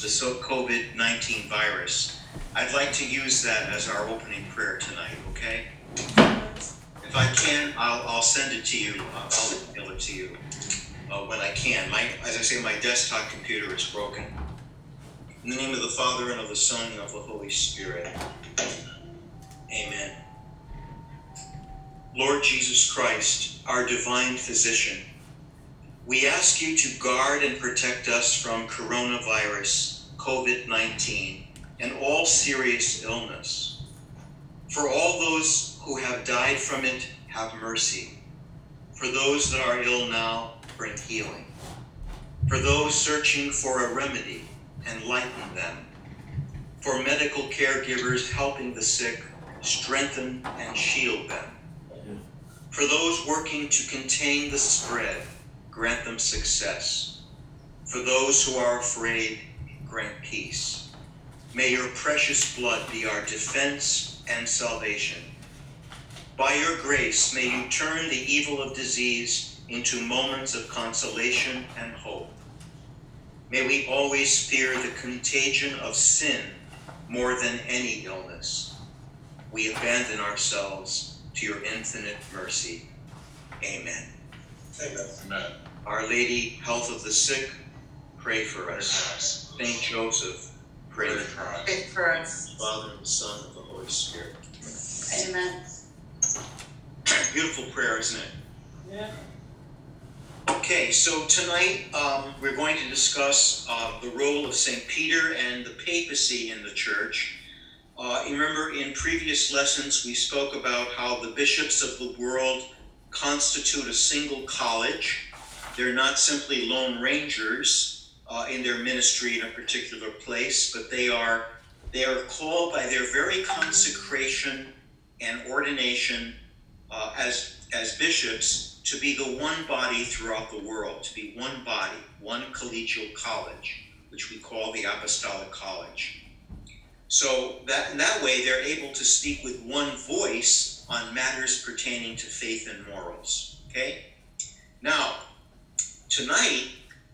the so COVID 19 virus, I'd like to use that as our opening prayer tonight, okay? If I can, I'll, I'll send it to you. I'll, email it to you uh, when I can. My, as I say, my desktop computer is broken. In the name of the Father, and of the Son, and of the Holy Spirit. Amen. Lord Jesus Christ, our divine physician, we ask you to guard and protect us from coronavirus, COVID 19, and all serious illness. For all those who have died from it, have mercy. For those that are ill now, bring healing. For those searching for a remedy, enlighten them. For medical caregivers helping the sick, strengthen and shield them. For those working to contain the spread, grant them success. For those who are afraid, grant peace. May your precious blood be our defense and salvation. By your grace, may you turn the evil of disease into moments of consolation and hope. May we always fear the contagion of sin more than any illness. We abandon ourselves to your infinite mercy. Amen. Amen. Amen. Our Lady, health of the sick, pray for us. Saint Joseph, pray Pray for us. Pray for us. Father and Son of the Holy Spirit. Amen. Beautiful prayer, isn't it? Yeah. Okay, so tonight um, we're going to discuss uh, the role of St. Peter and the papacy in the church. Uh, you remember in previous lessons we spoke about how the bishops of the world constitute a single college. They're not simply lone rangers uh, in their ministry in a particular place, but they are they are called by their very consecration and ordination uh, as as bishops to be the one body throughout the world, to be one body, one collegial college, which we call the Apostolic College. So that in that way, they're able to speak with one voice on matters pertaining to faith and morals. Okay. Now, tonight,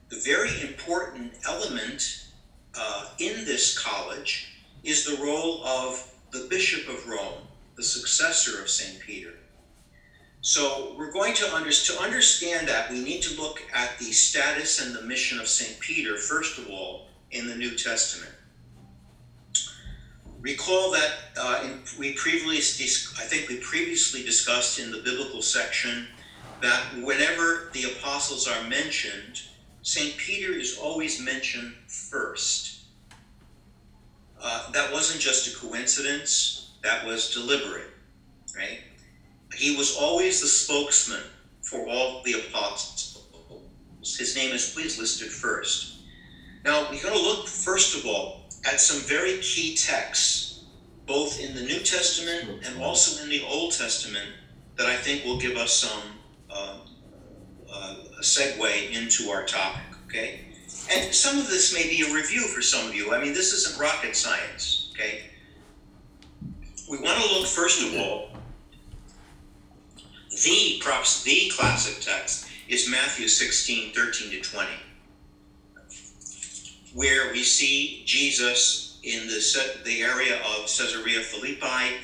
the very important element uh, in this college is the role of the Bishop of Rome, the successor of Saint Peter. So we're going to, under, to understand that, we need to look at the status and the mission of St. Peter, first of all, in the New Testament. Recall that uh, in, we previously, I think we previously discussed in the biblical section that whenever the apostles are mentioned, St. Peter is always mentioned first. Uh, that wasn't just a coincidence, that was deliberate, right? He was always the spokesman for all the apostles. His name is please listed first. Now, we're going to look, first of all, at some very key texts, both in the New Testament and also in the Old Testament, that I think will give us some uh, a segue into our topic, okay? And some of this may be a review for some of you. I mean, this isn't rocket science, okay? We want to look, first of all, the perhaps the classic text is Matthew 16, 13 to 20, where we see Jesus in the, the area of Caesarea Philippi.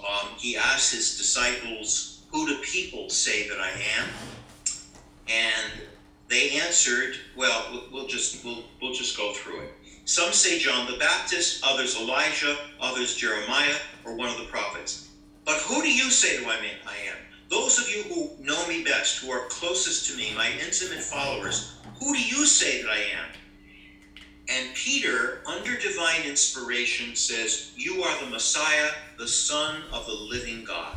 Um, he asks his disciples, Who do people say that I am? And they answered, Well, we'll just we'll, we'll just go through it. Some say John the Baptist, others Elijah, others Jeremiah, or one of the prophets. But who do you say that I am? Those of you who know me best, who are closest to me, my intimate followers, who do you say that I am? And Peter, under divine inspiration, says, You are the Messiah, the Son of the living God.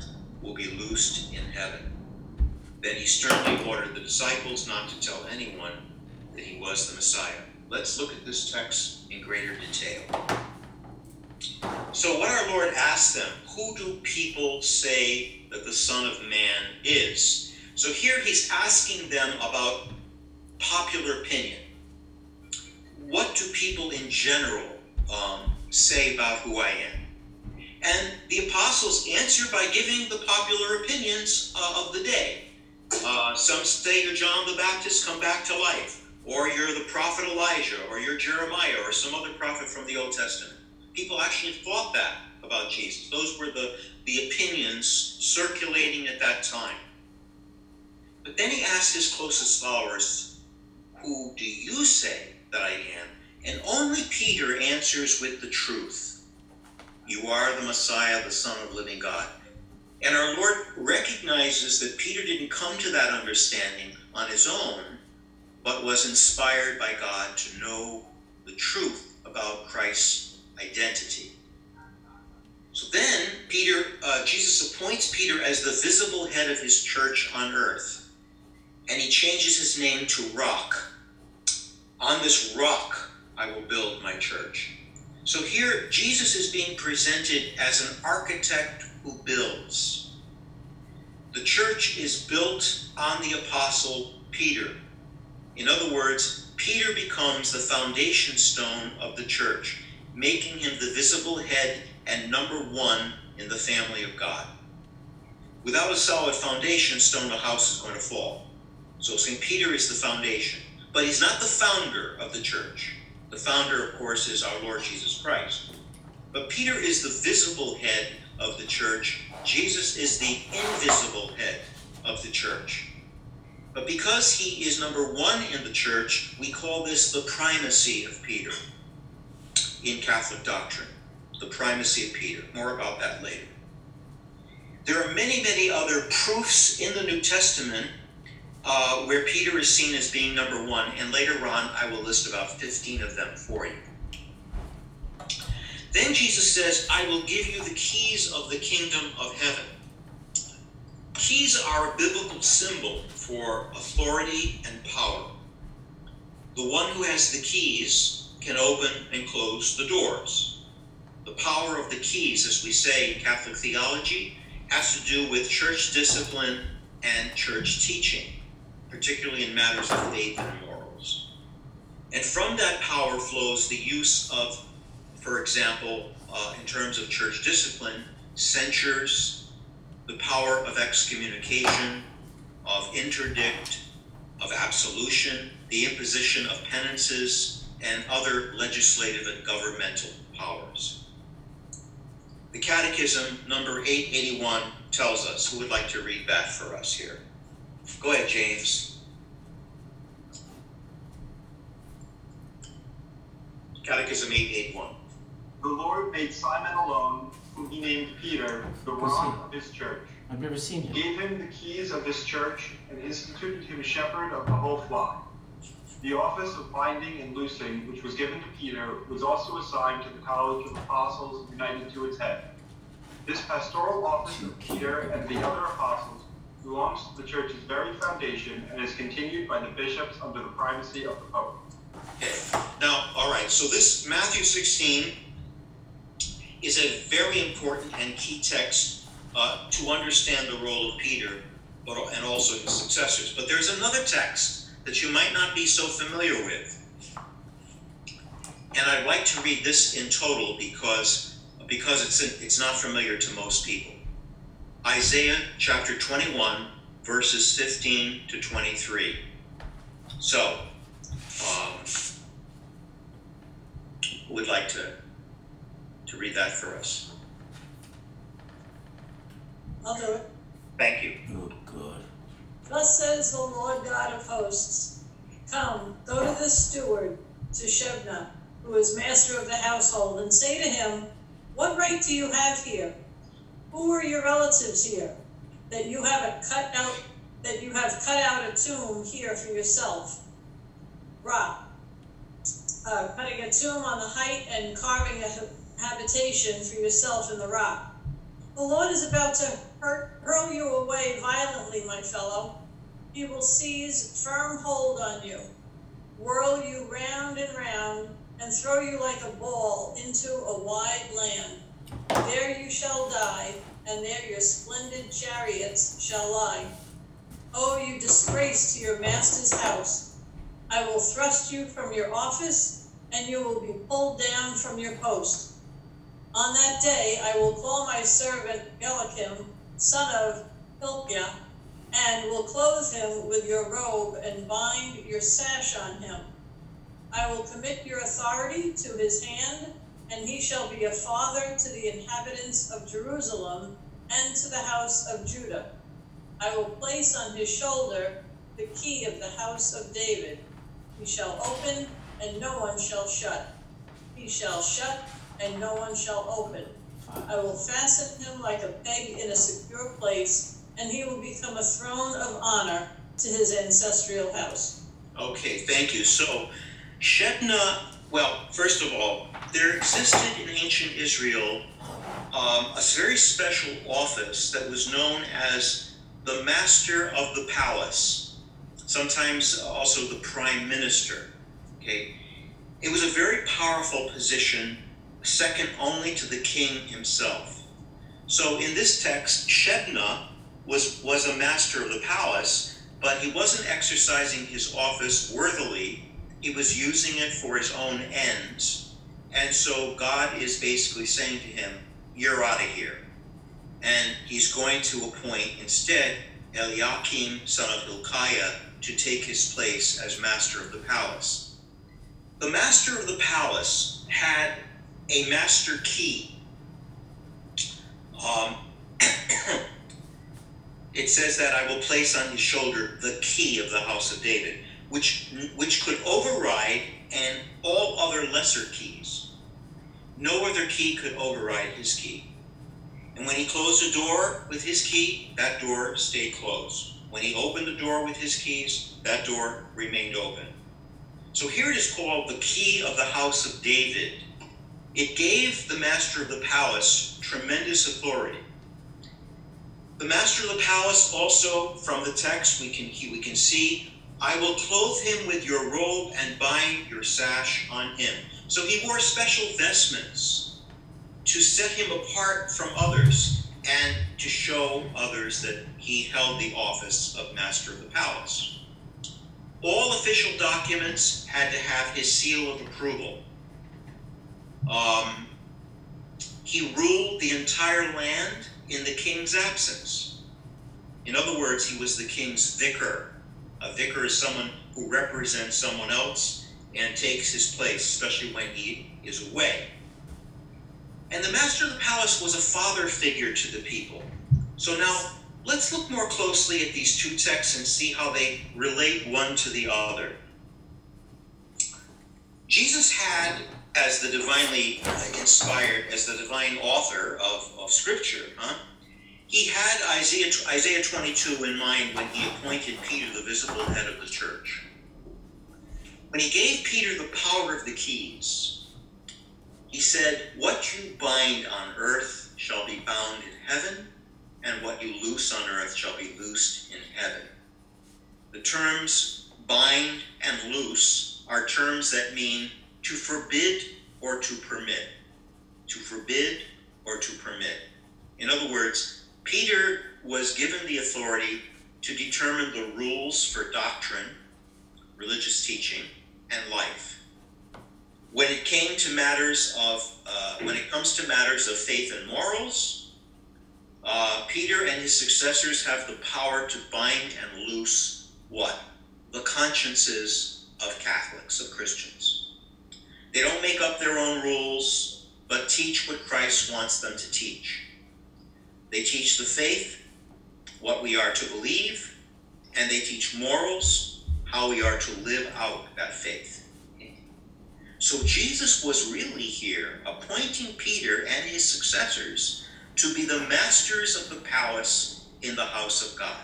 will be loosed in heaven. Then he sternly ordered the disciples not to tell anyone that he was the Messiah. let's look at this text in greater detail. So, what our Lord asked them, who do people say that the Son of Man is? So, here he's asking them about popular opinion. What do people in general um, say about who I am? And the apostles answer by giving the popular opinions uh, of the day. Uh, some say you're John the Baptist come back to life, or you're the prophet Elijah, or you're Jeremiah, or some other prophet from the Old Testament. People actually thought that about Jesus. Those were the, the opinions circulating at that time. But then he asked his closest followers, Who do you say that I am? And only Peter answers with the truth. You are the Messiah, the Son of living God. And our Lord recognizes that Peter didn't come to that understanding on his own, but was inspired by God to know the truth about Christ's identity. So then, Peter, uh, Jesus appoints Peter as the visible head of his church on earth, and he changes his name to Rock. On this rock, I will build my church. So here, Jesus is being presented as an architect who builds. The church is built on the apostle Peter. In other words, Peter becomes the foundation stone of the church, making him the visible head and number one in the family of God. Without a solid foundation stone, the house is going to fall. So St. Peter is the foundation, but he's not the founder of the church. The founder, of course, is our Lord Jesus Christ. But Peter is the visible head of the church. Jesus is the invisible head of the church. But because he is number one in the church, we call this the primacy of Peter in Catholic doctrine. The primacy of Peter. More about that later. There are many, many other proofs in the New Testament uh, where Peter is seen as being number one, and later on I will list about 15 of them for you. Then Jesus says, I will give you the keys of the kingdom of heaven. Keys are a biblical symbol for authority and power. The one who has the keys can open and close the doors. The power of the keys, as we say in Catholic theology, has to do with church discipline and church teaching, particularly in matters of faith and morals. And from that power flows the use of for example, uh, in terms of church discipline, censures, the power of excommunication, of interdict, of absolution, the imposition of penances, and other legislative and governmental powers. The Catechism, number 881, tells us. Who would like to read that for us here? Go ahead, James. Catechism 881. The Lord made Simon alone, whom he named Peter, the rock of his church. I've never seen him. Gave him the keys of his church and instituted him shepherd of the whole flock. The office of binding and loosing, which was given to Peter, was also assigned to the college of apostles united to its head. This pastoral office of Peter and the other apostles belongs to the church's very foundation and is continued by the bishops under the primacy of the Pope. Okay. Now, all right, so this Matthew 16 is a very important and key text uh, to understand the role of Peter but, and also his successors. But there's another text that you might not be so familiar with. And I'd like to read this in total because, because it's, it's not familiar to most people. Isaiah chapter 21, verses 15 to 23. So, um, would like to to read that for us. I'll do it. Thank you. Oh, good. Thus says the Lord God of hosts Come, go to the steward, to Shebna, who is master of the household, and say to him, What right do you have here? Who are your relatives here? That you have cut out that you have cut out a tomb here for yourself. Ra. Uh, cutting a tomb on the height and carving a habitation for yourself in the rock. The Lord is about to hurt, hurl you away violently, my fellow. He will seize firm hold on you, whirl you round and round and throw you like a ball into a wide land. There you shall die, and there your splendid chariots shall lie. O you disgrace to your master's house! I will thrust you from your office, and you will be pulled down from your post. On that day I will call my servant Eliakim, son of Hilkiah, and will clothe him with your robe and bind your sash on him. I will commit your authority to his hand, and he shall be a father to the inhabitants of Jerusalem and to the house of Judah. I will place on his shoulder the key of the house of David. He shall open, and no one shall shut. He shall shut, and no one shall open. I will fasten him like a peg in a secure place, and he will become a throne of honor to his ancestral house. Okay, thank you. So, Shebna, well, first of all, there existed in ancient Israel um, a very special office that was known as the Master of the Palace, sometimes also the Prime Minister. Okay, it was a very powerful position, second only to the king himself. So, in this text, Shebna was was a master of the palace, but he wasn't exercising his office worthily he was using it for his own ends. And so God is basically saying to him, You're out of here. And he's going to appoint instead Eliakim, son of Hilkiah, to take his place as master of the palace. The master of the palace had a master key. Um, it says that I will place on his shoulder the key of the house of David which, which could override and all other lesser keys. No other key could override his key. And when he closed a door with his key, that door stayed closed. When he opened the door with his keys, that door remained open. So here it is called the key of the house of David. It gave the master of the palace tremendous authority. The master of the palace also, from the text, we can, we can see I will clothe him with your robe and bind your sash on him. So he wore special vestments to set him apart from others and to show others that he held the office of master of the palace. All official documents had to have his seal of approval. Um, he ruled the entire land in the king's absence. In other words, he was the king's vicar a vicar is someone who represents someone else and takes his place, especially when he is away. And the master of the palace was a father figure to the people. So now let's look more closely at these two texts and see how they relate one to the other. Jesus had, as the divinely inspired, as the divine author of, of Scripture, huh? He had Isaiah, Isaiah 22 in mind when he appointed Peter the visible head of the church. When he gave Peter the power of the keys, he said, What you bind on earth shall be bound in heaven, and what you loose on earth shall be loosed in heaven. The terms bind and loose are terms that mean to forbid or to permit. To forbid or to permit. In other words, Peter was given the authority to determine the rules for doctrine, religious teaching, and life. When it came to matters of, uh, when it comes to matters of faith and morals, uh, Peter and his successors have the power to bind and loose what? The consciences of Catholics, of Christians. They don't make up their own rules, but teach what Christ wants them to teach. They teach the faith, what we are to believe, and they teach morals, how we are to live out that faith. So Jesus was really here appointing Peter and his successors to be the masters of the palace in the house of God.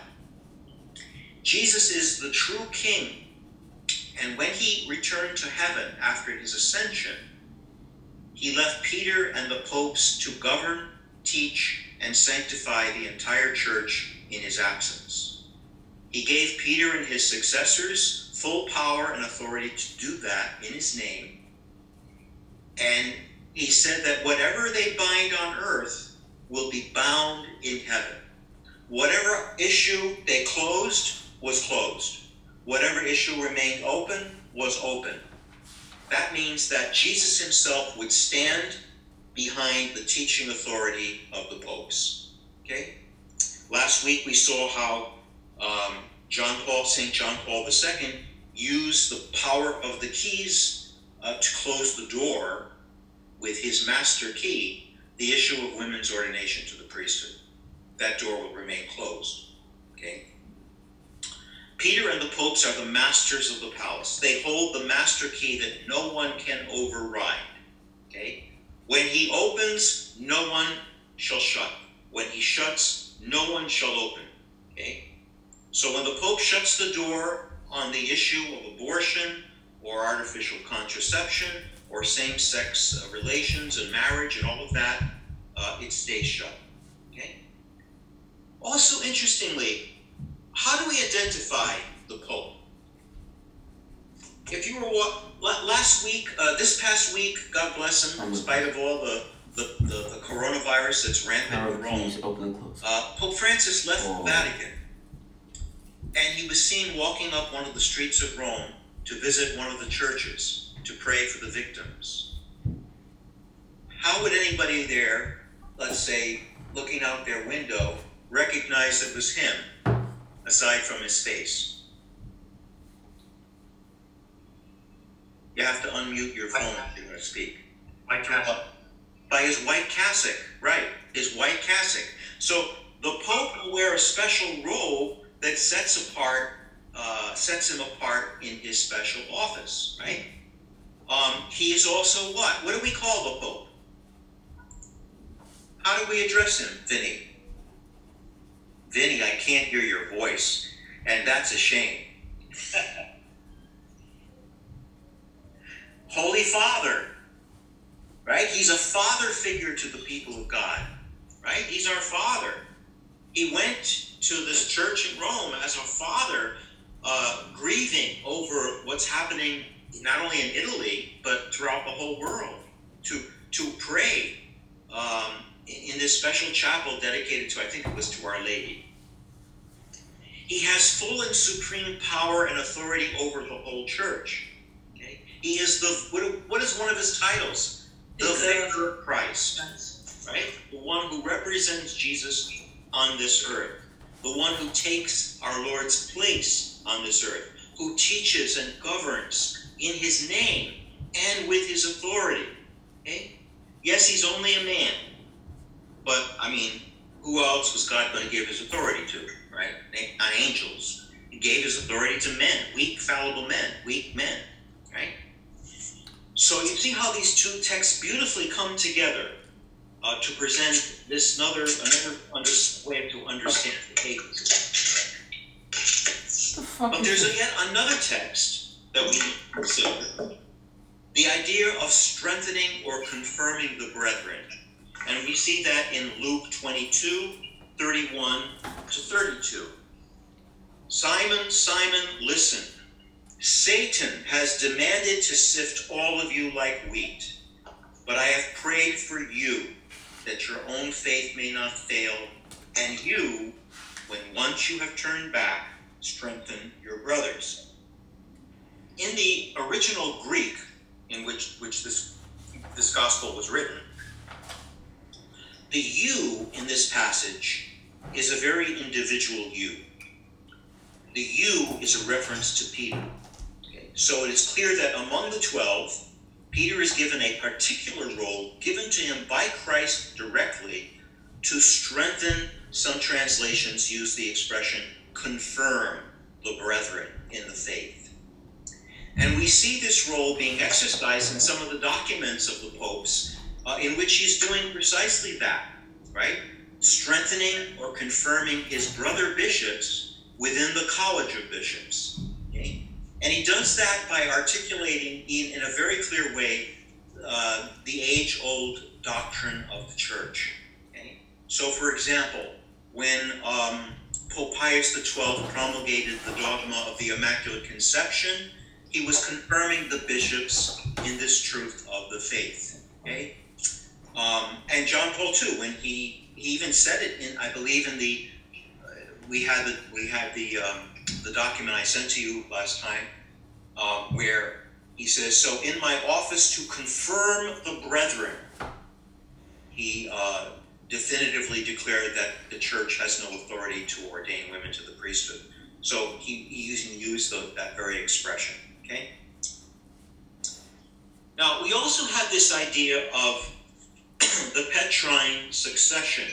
Jesus is the true king. And when he returned to heaven after his ascension, he left Peter and the popes to govern, teach, and sanctify the entire church in his absence. He gave Peter and his successors full power and authority to do that in his name. and he said that whatever they bind on earth will be bound in heaven. Whatever issue they closed was closed. Whatever issue remained open was open. That means that Jesus himself would stand behind the teaching authority of the popes. Okay? Last week we saw how um, John Paul, St. John Paul II, used the power of the keys uh, to close the door with his master key the issue of women's ordination to the priesthood. That door will remain closed. Okay? Peter and the popes are the masters of the palace. They hold the master key that no one can override. Okay? When he opens, no one shall shut. When he shuts, no one shall open. Okay? So when the Pope shuts the door on the issue of abortion or artificial contraception or same sex uh, relations and marriage and all of that, uh, it stays shut. Okay? Also, interestingly, how do we identify the Pope? If you were last week, uh, this past week, God bless him, in spite of all the the, the, the coronavirus that's rampant in Rome, open close. uh, Pope Francis left Oh. the Vatican, and he was seen walking up one of the streets of Rome to visit one of the churches to pray for the victims. How would anybody there, let's say, looking out their window, recognize it was him, aside from his face? You have to unmute your phone if you're going to speak. White cassock. By his white cassock, right? His white cassock. So the Pope will wear a special robe that sets apart, uh, sets him apart in his special office, right? Um, he is also what? What do we call the Pope? How do we address him, Vinny? Vinny, I can't hear your voice, and that's a shame. Holy Father, right? He's a father figure to the people of God, right? He's our father. He went to this church in Rome as a father, uh, grieving over what's happening not only in Italy but throughout the whole world. To to pray um, in in this special chapel dedicated to, I think it was to Our Lady. He has full and supreme power and authority over the whole church. He is the what, what is one of his titles? The vicar of Christ right? The one who represents Jesus on this earth, the one who takes our Lord's place on this earth, who teaches and governs in his name and with his authority. Okay? Yes, he's only a man, but I mean, who else was God going to give his authority to, right? Not angels. He gave his authority to men, weak, fallible men, weak men? So you see how these two texts beautifully come together uh, to present this another another under, way to understand the the But there's yet another text that we need to consider. The idea of strengthening or confirming the brethren. And we see that in Luke 22, 31 to 32. Simon, Simon, listen. Satan has demanded to sift all of you like wheat, but I have prayed for you that your own faith may not fail, and you, when once you have turned back, strengthen your brothers. In the original Greek in which, which this, this gospel was written, the you in this passage is a very individual you. The you is a reference to Peter. So it is clear that among the twelve, Peter is given a particular role given to him by Christ directly to strengthen, some translations use the expression confirm the brethren in the faith. And we see this role being exercised in some of the documents of the popes uh, in which he's doing precisely that, right? Strengthening or confirming his brother bishops within the college of bishops. Okay? And he does that by articulating in, in a very clear way uh, the age old doctrine of the church. Okay? So, for example, when um, Pope Pius XII promulgated the dogma of the Immaculate Conception, he was confirming the bishops in this truth of the faith. Okay, um, and John Paul II, when he he even said it in I believe in the uh, we had the we had the um, the document I sent to you last time um, where he says, "So in my office to confirm the brethren." He uh, definitively declared that the church has no authority to ordain women to the priesthood. So he, he used, used the, that very expression. Okay. Now we also have this idea of the Petrine succession.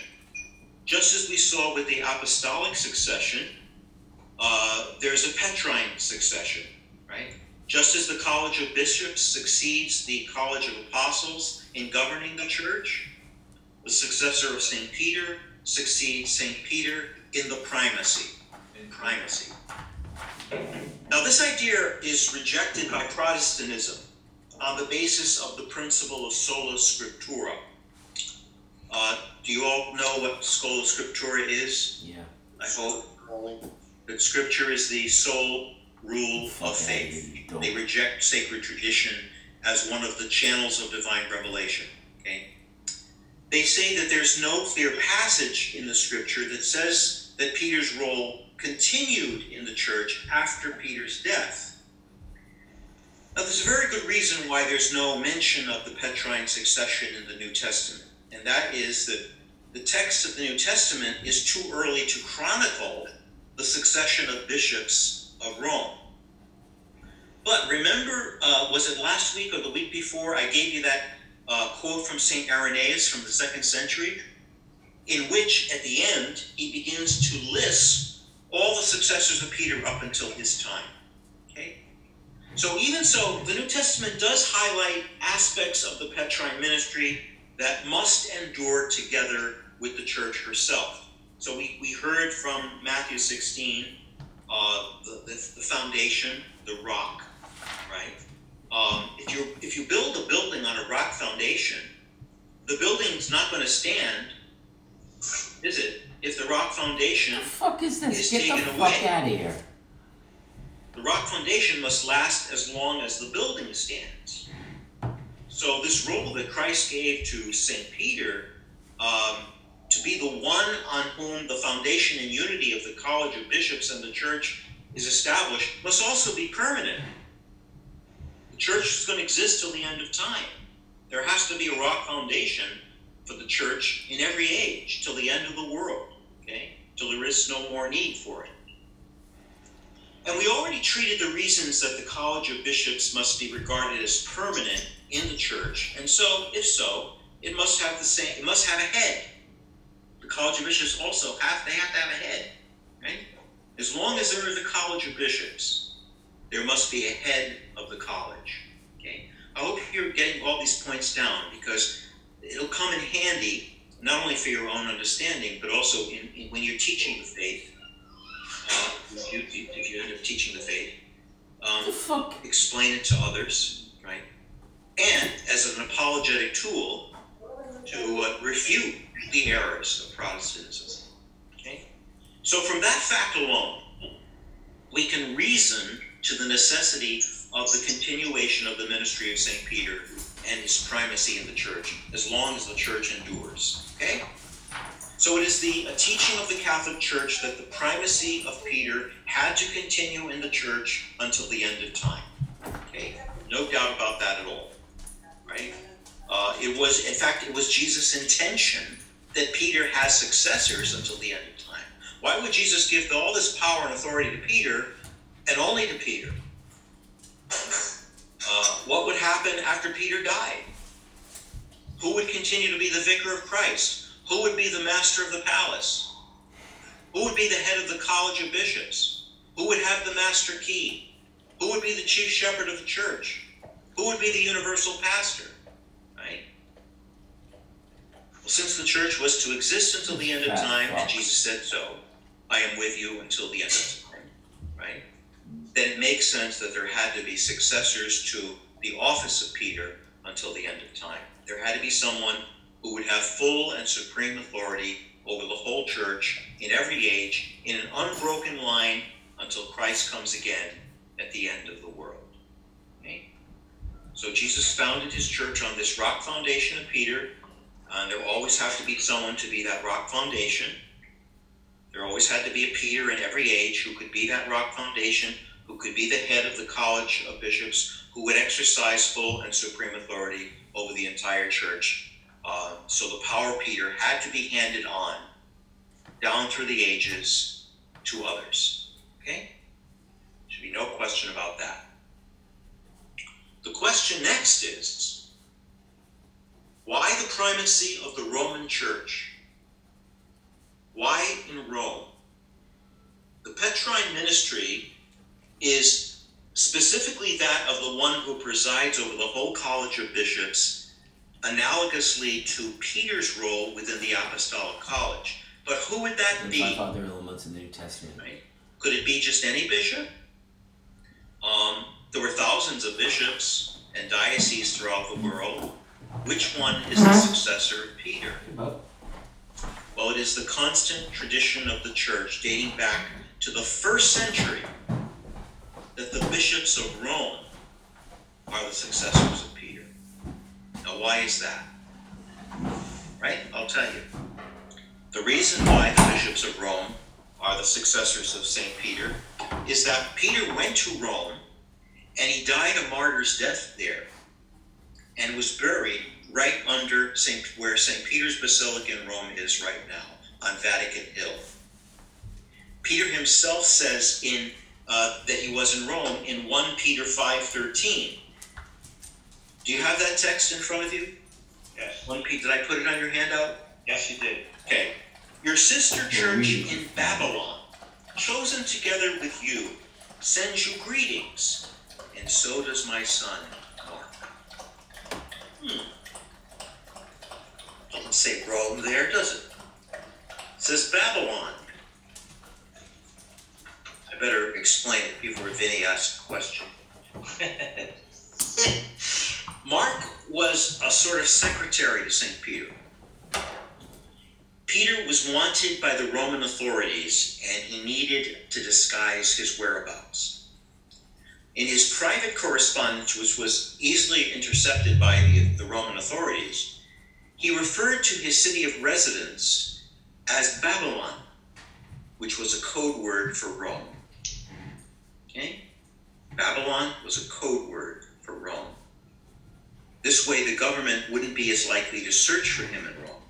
Just as we saw with the apostolic succession, uh, there's a Petrine succession, right? Just as the College of Bishops succeeds the College of Apostles in governing the church, the successor of St. Peter succeeds St. Peter in the primacy. In primacy. Now, this idea is rejected by Protestantism on the basis of the principle of sola scriptura. Uh, do you all know what sola scriptura is? Yeah. I hope that scripture is the sole rule of faith. They reject sacred tradition as one of the channels of divine revelation. Okay? They say that there's no clear passage in the scripture that says that Peter's role continued in the church after Peter's death. Now, there's a very good reason why there's no mention of the Petrine succession in the New Testament, and that is that the text of the New Testament is too early to chronicle the succession of bishops of Rome. But remember, uh, was it last week or the week before I gave you that uh, quote from St. Irenaeus from the second century, in which at the end he begins to list all the successors of Peter up until his time. Okay? So, even so, the New Testament does highlight aspects of the Petrine ministry that must endure together with the church herself. So, we, we heard from Matthew 16 uh, the, the, the foundation, the rock, right? Um, if you if you build a building on a rock foundation, the building's not going to stand, is it? If the rock foundation, The fuck is this? It's Get the fuck away. out of here. the rock foundation must last as long as the building stands. So this role that Christ gave to Saint Peter um, to be the one on whom the foundation and unity of the College of Bishops and the Church is established must also be permanent. The church is going to exist till the end of time. There has to be a rock foundation for the church in every age till the end of the world, okay? Till there is no more need for it. And we already treated the reasons that the College of Bishops must be regarded as permanent in the church. And so, if so, it must have the same it must have a head. The College of Bishops also have they have to have a head, right? As long as there is a College of Bishops, there must be a head of the college. Okay. I hope you're getting all these points down because it'll come in handy not only for your own understanding, but also in, in when you're teaching the faith. Uh, if, you, if you end up teaching the faith, um, fuck? explain it to others, right? And as an apologetic tool to uh, refute the errors of Protestantism. Okay? So, from that fact alone, we can reason to the necessity of the continuation of the ministry of St. Peter and his primacy in the church as long as the church endures. Okay? So it is the teaching of the Catholic Church that the primacy of Peter had to continue in the church until the end of time. Okay? No doubt about that at all. Right? Uh, it was, in fact, it was Jesus' intention that Peter has successors until the end of time. Why would Jesus give all this power and authority to Peter and only to Peter? Uh, what would happen after Peter died? Who would continue to be the vicar of Christ? Who would be the master of the palace? Who would be the head of the college of bishops? Who would have the master key? Who would be the chief shepherd of the church? Who would be the universal pastor? Since the church was to exist until the end of time, and Jesus said so, I am with you until the end of time, right? Then it makes sense that there had to be successors to the office of Peter until the end of time. There had to be someone who would have full and supreme authority over the whole church in every age in an unbroken line until Christ comes again at the end of the world. Okay? So Jesus founded his church on this rock foundation of Peter. Uh, there always have to be someone to be that rock foundation. There always had to be a Peter in every age who could be that rock foundation, who could be the head of the college of bishops, who would exercise full and supreme authority over the entire church. Uh, so the power of Peter had to be handed on down through the ages to others. Okay? Should be no question about that. The question next is why the primacy of the Roman Church? Why in Rome? The Petrine ministry is specifically that of the one who presides over the whole college of bishops, analogously to Peter's role within the apostolic college. But who would that The be? five other elements in the New Testament. Right? Could it be just any bishop? Um, there were thousands of bishops and dioceses throughout the world. Which one is the successor of Peter? Well, it is the constant tradition of the church dating back to the first century that the bishops of Rome are the successors of Peter. Now, why is that? Right? I'll tell you. The reason why the bishops of Rome are the successors of St. Peter is that Peter went to Rome and he died a martyr's death there and was buried right under St. where St. Peter's Basilica in Rome is right now on Vatican Hill. Peter himself says in uh, that he was in Rome in 1 Peter 5:13. Do you have that text in front of you? Yes. 1 Peter, did I put it on your handout? Yes, you did. Okay. Your sister church in Babylon, chosen together with you, sends you greetings, and so does my son, Mark. Hmm. Doesn't say Rome there, does it? It says Babylon. I better explain it before Vinny asks a question. Mark was a sort of secretary to St. Peter. Peter was wanted by the Roman authorities and he needed to disguise his whereabouts. In his private correspondence, which was easily intercepted by the, the Roman authorities, he referred to his city of residence as Babylon, which was a code word for Rome. Okay? Babylon was a code word for Rome. This way, the government wouldn't be as likely to search for him in Rome.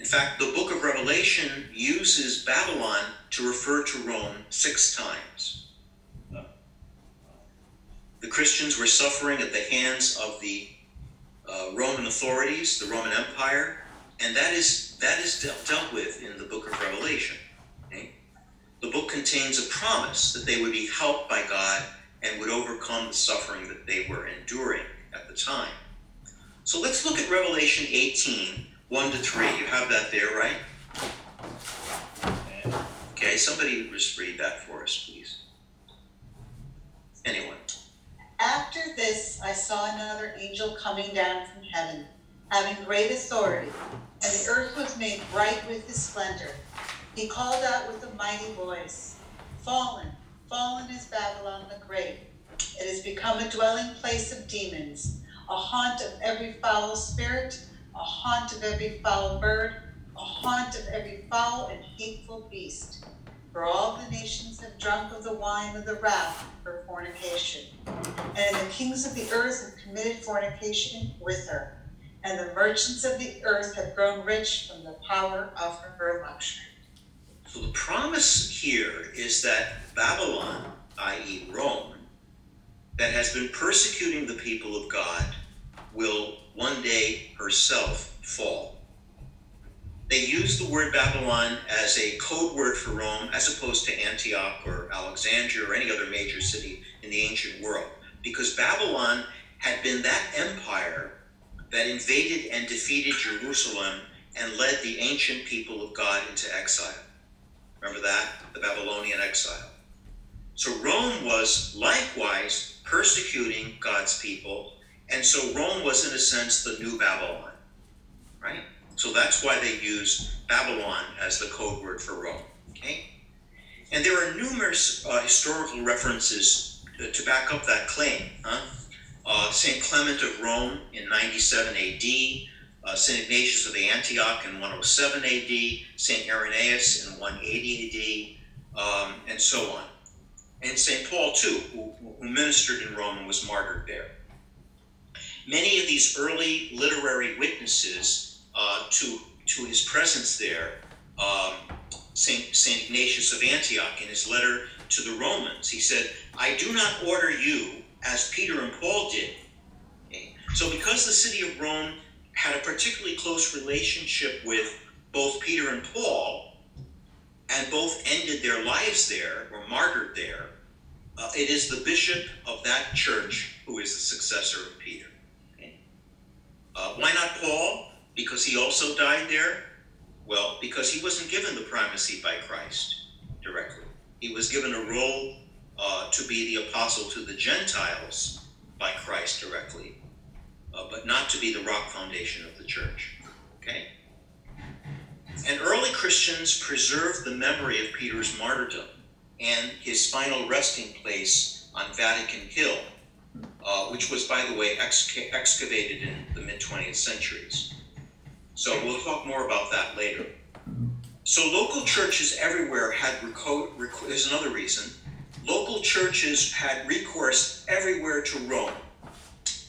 In fact, the book of Revelation uses Babylon to refer to Rome six times. The Christians were suffering at the hands of the uh, Roman authorities, the Roman Empire, and that is that is dealt, dealt with in the book of Revelation. okay? The book contains a promise that they would be helped by God and would overcome the suffering that they were enduring at the time. So let's look at Revelation 18, 1 to 3. You have that there, right? Okay, somebody just read that for us, please. Anyone? After this, I saw another angel coming down from heaven, having great authority, and the earth was made bright with his splendor. He called out with a mighty voice Fallen, fallen is Babylon the Great. It has become a dwelling place of demons, a haunt of every foul spirit, a haunt of every foul bird, a haunt of every foul and hateful beast. For all the nations have drunk of the wine of the wrath of her fornication and the kings of the earth have committed fornication with her, and the merchants of the earth have grown rich from the power of her luxury. So the promise here is that Babylon, i.e., Rome, that has been persecuting the people of God, will one day herself fall. They use the word Babylon as a code word for Rome as opposed to Antioch or Alexandria or any other major city in the ancient world, because Babylon had been that empire that invaded and defeated Jerusalem and led the ancient people of God into exile. Remember that? The Babylonian exile. So Rome was likewise persecuting God's people, and so Rome was, in a sense, the new Babylon. Right? So that's why they use Babylon as the code word for Rome. Okay? And there are numerous uh, historical references to back up that claim. Huh? uh, St. Clement of Rome in 97 AD, uh, St. Ignatius of Antioch in 107 AD, St. Irenaeus in 180 AD, um, and so on. And St. Paul, too, who, who ministered in Rome and was martyred there. Many of these early literary witnesses uh, to, to his presence there, um, St. St. Ignatius of Antioch, in his letter to the Romans, he said, I do not order you as Peter and Paul did. Okay? So, because the city of Rome had a particularly close relationship with both Peter and Paul, and both ended their lives there, were martyred there, uh, it is the bishop of that church who is the successor of Peter. Okay? Uh, why not Paul? Because he also died there? Well, because he wasn't given the primacy by Christ directly. He was given a role uh, to be the apostle to the Gentiles by Christ directly, uh, but not to be the rock foundation of the church. Okay? And early Christians preserved the memory of Peter's martyrdom and his final resting place on Vatican Hill, uh, which was, by the way, exca- excavated in the mid 20th centuries. So we'll talk more about that later. So local churches everywhere had reco- reco- there's another reason. Local churches had recourse everywhere to Rome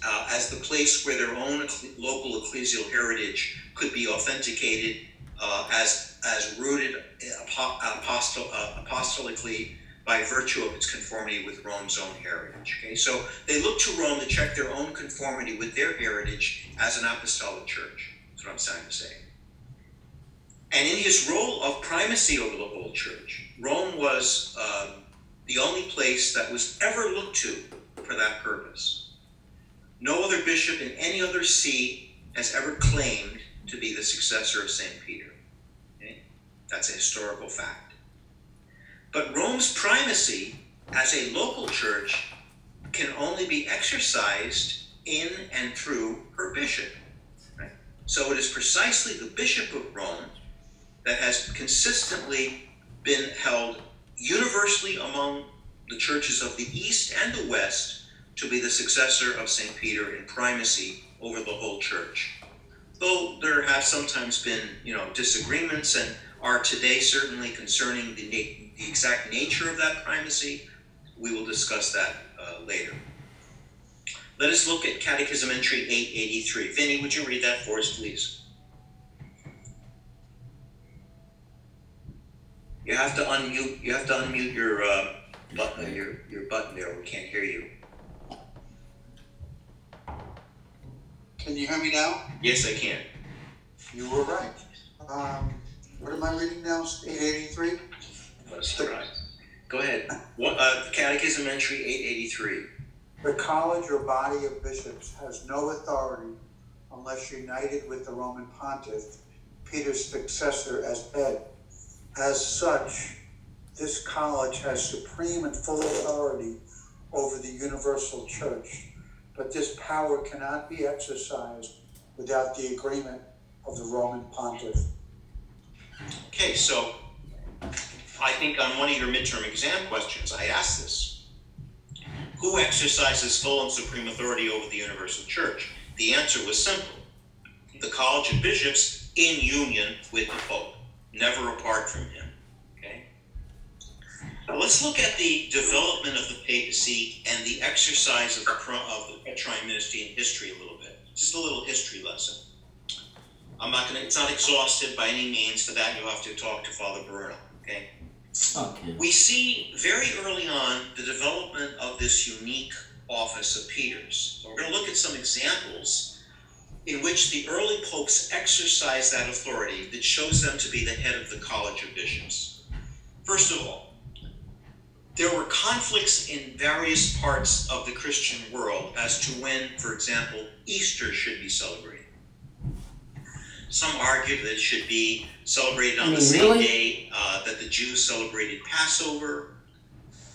uh, as the place where their own local ecclesial heritage could be authenticated uh, as as rooted apostol- uh, apostolically by virtue of its conformity with Rome's own heritage. Okay, so they looked to Rome to check their own conformity with their heritage as an apostolic church. I'm trying to say. And in his role of primacy over the whole church, Rome was uh, the only place that was ever looked to for that purpose. No other bishop in any other see has ever claimed to be the successor of St. Peter. Okay? That's a historical fact. But Rome's primacy as a local church can only be exercised in and through her bishop. So it is precisely the bishop of Rome that has consistently been held universally among the churches of the East and the West to be the successor of St. Peter in primacy over the whole church. Though there have sometimes been, you know, disagreements and are today certainly concerning the, na- the exact nature of that primacy, we will discuss that uh, later. Let us look at Catechism entry 883. Vinny, would you read that for us, please? You have to unmute. You have to unmute your uh, button. Your your button there. We can't hear you. Can you hear me now? Yes, I can. You were right. Um, what am I reading now? Eight eighty-three? Let's try. Go ahead. What, uh, Catechism entry 883. The college or body of bishops has no authority unless united with the Roman pontiff, Peter's successor as head. As such, this college has supreme and full authority over the universal church, but this power cannot be exercised without the agreement of the Roman pontiff. Okay, so I think on one of your midterm exam questions, I asked this. Who exercises full and supreme authority over the universal church? The answer was simple the College of Bishops in union with the Pope, never apart from him. Okay? Now let's look at the development of the papacy and the exercise of the, of the uh, Petrine ministry in history a little bit. Just a little history lesson. I'm not gonna, it's not exhaustive by any means. For that, you'll have to talk to Father Bruno, okay? Okay. We see very early on the development of this unique office of Peter's. So we're going to look at some examples in which the early popes exercised that authority that shows them to be the head of the College of Bishops. First of all, there were conflicts in various parts of the Christian world as to when, for example, Easter should be celebrated. Some argued that it should be celebrated on I the same really? day uh, that the Jews celebrated Passover.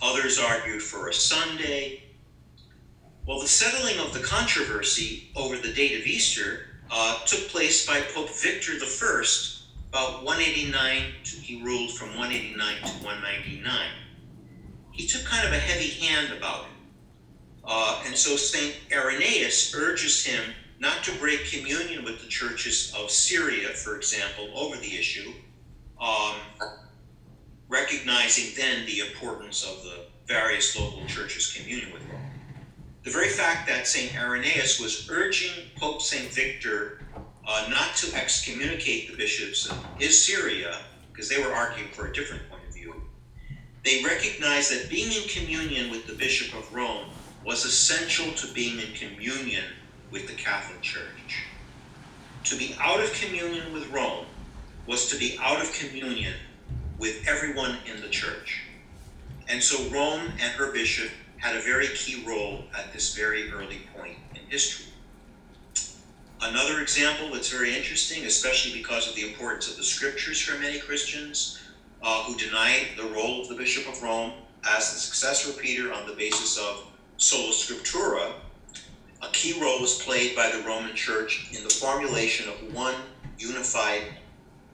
Others argued for a Sunday. Well, the settling of the controversy over the date of Easter uh, took place by Pope Victor I, about 189. To, he ruled from 189 to 199. He took kind of a heavy hand about it. Uh, and so St. Irenaeus urges him not to break communion with the churches of Syria, for example, over the issue, um, recognizing then the importance of the various local churches' communion with Rome. The very fact that St. Irenaeus was urging Pope St. Victor uh, not to excommunicate the bishops of his Syria, because they were arguing for a different point of view, they recognized that being in communion with the Bishop of Rome was essential to being in communion with the Catholic Church. To be out of communion with Rome was to be out of communion with everyone in the church. And so Rome and her bishop had a very key role at this very early point in history. Another example that's very interesting, especially because of the importance of the scriptures for many Christians uh, who deny the role of the Bishop of Rome as the successor of Peter on the basis of sola scriptura, a key role was played by the Roman Church in the formulation of one unified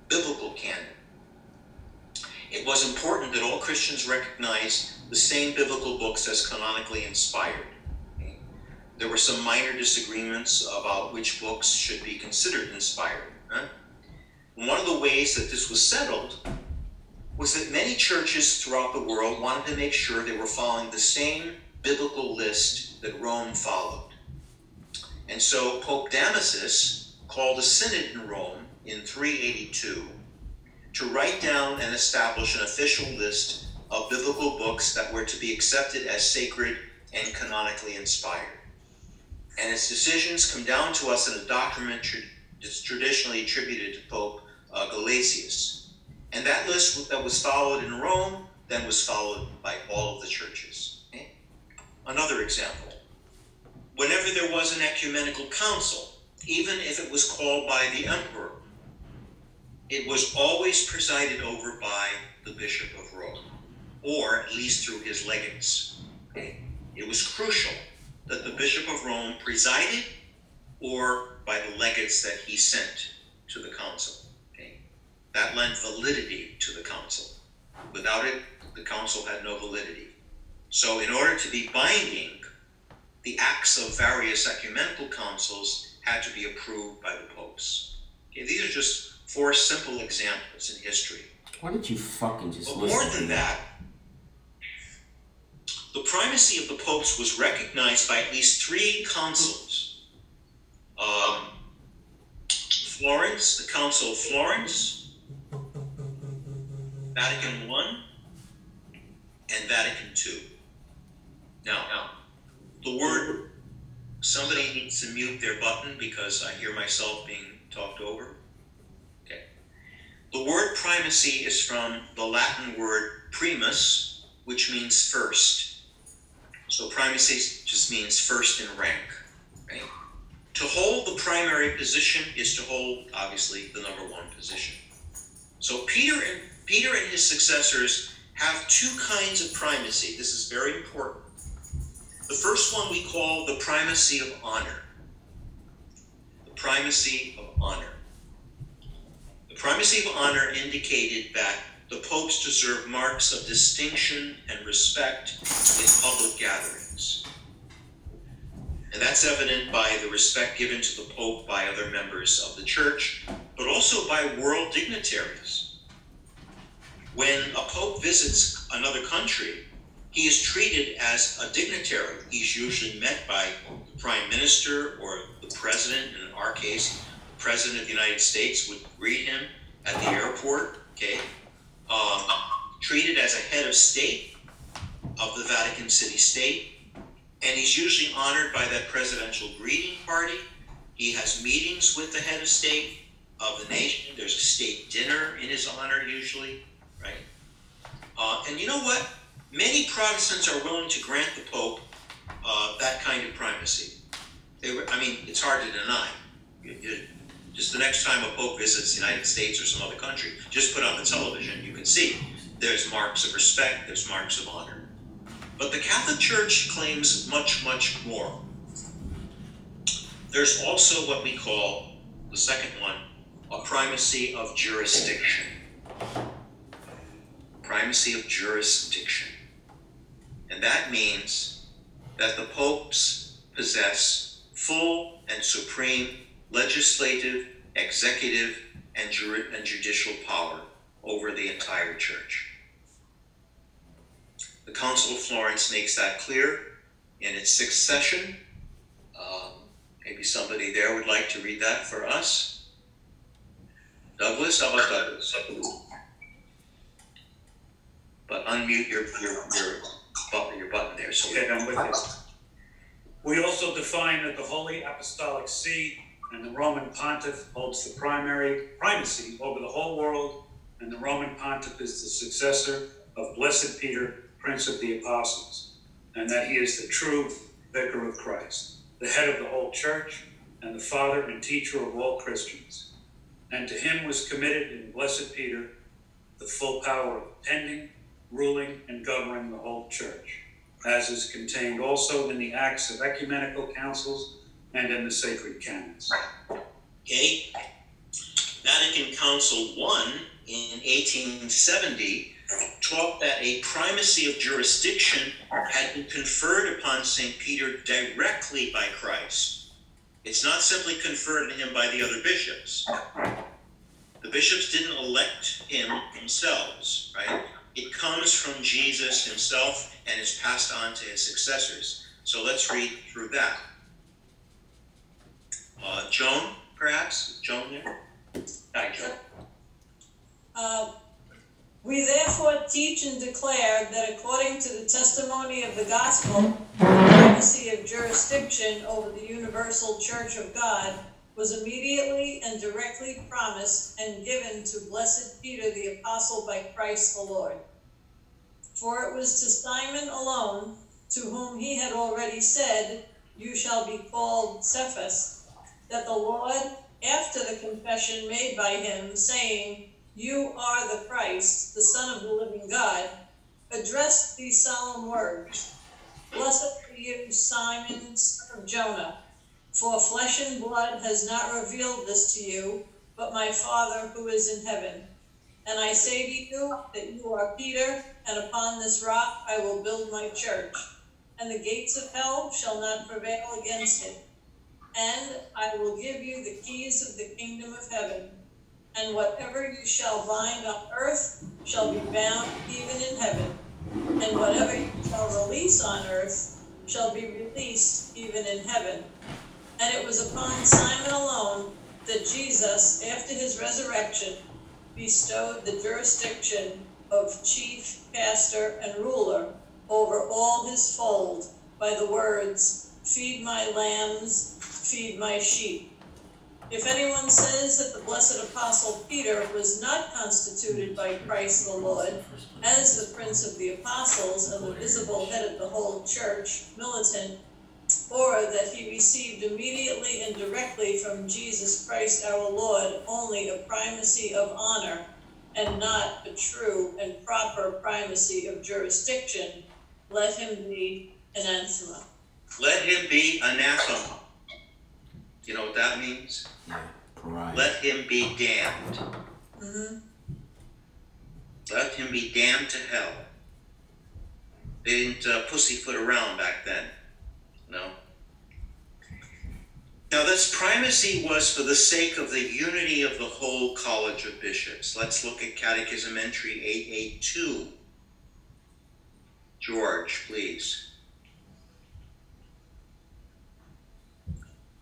biblical canon. It was important that all Christians recognize the same biblical books as canonically inspired. There were some minor disagreements about which books should be considered inspired. One of the ways that this was settled was that many churches throughout the world wanted to make sure they were following the same biblical list that Rome followed. And so Pope Damasus called a synod in Rome in 382 to write down and establish an official list of biblical books that were to be accepted as sacred and canonically inspired. And its decisions come down to us in a document that's traditionally attributed to Pope uh, Gelasius. And that list that was followed in Rome then was followed by all of the churches. Okay? Another example whenever there was an ecumenical council, even if it was called by the emperor, it was always presided over by the Bishop of Rome, or at least through his legates. It was crucial that the Bishop of Rome presided or by the legates that he sent to the council. That lent validity to the council. Without it, the council had no validity. So, in order to be binding, the acts of various ecumenical councils had to be approved by the popes. Okay, these are just four simple examples in history. Why don't you fucking just But listen more to than that, the primacy of the popes was recognized by at least three councils. Um, Florence, the Council of Florence, Vatican I, and Vatican II. Now, now, the word, somebody needs to mute their button because I hear myself being talked over. Okay. The word primacy is from the Latin word primus, which means first. So primacy just means first in rank, right? To hold the primary position is to hold, obviously, the number one position. So Peter and Peter and his successors have two kinds of primacy. This is very important. The first one we call the primacy of honor. The primacy of honor. The primacy of honor indicated that the popes deserve marks of distinction and respect in public gatherings. And that's evident by the respect given to the pope by other members of the church, but also by world dignitaries. When a pope visits another country, he is treated as a dignitary. He's usually met by the prime minister or the president. And in our case, the president of the United States would greet him at the airport. Okay, um, treated as a head of state of the Vatican City State, and he's usually honored by that presidential greeting party. He has meetings with the head of state of the nation. There's a state dinner in his honor, usually, right? Uh, and you know what? Many Protestants are willing to grant the Pope uh, that kind of primacy. They were, I mean, it's hard to deny. You, you, just the next time a Pope visits the United States or some other country, just put on the television, you can see there's marks of respect, there's marks of honor. But the Catholic Church claims much, much more. There's also what we call, the second one, a primacy of jurisdiction. Primacy of jurisdiction. And that means that the popes possess full and supreme legislative, executive, and, juri- and judicial power over the entire church. The Council of Florence makes that clear in its sixth session. Um, maybe somebody there would like to read that for us. Douglas, how about Douglas? But unmute your, your, your button, your button there, so. Okay, I'm with you. We also define that the Holy Apostolic See and the Roman Pontiff holds the primary primacy over the whole world, and the Roman Pontiff is the successor of Blessed Peter, Prince of the Apostles, and that he is the true vicar of Christ, the head of the whole church, and the father and teacher of all Christians. And to him was committed in Blessed Peter the full power of attending, ruling, and governing the whole church as is contained also in the Acts of Ecumenical Councils and in the sacred canons. Okay. Vatican Council I in 1870 taught that a primacy of jurisdiction had been conferred upon St. Peter directly by Christ. It's not simply conferred on him by the other bishops. The bishops didn't elect him themselves, right? It comes from Jesus himself and is passed on to his successors. So let's read through that. Uh, Joan, perhaps? Joan there? Hi, Joan. Uh, We therefore teach and declare that according to the testimony of the gospel, the primacy of jurisdiction over the universal church of God was immediately and directly promised and given to blessed Peter the apostle by Christ the Lord. For it was to Simon alone, to whom he had already said, You shall be called Cephas, that the Lord, after the confession made by him, saying, You are the Christ, the Son of the living God, addressed these solemn words Blessed are you, Simon, son of Jonah, for flesh and blood has not revealed this to you, but my Father who is in heaven. And I say to you that you are Peter, and upon this rock I will build my church, and the gates of hell shall not prevail against it. And I will give you the keys of the kingdom of heaven. And whatever you shall bind on earth shall be bound even in heaven. And whatever you shall release on earth shall be released even in heaven. And it was upon Simon alone that Jesus, after his resurrection, bestowed the jurisdiction of chief, pastor, and ruler over all his fold by the words, Feed my lambs, feed my sheep. If anyone says that the blessed apostle Peter was not constituted by Christ the Lord as the prince of the apostles and the visible head of the whole church, militant, or that he received immediately and directly from Jesus Christ our Lord only a primacy of honor and not a true and proper primacy of jurisdiction, let him be anathema. Let him be anathema. You know what that means? Yeah, pariah. Let him be damned. hmm Let him be damned to hell. They didn't uh, pussyfoot around back then. No. Now, this primacy was for the sake of the unity of the whole College of Bishops. Let's look at Catechism entry 882. George, please.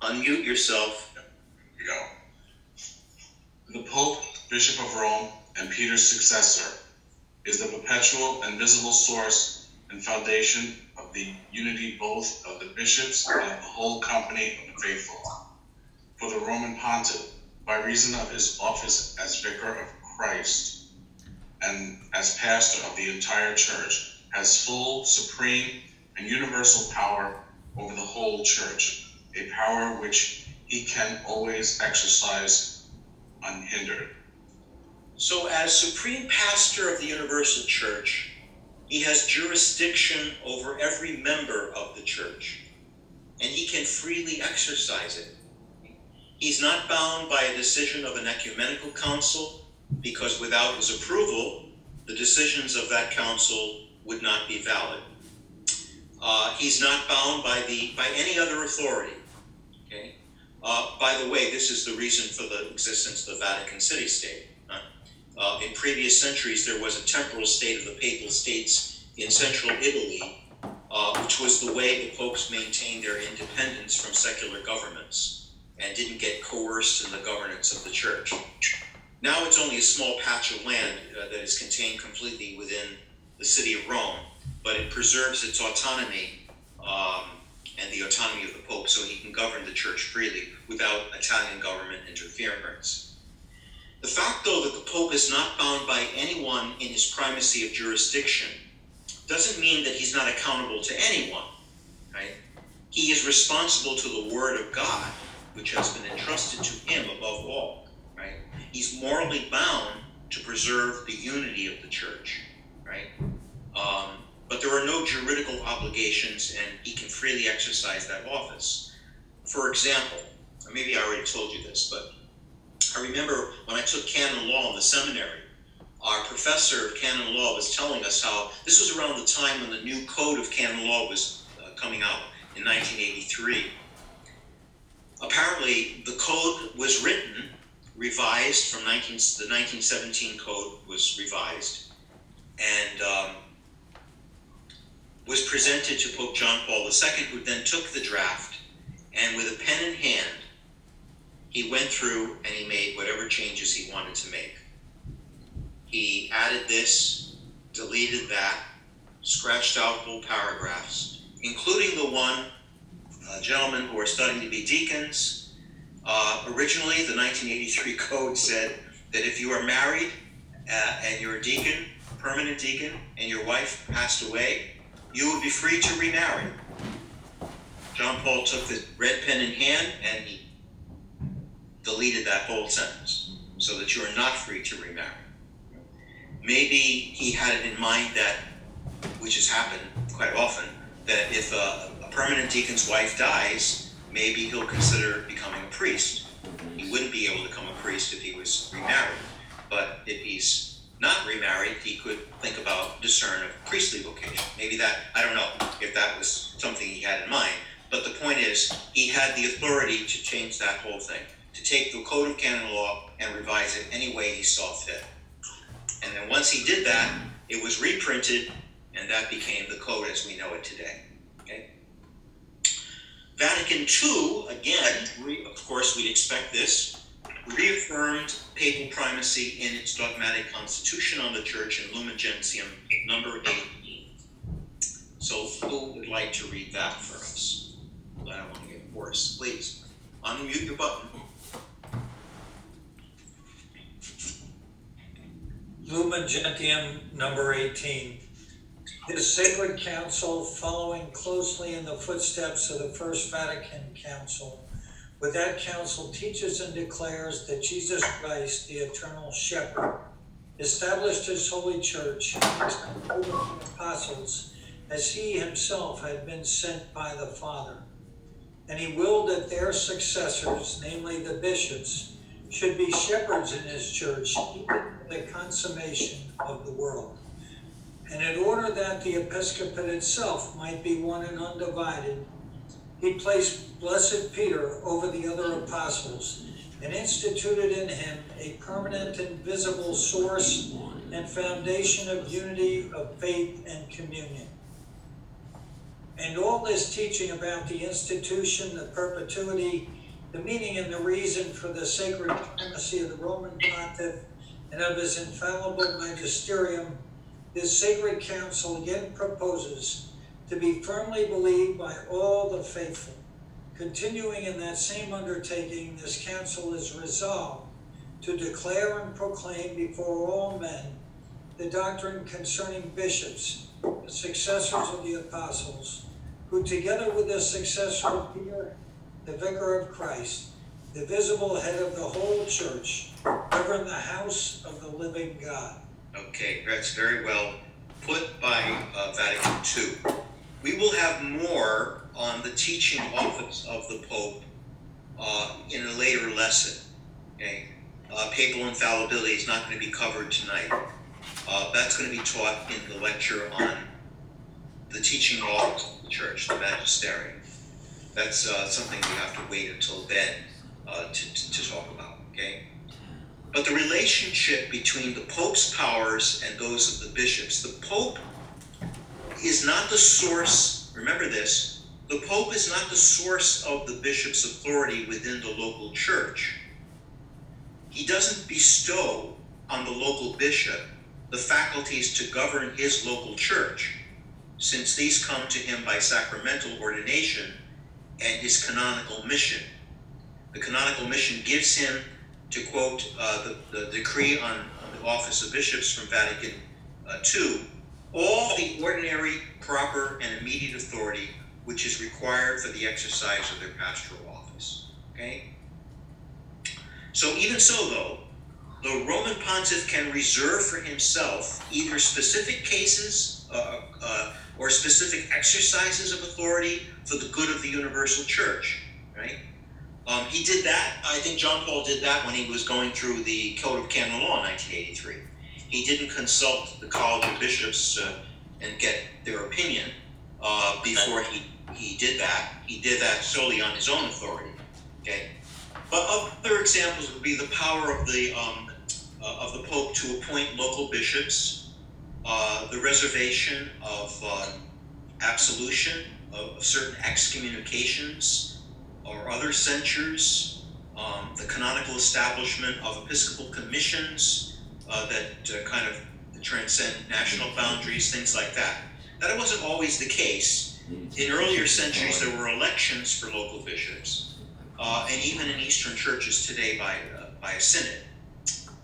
Unmute yourself. Here we go. The Pope, Bishop of Rome, and Peter's successor is the perpetual and visible source and foundation of the unity both of the bishops and of the whole company of the faithful. For the Roman Pontiff, by reason of his office as Vicar of Christ and as pastor of the entire church, has full, supreme, and universal power over the whole church, a power which he can always exercise unhindered. So, as supreme pastor of the universal church, he has jurisdiction over every member of the church, and he can freely exercise it. He's not bound by a decision of an ecumenical council, because without his approval, the decisions of that council would not be valid. Uh, he's not bound by the by any other authority. Okay. Uh, by the way, this is the reason for the existence of the Vatican City State. Uh, in previous centuries, there was a temporal state of the Papal States in central Italy, uh, which was the way the popes maintained their independence from secular governments and didn't get coerced in the governance of the church. Now it's only a small patch of land uh, that is contained completely within the city of Rome, but it preserves its autonomy um, and the autonomy of the Pope so he can govern the church freely without Italian government interference. The fact, though, that the Pope is not bound by anyone in his primacy of jurisdiction doesn't mean that he's not accountable to anyone, right? He is responsible to the Word of God, which has been entrusted to him above all, right? He's morally bound to preserve the unity of the church, right? Um, but there are no juridical obligations, and he can freely exercise that office. For example, maybe I already told you this, but I remember when I took canon law in the seminary, our professor of canon law was telling us how this was around the time when the new code of canon law was uh, coming out in 1983. Apparently, the code was written, revised from 19, the 1917 code was revised, and um, was presented to Pope John Paul II, who then took the draft and, with a pen in hand, he went through and he made whatever changes he wanted to make. He added this, deleted that, scratched out whole paragraphs, including the one uh, gentlemen who are studying to be deacons. Uh, originally, the 1983 code said that if you are married uh, and you're a deacon, permanent deacon, and your wife passed away, you would be free to remarry. John Paul took the red pen in hand and he deleted that whole sentence mm-hmm. so that you are not free to remarry. Maybe he had it in mind that, which has happened quite often, that if a, a permanent deacon's wife dies, maybe he'll consider becoming a priest. He mm-hmm. wouldn't be able to become a priest if he was remarried. But if he's not remarried, he could think about discern a priestly vocation. Maybe that, I don't know if that was something he had in mind. But the point is, he had the authority to change that whole thing, take the code of canon law and revise it any way he saw fit. And then once he did that, it was reprinted, and that became the code as we know it today. Okay? Vatican II, again, re, of course, we'd expect this, reaffirmed papal primacy in its dogmatic constitution on the church in Lumen Gentium number 18. So, who would like to read that for us? I don't want to get hoarse. Please, unmute your button. Lumen Gentium number 18. This sacred council, following closely in the footsteps of the First Vatican Council, with that council teaches and declares that Jesus Christ, the eternal shepherd, established his holy church apostles as he himself had been sent by the Father. And he willed that their successors, namely the bishops, should be shepherds in his church, the consummation of the world. And in order that the episcopate itself might be one and undivided, he placed Blessed Peter over the other apostles and instituted in him a permanent and visible source and foundation of unity of faith and communion. And all this teaching about the institution, the perpetuity, the meaning and the reason for the sacred primacy of the Roman pontiff and of his infallible magisterium, this sacred council again proposes to be firmly believed by all the faithful. Continuing in that same undertaking, this council is resolved to declare and proclaim before all men the doctrine concerning bishops, the successors of the apostles, who together with the successor of Peter, the vicar of Christ, the visible head of the whole church, govern the house of the living God. Okay, that's very well put by uh, Vatican II. We will have more on the teaching office of the Pope uh, in a later lesson. Okay, uh, papal infallibility is not going to be covered tonight. Uh, that's going to be taught in the lecture on the teaching office of the church, the magisterium. That's uh, something we have to wait until then uh, to, to, to talk about, okay? But the relationship between the Pope's powers and those of the bishops, the Pope is not the source, remember this, the Pope is not the source of the bishop's authority within the local church. He doesn't bestow on the local bishop the faculties to govern his local church, since these come to him by sacramental ordination and his canonical mission. The canonical mission gives him, to quote uh, the, the decree on, on the office of bishops from Vatican uh, II, all the ordinary, proper, and immediate authority which is required for the exercise of their pastoral office. Okay? So, even so, though, the Roman pontiff can reserve for himself either specific cases uh, uh, or specific exercises of authority for the good of the universal church, right? Um, he did that. I think John Paul did that when he was going through the Code of Canon Law in 1983. He didn't consult the College of Bishops uh, and get their opinion uh, before he, he did that. He did that solely on his own authority. Okay, but other examples would be the power of the um, uh, of the Pope to appoint local bishops, uh, the reservation of uh, absolution of, of certain excommunications or other censures, um, the canonical establishment of episcopal commissions uh, that uh, kind of transcend national boundaries, things like that. That wasn't always the case. In earlier centuries, there were elections for local bishops, uh, and even in Eastern churches today by, uh, by a synod.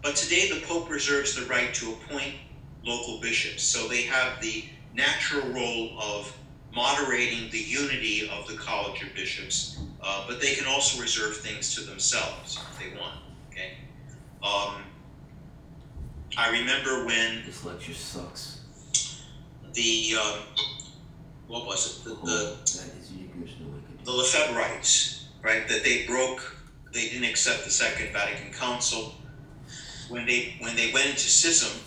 But today, the Pope reserves the right to appoint local bishops, so they have the natural role of moderating the unity of the College of Bishops, uh, but they can also reserve things to themselves if they want. Okay. Um, I remember when This lecture sucks. the um, what was it? The, the that is Uyghurs no the Lefebvrites, right? That they broke, they didn't accept the Second Vatican Council. When they when they went into schism,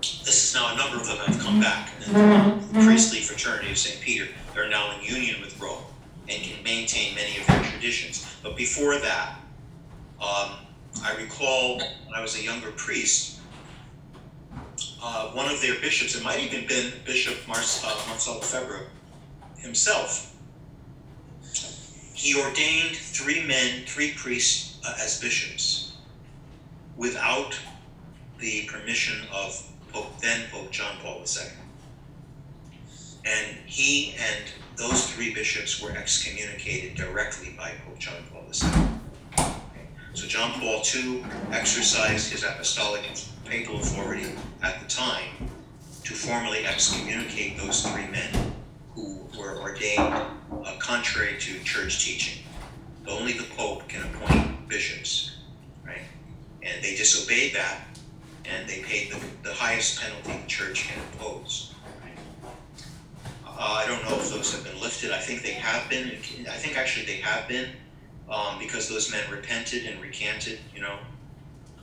this is now a number of them have come back. And the priestly fraternity of St. Peter, they're now in union with Rome and can maintain many of their traditions. But before that, um, I recall when I was a younger priest, uh, one of their bishops, it might even been Bishop Mar- uh, Marcel himself, he ordained three men, three priests uh, as bishops without the permission of John Paul II. And he and those three bishops were excommunicated directly by Pope John Paul II. So John Paul II exercised his apostolic and papal authority at the time to formally excommunicate those three men who were ordained uh, contrary to church teaching. Only the Pope can appoint bishops, right? And they disobeyed that, and they paid the, the highest penalty the church can impose. Uh, I don't know if those have been lifted. I think they have been. I think actually they have been, um, because those men repented and recanted. You know,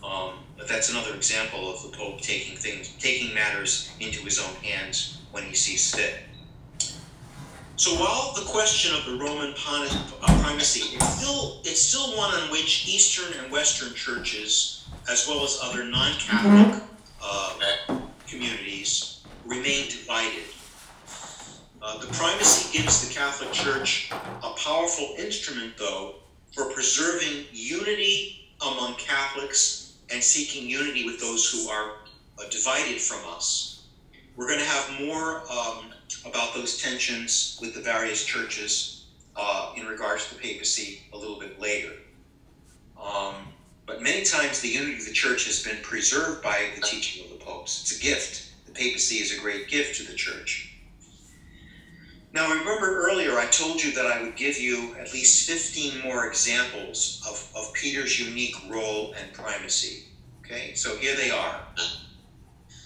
um, but that's another example of the Pope taking things, taking matters into his own hands when he sees fit. So while the question of the Roman uh, primacy is still it's still one on which Eastern and Western churches, as well as other non-Catholic uh, communities, remain divided. Uh, the primacy gives the Catholic Church a powerful instrument, though, for preserving unity among Catholics and seeking unity with those who are uh, divided from us. We're going to have more um, about those tensions with the various churches uh, in regards to the papacy a little bit later. Um, but many times the unity of the church has been preserved by the teaching of the popes. It's a gift. The papacy is a great gift to the church. Now, remember earlier I told you that I would give you at least 15 more examples of, of Peter's unique role and primacy. Okay, so here they are.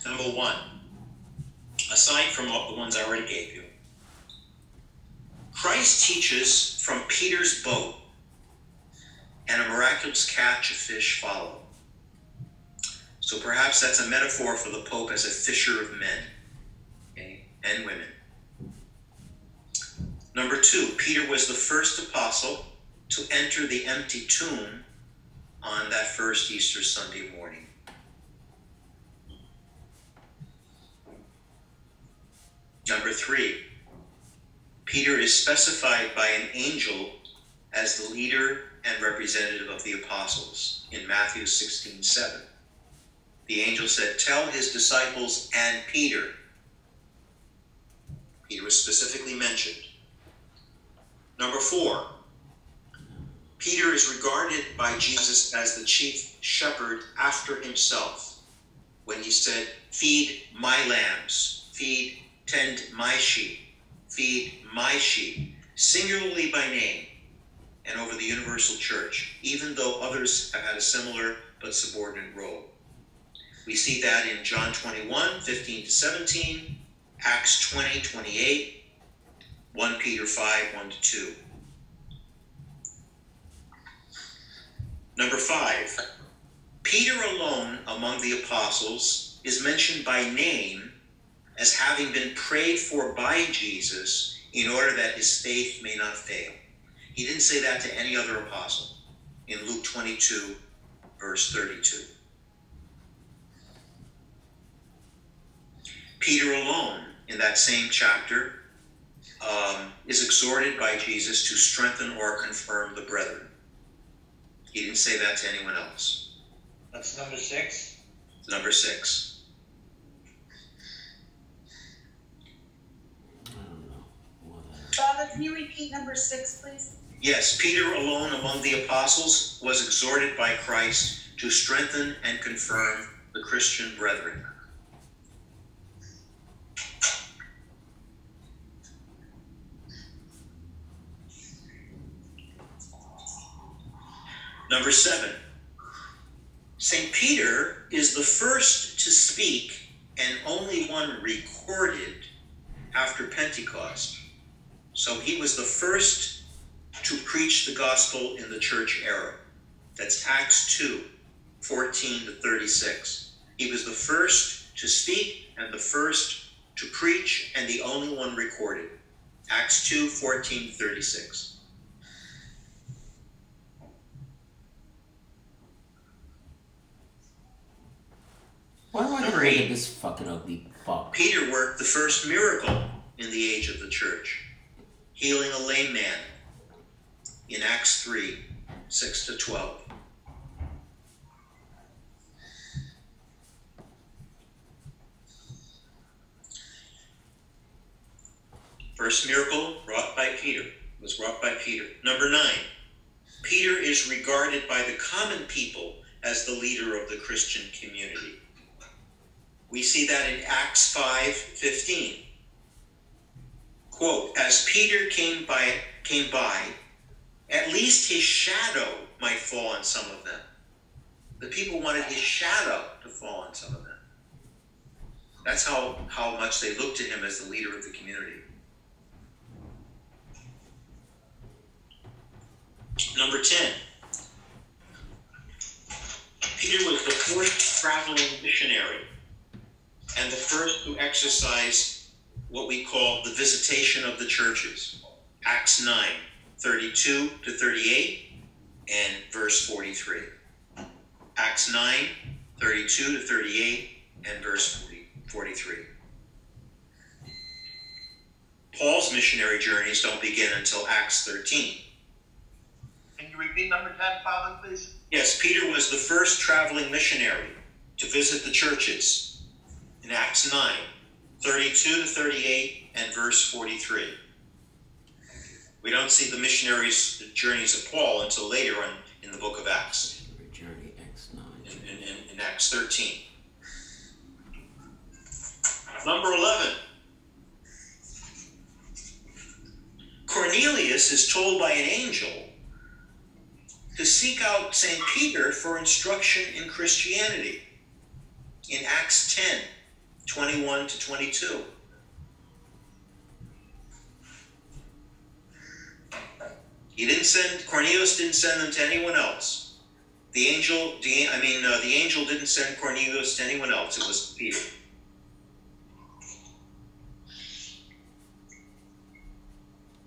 Number one, aside from the ones I already gave you, Christ teaches from Peter's boat, and a miraculous catch of fish follow. So perhaps that's a metaphor for the Pope as a fisher of men. Okay? and women. Number two, Peter was the first apostle to enter the empty tomb on that first Easter Sunday morning. Number three, Peter is specified by an angel as the leader and representative of the apostles in Matthew 16 7. The angel said, Tell his disciples and Peter. Peter was specifically mentioned. Number four, Peter is regarded by Jesus as the chief shepherd after himself when he said, Feed my lambs, feed, tend my sheep, feed my sheep, singularly by name and over the universal church, even though others have had a similar but subordinate role. We see that in John 21, 15 to 17, Acts 20, 28, 1 Peter 5, 1 to 2. Number five, Peter alone among the apostles is mentioned by name as having been prayed for by Jesus in order that his faith may not fail. He didn't say that to any other apostle in Luke 22, verse 32. Peter alone, in that same chapter, um, is exhorted by Jesus to strengthen or confirm the brethren. He didn't say that to anyone else. That's number six. Number six. I don't know. What, Father, can you repeat number six, please? Yes, Peter alone among the apostles was exhorted by Christ to strengthen and confirm the Christian brethren. Number seven, St. Peter is the first to speak and only one recorded after Pentecost. So he was the first to preach the gospel in the church era. That's Acts 2 14 to 36. He was the first to speak and the first to preach and the only one recorded. Acts 2 14 36. Why do I Number eight. this fucking ugly fuck? Peter worked the first miracle in the age of the church, healing a lame man in Acts 3 6 to 12. First miracle wrought by Peter was wrought by Peter. Number nine, Peter is regarded by the common people as the leader of the Christian community. We see that in Acts 5 15. Quote, as Peter came by came by, at least his shadow might fall on some of them. The people wanted his shadow to fall on some of them. That's how, how much they looked to him as the leader of the community. Number 10. Peter was the first traveling missionary and the first to exercise what we call the visitation of the churches. Acts 9, 32 to 38, and verse 43. Acts 9, 32 to 38, and verse 40, 43. Paul's missionary journeys don't begin until Acts 13. Can you repeat number 10, Father, please? Yes, Peter was the first traveling missionary to visit the churches in Acts 9, 32 to 38, and verse 43. We don't see the missionaries' journeys of Paul until later on in the book of Acts, Journey X9. in, in, in, in Acts 13. Number 11. Cornelius is told by an angel to seek out St. Peter for instruction in Christianity in Acts 10 21 to 22. He didn't send Cornelius didn't send them to anyone else. The angel, I mean, uh, the angel didn't send Cornelius to anyone else. It was Peter.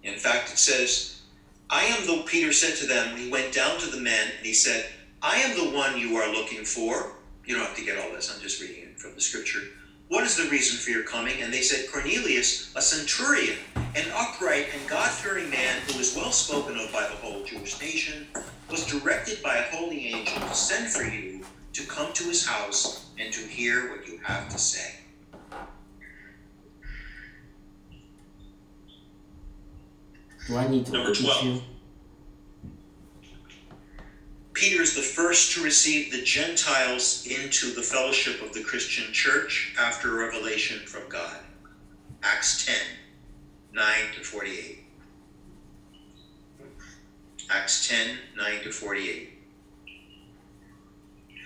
In fact, it says, "I am the." Peter said to them. He went down to the men and he said, "I am the one you are looking for." You don't have to get all this. I'm just reading it from the scripture. What is the reason for your coming? And they said, Cornelius, a centurion, an upright and God fearing man who was well spoken of by the whole Jewish nation, was directed by a holy angel to send for you to come to his house and to hear what you have to say. Do I need to Number look at 12. Peter is the first to receive the Gentiles into the fellowship of the Christian church after a revelation from God. Acts 10 9 to 48. Acts 10 9 to 48.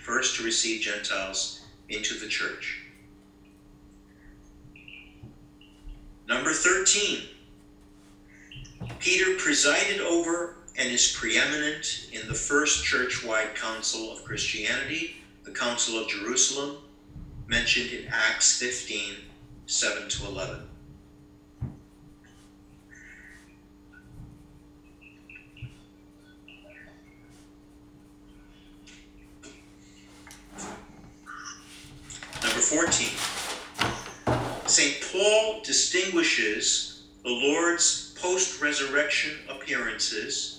First to receive Gentiles into the church. Number 13. Peter presided over and is preeminent in the first church-wide council of Christianity, the Council of Jerusalem, mentioned in Acts 15, 7 to 11. Number 14. St. Paul distinguishes the Lord's post resurrection appearances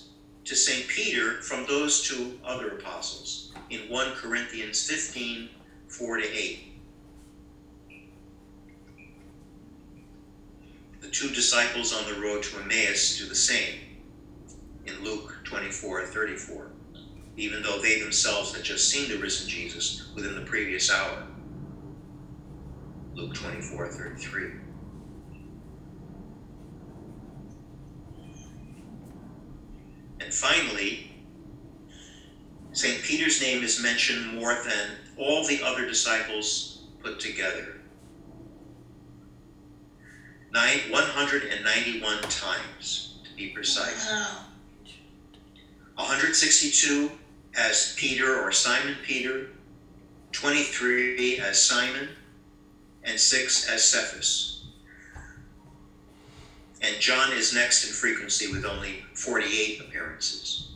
to St. Peter from those two other apostles in 1 Corinthians 15 4 to 8. The two disciples on the road to Emmaus do the same in Luke 24 34, even though they themselves had just seen the risen Jesus within the previous hour. Luke 24 33. And finally, St. Peter's name is mentioned more than all the other disciples put together. Nine, 191 times, to be precise. Wow. 162 as Peter or Simon Peter, 23 as Simon, and 6 as Cephas. And John is next in frequency with only 48 appearances.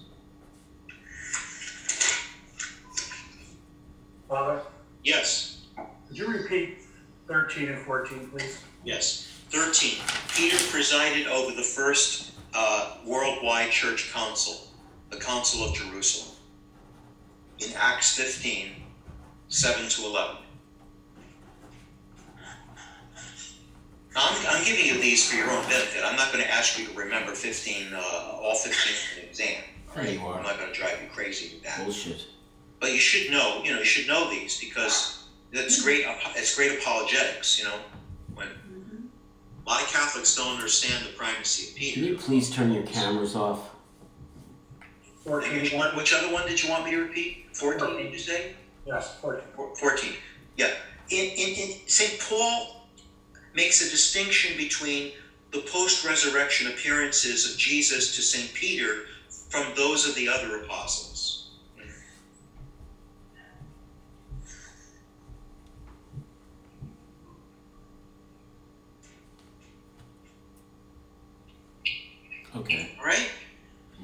Father, Yes, could you repeat thirteen and fourteen, please? yes. 13. Peter presided over the first uh, worldwide church council, the Council of Jerusalem, in Acts 15, 7 to 11. I'm, I'm giving you these for your own benefit. I'm not going to ask you to remember 15, uh, all 15 in an exam. There you I'm not going to drive you crazy with that. Bullshit. But you should know, you know, you should know these because that's mm-hmm. great. Uh, it's great apologetics. You know, when mm-hmm. a lot of Catholics don't understand the primacy of Peter. Can you please turn your cameras off? Fourteen, which one? Which other one did you want me to repeat? Fourteen? Did you say? yes, fourteen. Four- Fourteen. Yeah. In in, in Saint Paul makes a distinction between the post-resurrection appearances of Jesus to Saint Peter from those of the other apostles. Okay. All right.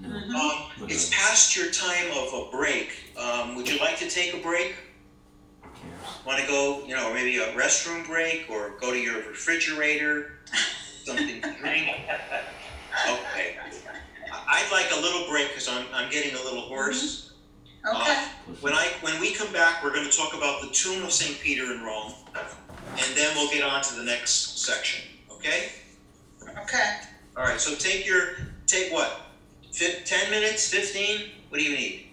No. Um, it's past your time of a break. Um, would you like to take a break? Want to go, you know, maybe a restroom break or go to your refrigerator, something to drink? Okay. I'd like a little break because I'm, I'm getting a little hoarse. Mm-hmm. Uh, okay, When I when we come back, we're going to talk about the tomb of Saint Peter in Rome, and then we'll get on to the next section. Okay? okay. All right. So take your take what? Fif- Ten minutes? Fifteen? What do you need?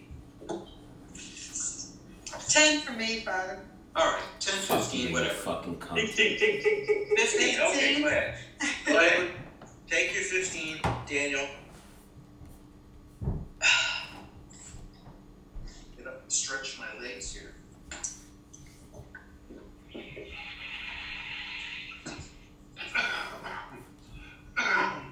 Ten for me, Father. All right, 10, 15, whatever. Fucking cunt. Tick, tick, tick, tick, tick, tick. 15. Okay, go ahead. Go ahead. Take your 15, Daniel. Get up and stretch my legs here.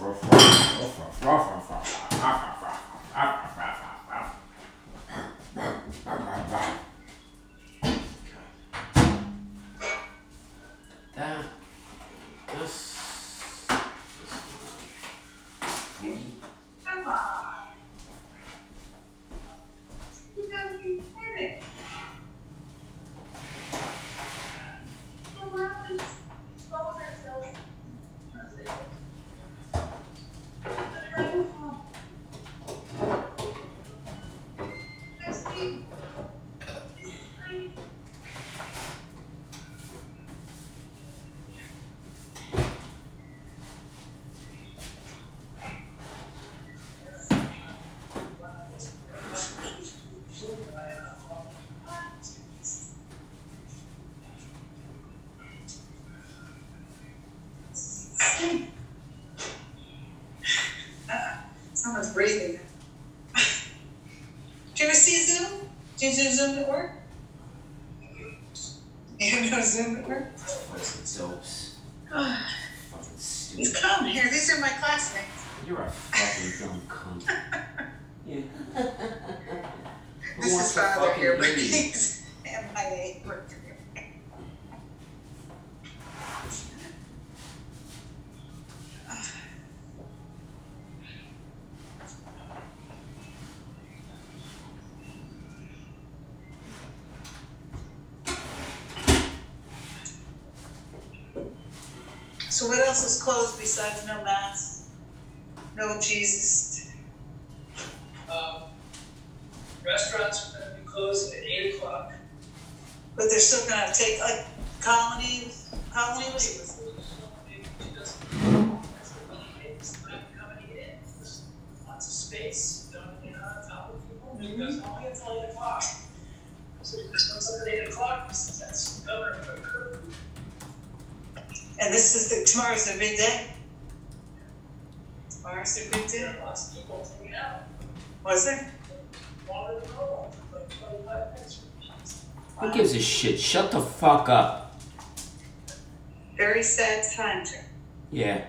ruff, ruff, ruff. Is in work? Shut the fuck up. Very sad time. Yeah.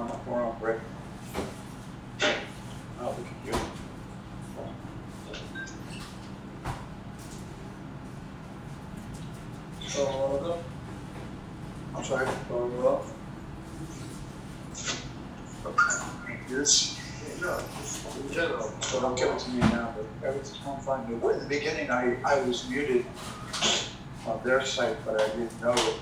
on the foreign operator. Off the computer. Colorado. I'm sorry, Colorado. Yes. No, in general. So don't give it to me now, but everything's going fine. In the beginning, I, I was muted on their site, but I didn't know it.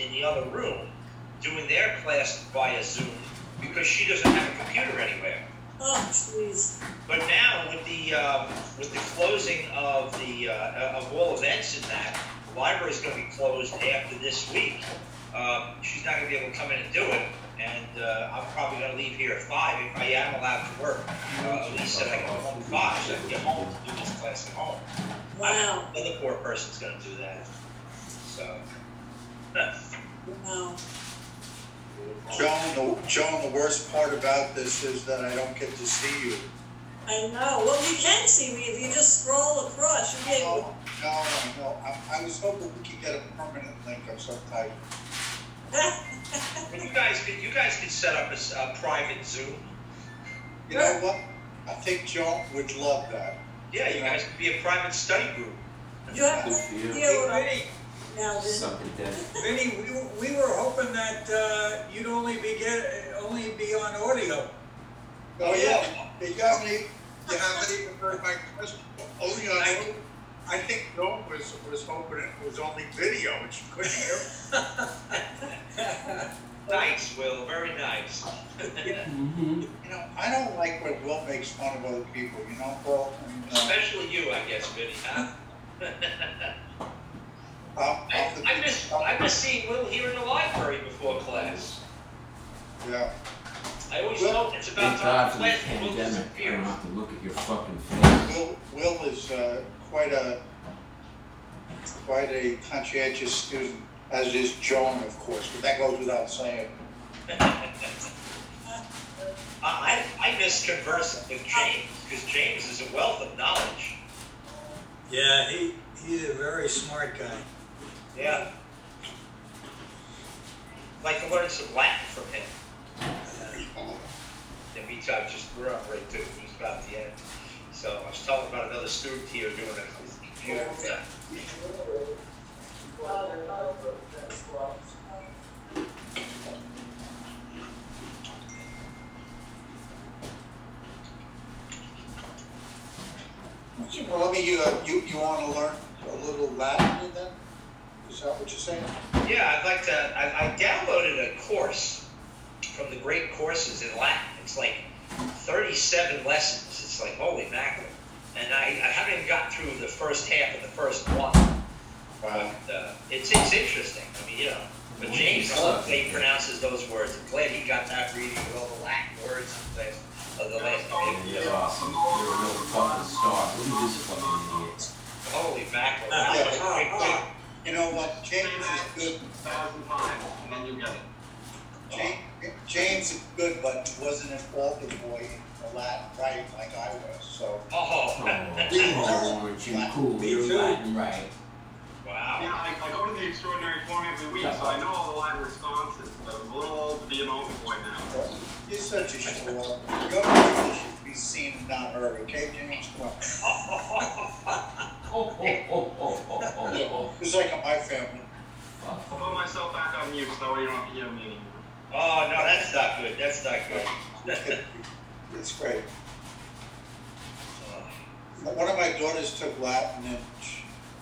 In the other room doing their class via Zoom because she doesn't have a computer anywhere. Oh, jeez. But now with the um, with the closing of the uh, of all events in that, the library is going to be closed after this week. Um, she's not going to be able to come in and do it, and uh, I'm probably going to leave here at five if I am allowed to work. Uh, Elise said I can go home at five, so I can get home to do this class at home. Wow, The other poor person's going to do that. So. wow. Joan, the, Joan, the worst part about this is that I don't get to see you. I know. Well, you can see me if you just scroll across. You get, oh, No, no, no, I, I was hoping we could get a permanent link of some type. But you guys could you guys could set up a, s- a private Zoom. You know what? I think Joan would love that. Yeah, you guys could be a private study group. you have Good to for you. deal Hey, with Vinny, now. Then. Suck it, Dad. Vinny, we, were- we were hoping that, uh, you'd only be get, only be on audio. Oh, yeah, do you have any, you have any, my question, only on, I- I think Joan was, was hoping it was only video, which you couldn't hear. Nice, Will. Very nice. Mm-hmm. You know, I don't like when Will makes fun of other people, you know, Paul, and, uh, Especially you, I guess, Vinny, huh? I'm, I, I'm the. I miss I miss seeing Will here in the library before class. Yeah, I always Will- thought it's about Thank to God for the class and Will pandemic. I disappears. don't have to look at your fucking face. Will, Will is, uh, quite a, quite a conscientious student, as is Joan, of course, but that goes without saying. I, I miss conversing with James because James is a wealth of knowledge. Yeah, he, he's a very smart guy. Yeah. Like to learn some Latin from him. And we too, I just grew up right too, it was about the end. So I was talking about another student here doing a computer. Yeah. Well, let me, uh, you, you wanna learn a little Latin then? Is that what you're saying? Yeah, I'd like to, I, I downloaded a course from the great courses in Latin. It's like thirty-seven lessons. It's like, holy mackerel. And I, I haven't even got through the first half of the first one. But, uh, it's, it's interesting. I mean, you know, but James, I love the way he pronounces those words. I'm glad he got that reading with all the Latin words and things of the last. You're awesome. You're a real fucking star. What are you disappointing idiots? Holy mackerel. Yeah. You know what, James is good, Thousand times, and then you get it. James, James is good, but he wasn't an altar boy in the Latin writing like I was, so. Oh, Oh, aren't you cool? Me You're too. Latin rite. wow. Yeah, I, I go to the extraordinary form every week, so I know all the Latin responses, but I'm a little old to be an altar boy now. You're such a show up. Your English should be seen and not heard, okay, James? Come. Oh, oh, oh, oh, oh, oh, oh. It's like in my family. I'll put myself back on mute, so you don't hear me anymore. Oh, no, that's not good. That's not good. It's great. Uh, one of my daughters took Latin and,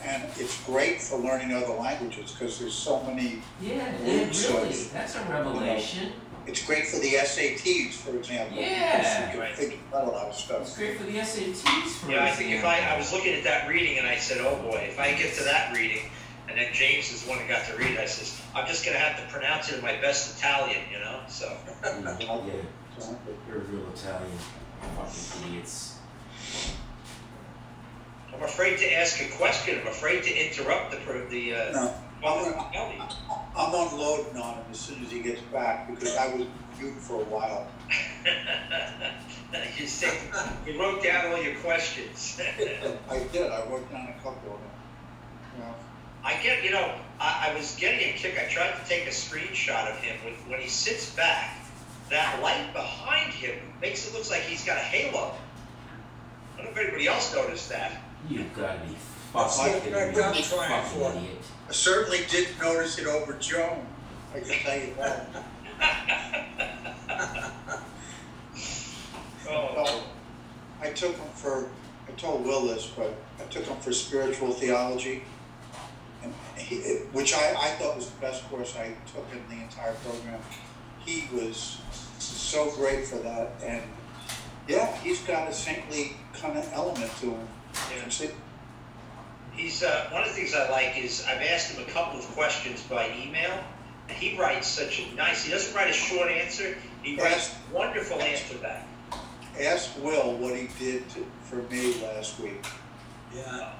and it's great for learning other languages because there's so many. Yeah, it Roots really. of- That's a revelation. It's great for the SATs, for example. Yeah. You can think about a lot of It's stuff. great for the SATs, for Yeah, I think if I, I was looking at that reading and I said, oh boy, if I get to that reading, and then James is the one who got to read it, I says, I'm just gonna have to pronounce it in my best Italian, you know, so. Yeah, you're a real Italian. Fucking idiots. I'm afraid to ask a question. I'm afraid to interrupt the, pro- the, uh, No, public I'm, I'm unloading on him as soon as he gets back because I was mute for a while. You said, you wrote down all your questions. I did, I wrote down a couple of them. You know, I get, you know, I, I was getting a kick. I tried to take a screenshot of him when, when he sits back. That light behind him makes it look like he's got a halo. I don't know if anybody else noticed that. You've gotta be That's fucking the kidding effect me. I'm trying Fucking for. idiot. I certainly didn't notice it over Joan, I can tell you that. Oh, Well, I took him for, I told Will this, but I took him for spiritual theology. And he, it- which I, I thought was the best course I took in the entire program. He was so great for that and, yeah, he's got a saintly kind of element to him. Yeah. He's, uh, one of the things I like is I've asked him a couple of questions by email. And he writes such a nice, he doesn't write a short answer. He writes wonderful answer back. Ask Will what he did to, for me last week. Yeah.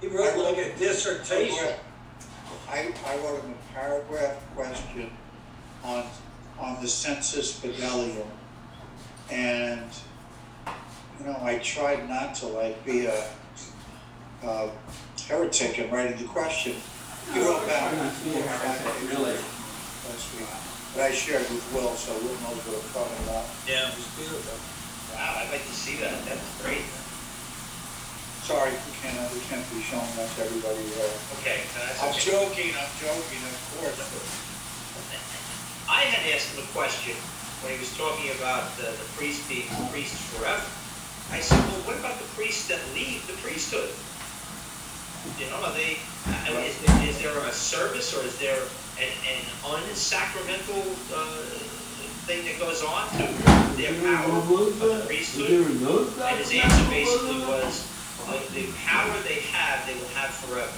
He wrote like a dissertation. I, I wrote him a paragraph question on, on the sensus fidelium. And, you know, I tried not to like be a, a heretic in writing the question. He wrote back, he wrote Really? last week, but I shared with Will, so Will knows what I'm talking about. Yeah, it was beautiful. Wow, I'd like to see that. That's great. Sorry, we can't, we can't be showing that to everybody, uh, Okay, so that's I'm okay. joking, I'm joking, of course. I had asked him a question when he was talking about the, the priest being priests forever. I said, well, what about the priests that leave the priesthood? You know, are they, I mean, is, is there a service or is there an, an unsacramental, uh, thing that goes on to their power of the priesthood? And his answer basically was, uh, the power they have, they will have forever.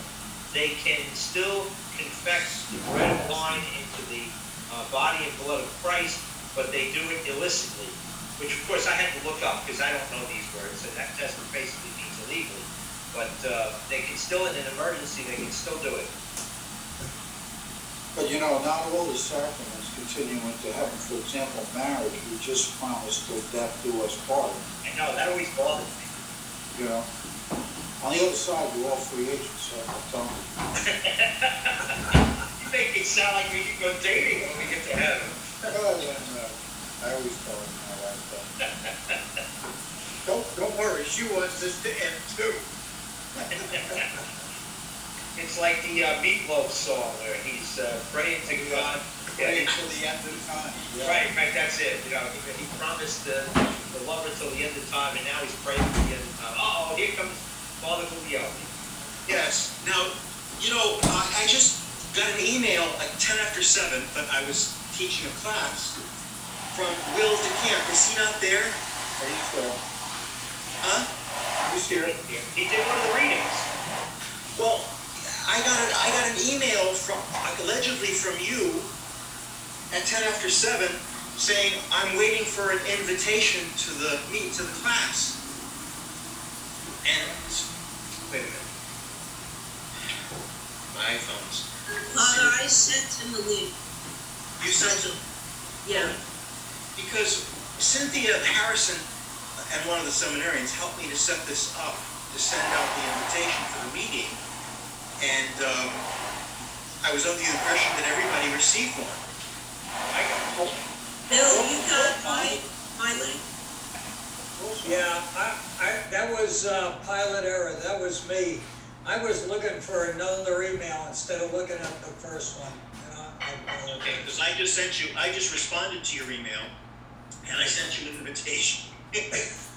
They can still confess the bread and wine into the uh, body and blood of Christ, but they do it illicitly, which of course I had to look up because I don't know these words, and that test basically means illegally. But uh, they can still, in an emergency, they can still do it. But you know, not all the sacraments continue into heaven. For example, marriage, we just promised till death do us part, I know, that always bothers me. you know? On the other side, we're all free agents, so I'm telling you. You make it sound like we can go dating when we get to heaven. Oh, yeah, no, I always tell them my wife that. Don't, don't worry, she wants this to end too. It's like the uh, Meat Loaf song where he's uh, praying to God. Wait till the end of time. Right, right, that's it. You know, he, he promised the, the lover till the end of time, and now he's praying to the end of time. Uh-oh, here comes Father Julio. Yes, now, you know, I, I just, got an email at ten after seven, but I was teaching a class from Will DeCamp. Is he not there? Huh? He did one of the readings. Well, I got an, I got an email from, allegedly from you at ten after seven saying, I'm waiting for an invitation to the meet, to the class. And, wait a minute. My iPhone's, Father, I sent him the link. you sent it, Yeah. because Cynthia Harrison and one of the seminarians helped me to set this up, to send out the invitation for the meeting. And, um, I was under the impression that everybody received one. I got, Bill, you got my, my link? Yeah, I, I, that was, uh, pilot error, that was me. I was looking for another email instead of looking at the first one, and I, I Okay, because I just sent you, I just responded to your email, and I sent you an invitation. Apologize.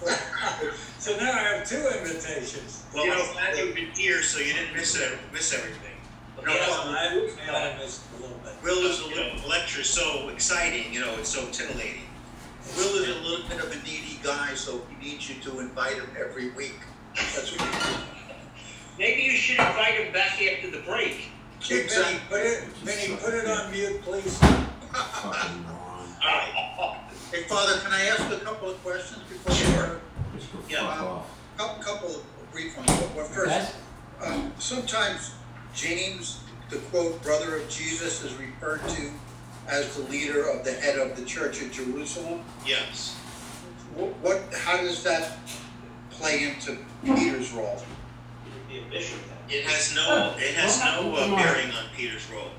So now I have two invitations. Well, I'm glad you've been here, so you didn't miss it, miss everything. No, Yeah, no, I, yeah, I missed a little bit. Will is a little, lecture's so exciting, you know, it's so titillating. Will is a little bit of a needy guy, so he needs you to invite him every week. That's what he Maybe you should invite him back after the break. Hey, Vinny, put it, Vinny, put it on mute, please. Fucking moron. Hey, Father, can I ask a couple of questions before? Sure. Just go Yeah. fuck off. Couple, couple of brief ones. Well, well, first, um, sometimes James, the quote, brother of Jesus, is referred to as the leader of the head of the church in Jerusalem. yes. What, what, how does that play into Peter's role? Be a bishop then. It has no, it has no uh, bearing on Peter's role.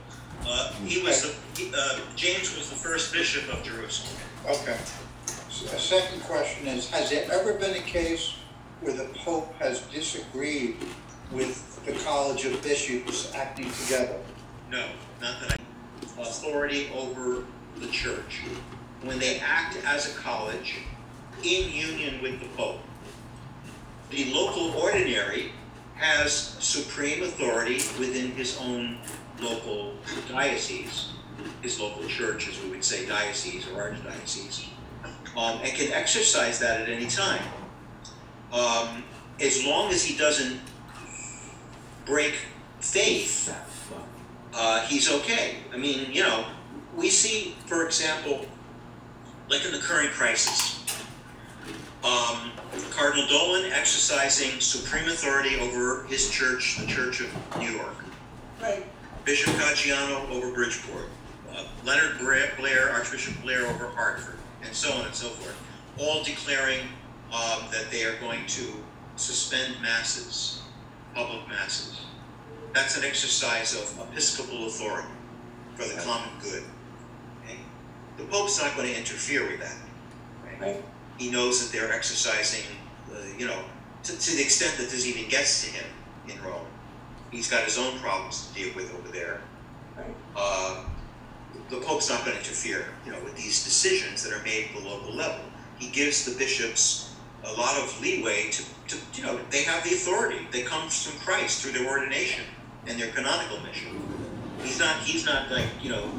Uh, he was the, he, uh, James was the first bishop of Jerusalem. Okay. S- A second question is, has there ever been a case where the Pope has disagreed with the College of Bishops acting together? No, not that I, authority over the church. When they act as a college in union with the Pope. The local ordinary has supreme authority within his own local diocese, his local church, as we would say, diocese or archdiocese, um, and can exercise that at any time. Um, as long as he doesn't break faith, uh, he's okay. I mean, you know, we see, for example, like in the current crisis, um, Cardinal Dolan exercising supreme authority over his church, the Church of New York. Right. Bishop Caggiano over Bridgeport. Uh, Leonard Blair, Archbishop Blair over Hartford, and so on and so forth. All declaring um, that they are going to suspend masses, public masses. That's an exercise of episcopal authority for the common good. Okay? The Pope's not going to interfere with that. Right. He knows that they're exercising, uh, you know, to, to the extent that this even gets to him in Rome. He's got his own problems to deal with over there. Right. Uh, the Pope's not going to interfere, you know, with these decisions that are made at the local level. He gives the bishops a lot of leeway to, to you know, they have the authority. They come from Christ through their ordination and their canonical mission. He's not, he's not like, you know,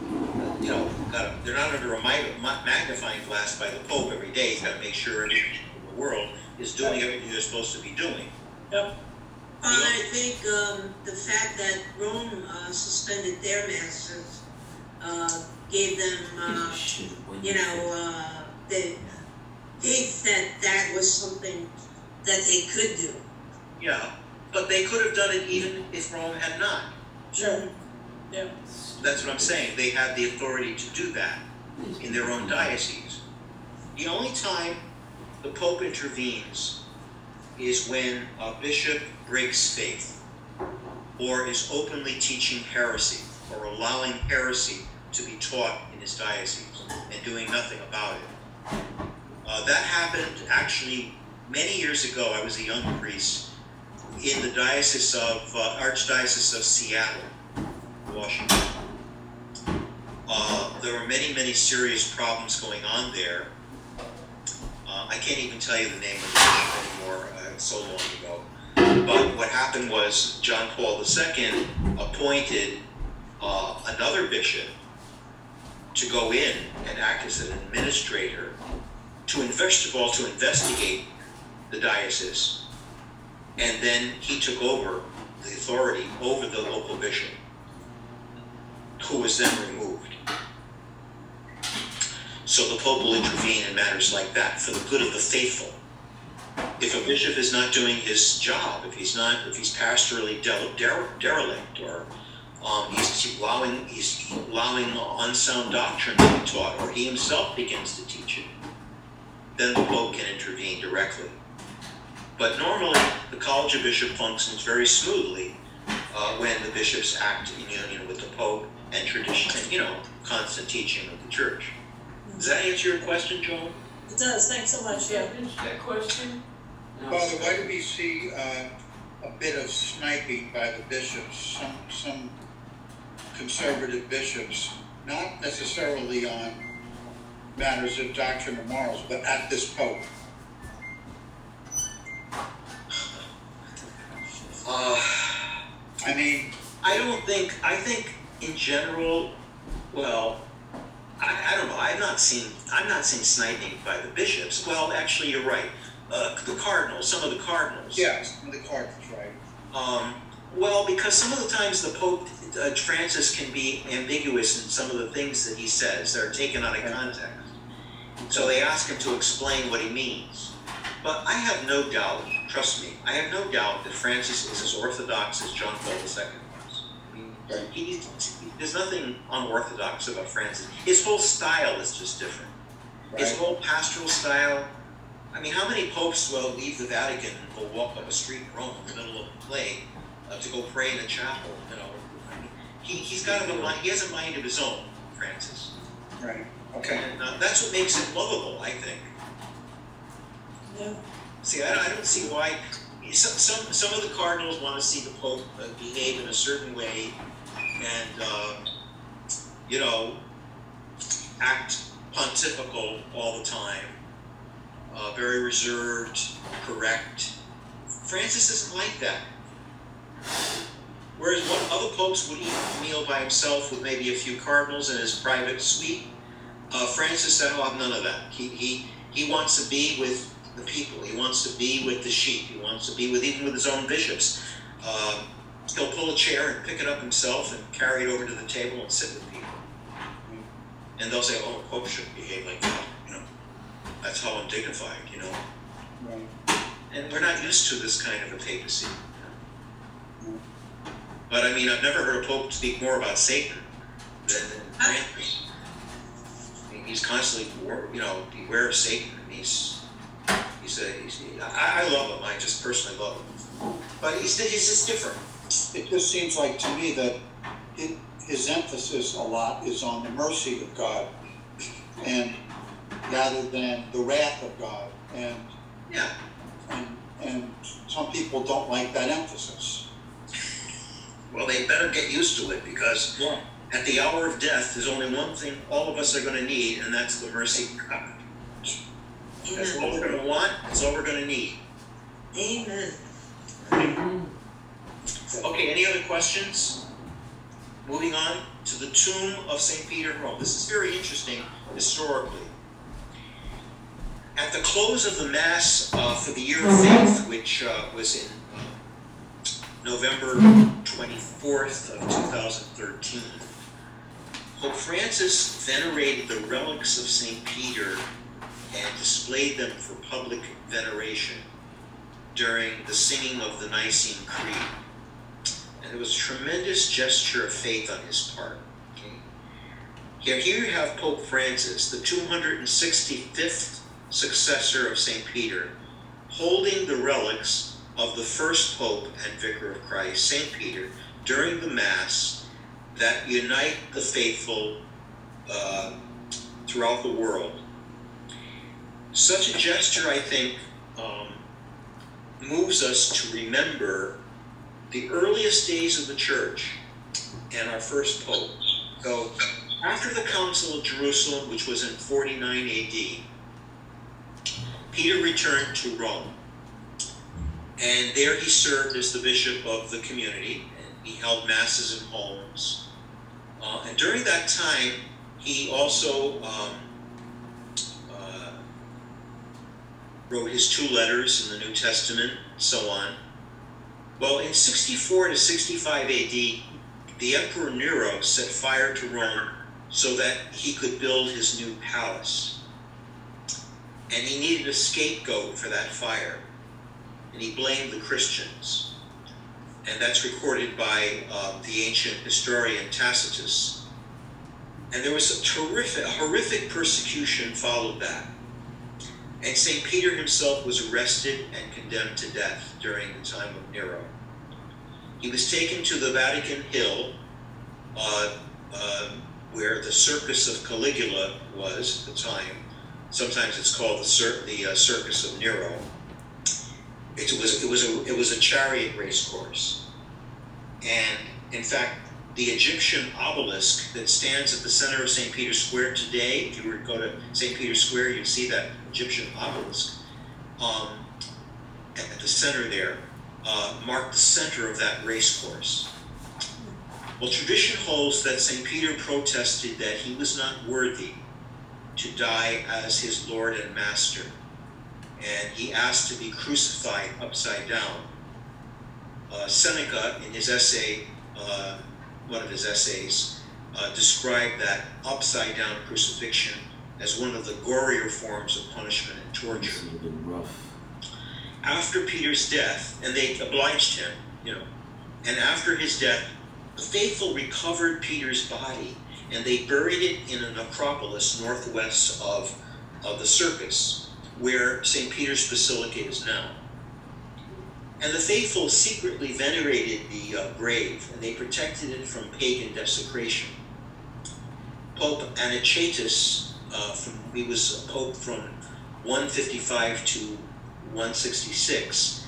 you know, got a, they're not under a magnifying glass by the Pope every day. He's got to make sure everyone in the world is doing everything they're supposed to be doing. Yep. Father, I think, um, the fact that Rome, uh, suspended their masters, uh, gave them, uh, you know, uh, the faith that that was something that they could do. Yeah, but they could have done it even if Rome had not. Sure. Yeah. That's what I'm saying. They had the authority to do that in their own diocese. The only time the Pope intervenes is when a bishop breaks faith or is openly teaching heresy or allowing heresy to be taught in his diocese and doing nothing about it. Uh, that happened actually many years ago. I was a young priest in the diocese of uh, Archdiocese of Seattle, Washington. Uh, there were many, many serious problems going on there. Uh, I can't even tell you the name of the bishop anymore. Uh, so long ago. But what happened was John Paul II appointed uh, another bishop to go in and act as an administrator to first of all to investigate the diocese, and then he took over the authority over the local bishop, who was then removed. So the Pope will intervene in matters like that for the good of the faithful. If a bishop is not doing his job, if he's not, if he's pastorally dere- dere- derelict, or um, he's allowing he's allowing unsound doctrine to be taught, or he himself begins to teach it, then the Pope can intervene directly. But normally, the College of Bishop functions very smoothly uh, when the bishops act in union with the Pope and tradition, and you know, constant teaching of the Church. Does that answer your question, Joel? It does, thanks so much, yeah. That question? Father, why do we see uh, a bit of sniping by the bishops, some, some conservative bishops, not necessarily on matters of doctrine or morals, but at this Pope? Uh, I mean, I don't think, I think in general, well, I, I don't know, I've not seen, I'm not seeing sniping by the bishops. Well, actually, you're right. Uh, the cardinals, some of the cardinals. yeah, some of the Cardinals, right? Um, well, because some of the times the Pope uh, Francis can be ambiguous in some of the things that he says. They're taken out of context. So they ask him to explain what he means. But I have no doubt, trust me, I have no doubt that Francis is as orthodox as John Paul II was. I mean, he, there's nothing unorthodox about Francis. His whole style is just different. His whole pastoral style. I mean, how many popes will leave the Vatican and go walk up a street in Rome in the middle of a plague uh, to go pray in a chapel? You know, he he's got a mind. He has a mind of his own, Francis. Right, okay. And uh, that's what makes him lovable, I think. Yeah. See, I, I don't see why. Some, some some of the cardinals want to see the Pope uh, behave in a certain way, and uh, you know, act pontifical all the time, uh, very reserved, correct. Francis isn't like that. Whereas what other popes would eat a meal by himself with maybe a few cardinals in his private suite, uh, Francis said, "Oh, I've none of that. He he he wants to be with the people. He wants to be with the sheep. He wants to be with even with his own bishops. Uh, he'll pull a chair and pick it up himself and carry it over to the table and sit with people. And they'll say, "Oh, Pope should behave like that." You know, that's how undignified. You know, Right. and we're not used to this kind of a papacy. But I mean, I've never heard a pope speak more about Satan than than Francis. I mean, he's constantly, you know, beware of Satan. And he's, he's a, he's, I, I love him. I just personally love him. But he's, he's just different. It just seems like to me that it, his emphasis a lot is on the mercy of God and rather than the wrath of God. And, Yeah. and, and some people don't like that emphasis. Well, they better get used to it because Yeah. at the hour of death, there's only one thing all of us are going to need, and that's the mercy of God. That's all we're going to want. That's all we're going to need. Amen. Okay, any other questions? Moving on to the tomb of St. Peter in Rome. This is very interesting historically. At the close of the Mass uh, for the Year of Faith, which uh, was in November 24th of 2013, Pope Francis venerated the relics of St. Peter and displayed them for public veneration during the singing of the Nicene Creed. And it was a tremendous gesture of faith on his part. Here, here you have Pope Francis, the 265th successor of St. Peter, holding the relics of the first Pope and Vicar of Christ, St. Peter, during the Mass that unite the faithful uh, throughout the world. Such a gesture, I think, um, moves us to remember the earliest days of the church and our first pope. So, after the Council of Jerusalem, which was in 49 AD, Peter returned to Rome. And there he served as the bishop of the community. And he held masses in homes. Uh, and during that time, he also um, uh, wrote his two letters in the New Testament, so on. Well, in 64 to 65 AD, the Emperor Nero set fire to Rome so that he could build his new palace. And he needed a scapegoat for that fire. And he blamed the Christians. And that's recorded by uh, the ancient historian Tacitus. And there was a terrific, horrific persecution followed that. And St. Peter himself was arrested and condemned to death during the time of Nero. He was taken to the Vatican Hill, uh, uh, where the Circus of Caligula was at the time. Sometimes it's called the, Cir- the uh, Circus of Nero. It was, it, was a, it was a chariot race course. And in fact, the Egyptian obelisk that stands at the center of St. Peter's Square today, if you were to go to St. Peter's Square, you'd see that Egyptian obelisk um, at the center there, uh, marked the center of that race course. Well, tradition holds that St. Peter protested that he was not worthy to die as his Lord and Master, and he asked to be crucified upside down. Uh, Seneca, in his essay, uh, one of his essays, uh, described that upside down crucifixion as one of the gorier forms of punishment and torture. After Peter's death, and they obliged him, you know, and after his death, the faithful recovered Peter's body and they buried it in a necropolis northwest of, of the circus, where St. Peter's Basilica is now. And the faithful secretly venerated the uh, grave and they protected it from pagan desecration. Pope Anicetus, uh, from, he was a pope from 155 to 166,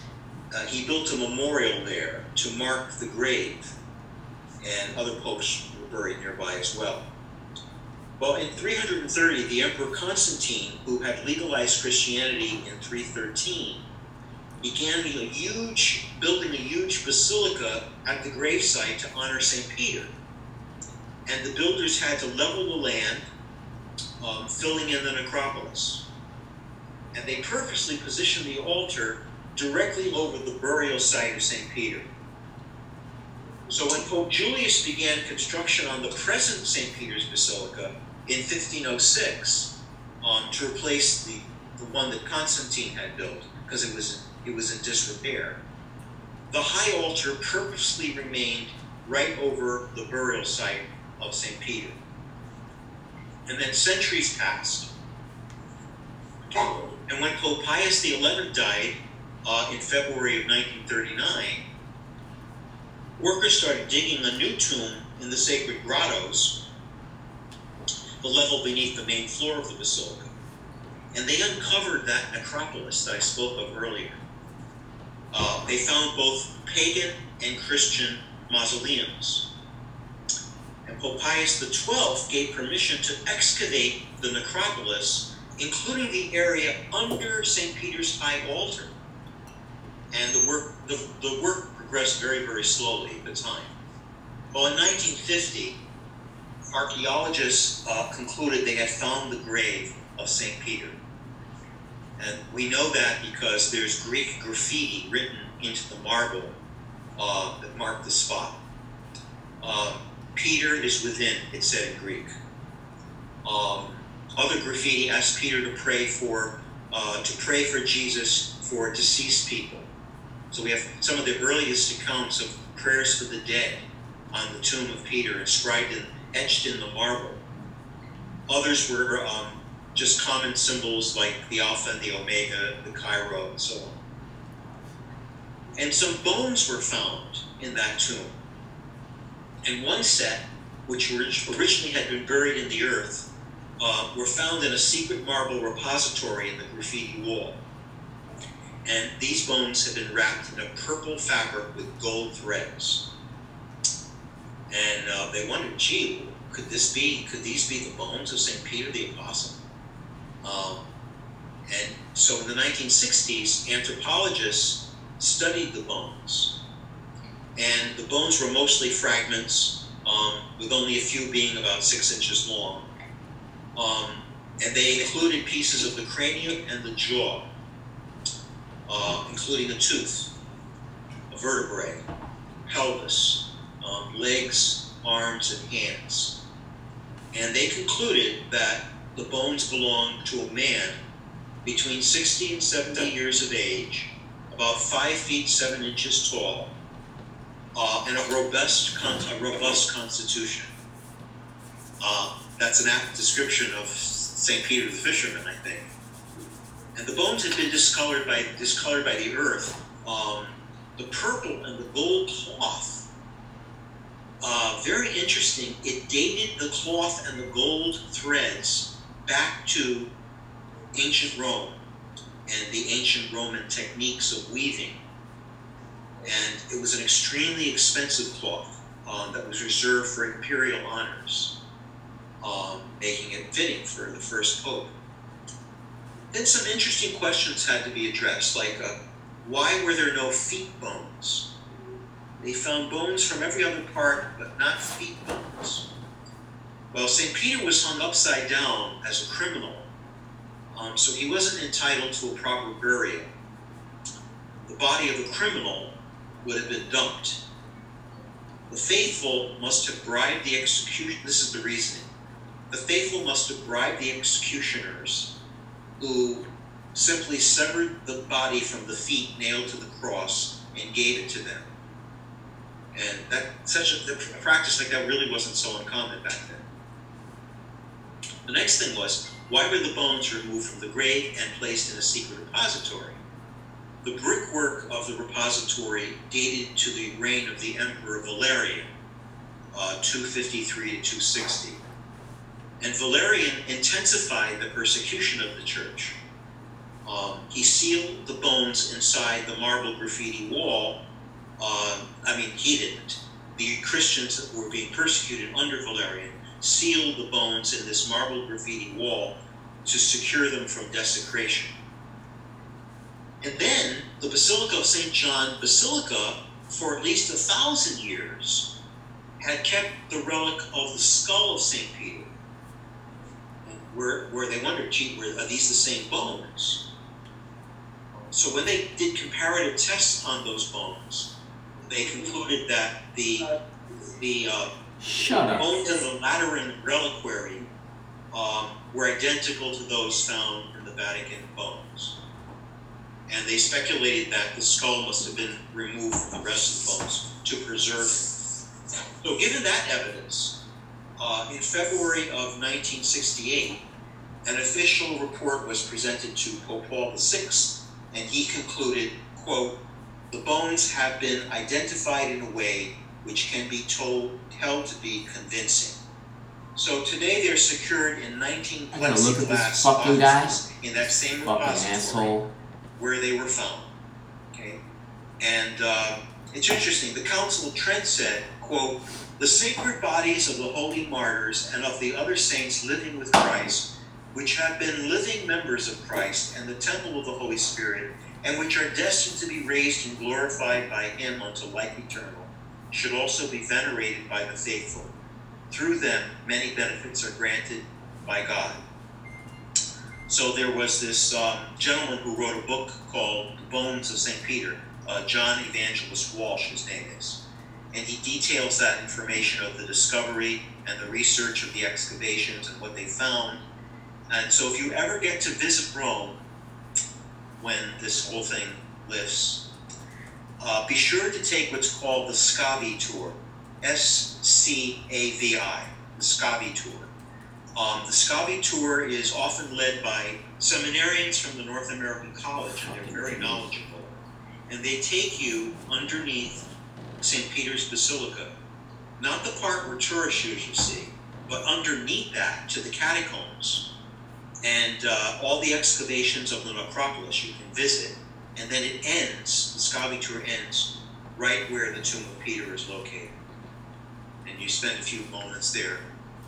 uh, he built a memorial there to mark the grave, and other popes were buried nearby as well. Well, in 330, the Emperor Constantine, who had legalized Christianity in 313, began a huge, building a huge basilica at the gravesite to honor St. Peter. And the builders had to level the land, um, filling in the necropolis. And they purposely positioned the altar directly over the burial site of St. Peter. So when Pope Julius began construction on the present St. Peter's Basilica in 1506, um, to replace the, the one that Constantine had built, because it was it was in disrepair. The high altar purposely remained right over the burial site of St. Peter. And then centuries passed. And when Pope Pius XI died uh, in February of 1939, workers started digging a new tomb in the sacred grottos, the level beneath the main floor of the basilica. And they uncovered that necropolis that I spoke of earlier. Uh, they found both pagan and Christian mausoleums. And Pope Pius XII gave permission to excavate the necropolis, including the area under St. Peter's high altar. And the work, the, the work progressed very, very slowly at the time. Well, in 1950, archaeologists uh, concluded they had found the grave of St. Peter. And we know that because there's Greek graffiti written into the marble uh, that marked the spot. Uh, Peter is within, it said in Greek. Um, other graffiti asked Peter to pray for uh, to pray for Jesus for deceased people. So we have some of the earliest accounts of prayers for the dead on the tomb of Peter inscribed and etched in the marble. Others were um, just common symbols like the Alpha and the Omega, the Chi-Rho, and so on. And some bones were found in that tomb. And one set, which originally had been buried in the earth, uh, were found in a secret marble repository in the graffiti wall. And these bones had been wrapped in a purple fabric with gold threads. And uh, they wondered, gee, could this be, could these be the bones of St. Peter the Apostle? Um, and so in the 1960s, anthropologists studied the bones. And the bones were mostly fragments um, with only a few being about six inches long. Um, and they included pieces of the cranium and the jaw, uh, including a tooth, a vertebrae, pelvis, um, legs, arms, and hands. And they concluded that the bones belonged to a man between 60 and 70 years of age, about 5 feet 7 inches tall, uh, and a robust, con- a robust constitution. Uh, that's an apt description of St. Peter the fisherman, I think. And the bones had been discolored by discolored by the earth. Um, the purple and the gold cloth. Uh, very interesting. It dated the cloth and the gold threads back to ancient Rome and the ancient Roman techniques of weaving. And it was an extremely expensive cloth um, that was reserved for imperial honors, um, making it fitting for the first pope. Then some interesting questions had to be addressed, like uh, why were there no feet bones? They found bones from every other part, but not feet bones. Well, St. Peter was hung upside down as a criminal, um, so he wasn't entitled to a proper burial. The body of a criminal would have been dumped. The faithful must have bribed the execution. This is the reasoning. The faithful must have bribed the executioners who simply severed the body from the feet nailed to the cross and gave it to them. And that such a, a practice like that really wasn't so uncommon back then. The next thing was why were the bones removed from the grave and placed in a secret repository? The brickwork of the repository dated to the reign of the Emperor Valerian, uh, 253 to 260. And Valerian intensified the persecution of the church. Um, he sealed the bones inside the marble graffiti wall. Uh, I mean, he didn't. The Christians that were being persecuted under Valerian sealed the bones in this marble graffiti wall to secure them from desecration. And then the Basilica of St. John Basilica, for at least a thousand years, had kept the relic of the skull of St. Peter, where, where they wondered, gee, were, are these the same bones? So when they did comparative tests on those bones, they concluded that the the uh, Shut up. bones in the Lateran reliquary um, were identical to those found in the Vatican bones. And they speculated that the skull must have been removed from the rest of the bones to preserve it. So, given that evidence, uh, in February of 1968, an official report was presented to Pope Paul VI, and he concluded, quote, the bones have been identified in a way which can be told, held to be convincing. So today they're secured in 19 I gotta look at this plexiglass boxes in that same repository where they were found. Okay, and uh, it's interesting. The Council of Trent said, "quote The sacred bodies of the holy martyrs and of the other saints living with Christ, which have been living members of Christ and the temple of the Holy Spirit, and which are destined to be raised and glorified by Him unto life eternal, should also be venerated by the faithful. Through them, many benefits are granted by God." So there was this um, gentleman who wrote a book called The Bones of St. Peter, uh, John Evangelist Walsh, his name is. And he details that information of the discovery and the research of the excavations and what they found. And so if you ever get to visit Rome when this whole thing lifts, uh, be sure to take what's called the Scavi Tour. S C A V I, the Scavi Tour. Um, the Scavi tour is often led by seminarians from the North American College, and they're very knowledgeable. And they take you underneath St. Peter's Basilica, not the part where tourists usually see, but underneath that to the catacombs and uh, all the excavations of the necropolis you can visit. And then it ends, the Scavi tour ends right where the tomb of Peter is located. And you spend a few moments there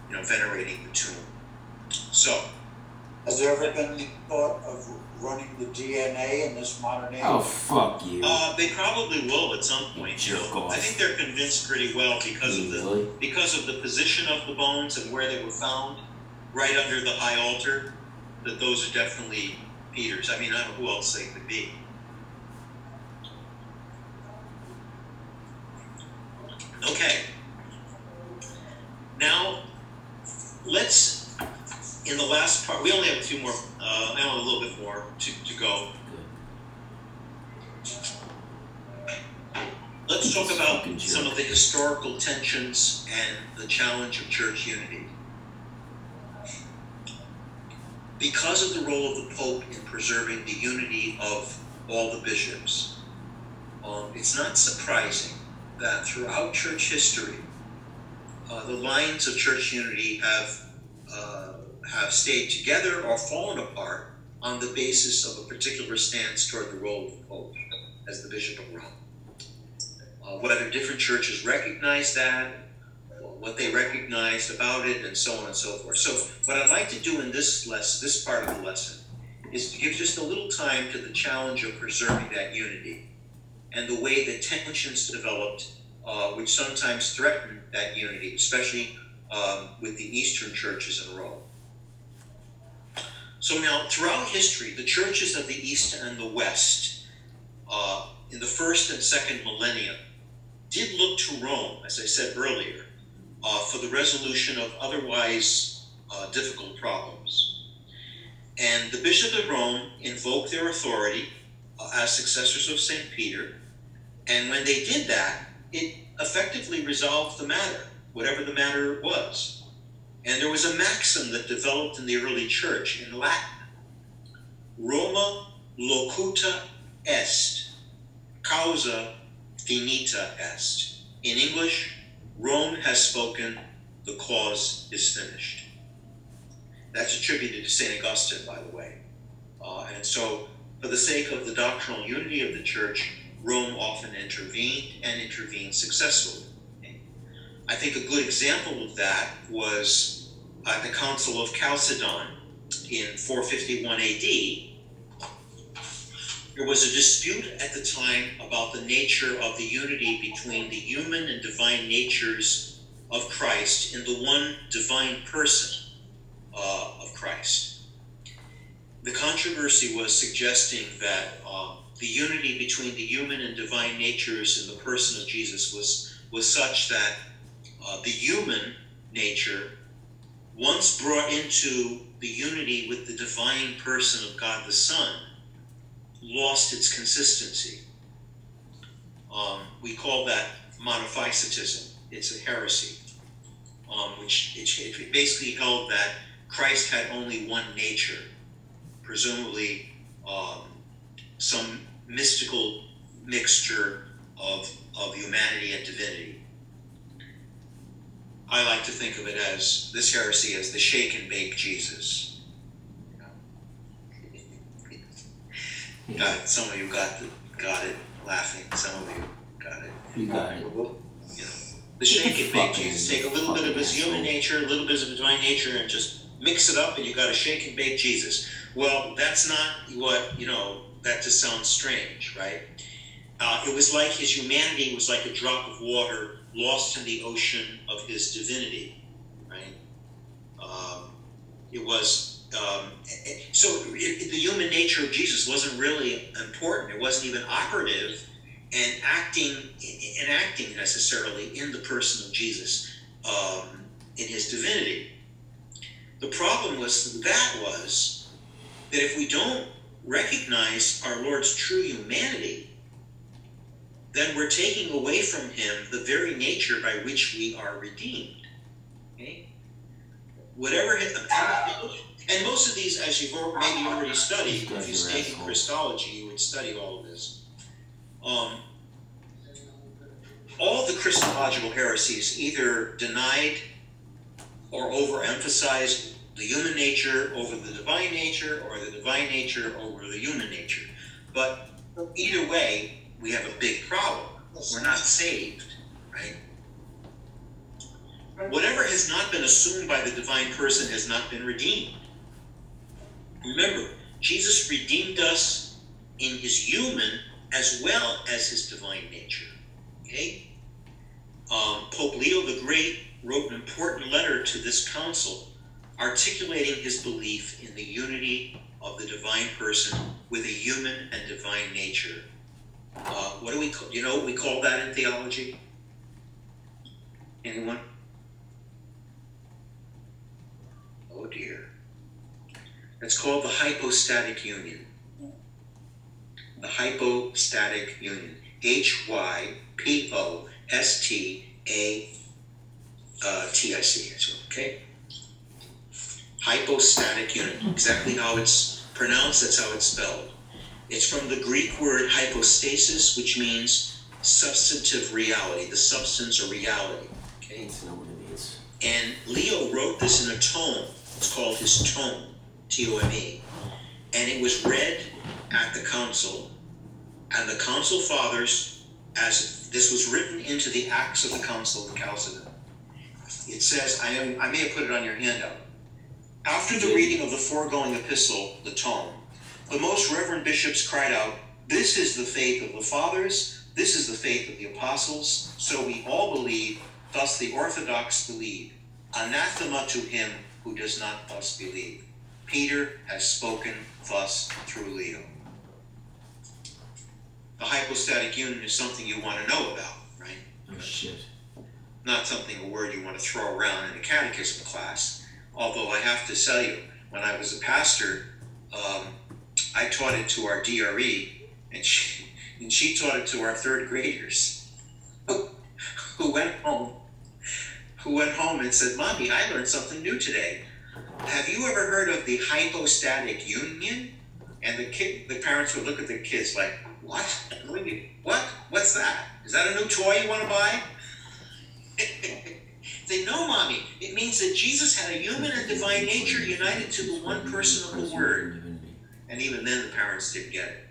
you know, venerating the tomb. So, Has there ever been thought of running the DNA in this modern age? Oh, fuck you. Uh, they probably will at some point. you Jerk know. I think they're convinced pretty well because of the because of the position of the bones and where they were found, right under the high altar, that those are definitely Peter's. I mean, I don't know who else they could be. Okay. Now, let's, in the last part, we only have a few more, uh, I only a little bit more to, to go. Let's talk about some of the historical tensions and the challenge of church unity. Because of the role of the Pope in preserving the unity of all the bishops, um, it's not surprising that throughout church history, uh, the lines of church unity have uh, have stayed together or fallen apart on the basis of a particular stance toward the role of the Pope as the Bishop of Rome. Uh, whether different churches recognize that, what they recognized about it, and so on and so forth. So, what I'd like to do in this this part of the lesson is to give just a little time to the challenge of preserving that unity and the way that tensions developed, uh, which sometimes threaten that unity, especially um, with the Eastern churches in Rome. So now, throughout history, the churches of the East and the West, uh, in the first and second millennia, did look to Rome, as I said earlier, uh, for the resolution of otherwise uh, difficult problems. And the Bishop of Rome invoked their authority uh, as successors of St. Peter, and when they did that, it effectively resolved the matter, whatever the matter was. And there was a maxim that developed in the early church in Latin Roma locuta est, causa finita est. In English, Rome has spoken, the cause is finished. That's attributed to St. Augustine, by the way. Uh, and so, for the sake of the doctrinal unity of the church, Rome often intervened and intervened successfully. I think a good example of that was at the Council of Chalcedon in 451 AD. There was a dispute at the time about the nature of the unity between the human and divine natures of Christ in the one divine person uh, of Christ. The controversy was suggesting that uh, the unity between the human and divine natures in the person of Jesus was, was such that uh, the human nature, once brought into the unity with the divine person of God the Son, lost its consistency. Um, we call that monophysitism. It's a heresy, um, which it, it basically held that Christ had only one nature, presumably um, some mystical mixture of, of humanity and divinity. I like to think of it as this heresy as the shake and bake Jesus. Got it. Some of you got the, got it laughing. Some of you got it. You got it. You know, the shake and bake Jesus. Take a little bit of his human nature, a little bit of his divine nature, and just mix it up, and you got a shake and bake Jesus. Well, that's not what you know. That just sounds strange, right? Uh, it was like his humanity was like a drop of water lost in the ocean of his divinity, right? Um, it was um, so it, the human nature of Jesus wasn't really important. It wasn't even operative and acting enacting necessarily in the person of Jesus um, in his divinity. The problem was that was that if we don't recognize our Lord's true humanity, then we're taking away from him the very nature by which we are redeemed. Okay? Whatever his, and most of these, as you've maybe already studied, if you've taken Christology, you would study all of this. Um, all the Christological heresies either denied or overemphasized the human nature over the divine nature, or the divine nature over the human nature. But either way, we have a big problem. We're not saved, right? Whatever has not been assumed by the divine person has not been redeemed. Remember, Jesus redeemed us in his human as well as his divine nature. Okay? Um, Pope Leo the Great wrote an important letter to this council articulating his belief in the unity of the divine person with a human and divine nature. Uh, what do we call, you know what we call that in theology? Anyone? Oh dear. It's called the hypostatic union. The hypostatic union. H Y P O S T A T I C. uh, T I C. Okay? Hypostatic union. Exactly how it's pronounced, that's how it's spelled. It's from the Greek word hypostasis, which means substantive reality, the substance or reality. Okay? Need to know what it. And Leo wrote this in a tome. It's called his tome, T O M E. And it was read at the council. And the council fathers, as this was written into the Acts of the Council of Chalcedon, it says, I, am, I may have put it on your handout. After the reading of the foregoing epistle, the tome, the most reverend bishops cried out, This is the faith of the fathers, this is the faith of the apostles, so we all believe, thus the Orthodox believe. Anathema to him who does not thus believe. Peter has spoken thus through Leo. The hypostatic union is something you want to know about, right? Oh shit. Not something, a word you want to throw around in a catechism class. Although I have to tell you, when I was a pastor, um, I taught it to our DRE, and she, and she taught it to our third graders, who, who went home, who went home and said, "Mommy, I learned something new today. Have you ever heard of the hypostatic union?" And the kid, the parents would look at the kids like, "What? What? What's that? Is that a new toy you want to buy?" they know, mommy. It means that Jesus had a human and divine nature united to the one person of the Word. And even then, the parents didn't get it.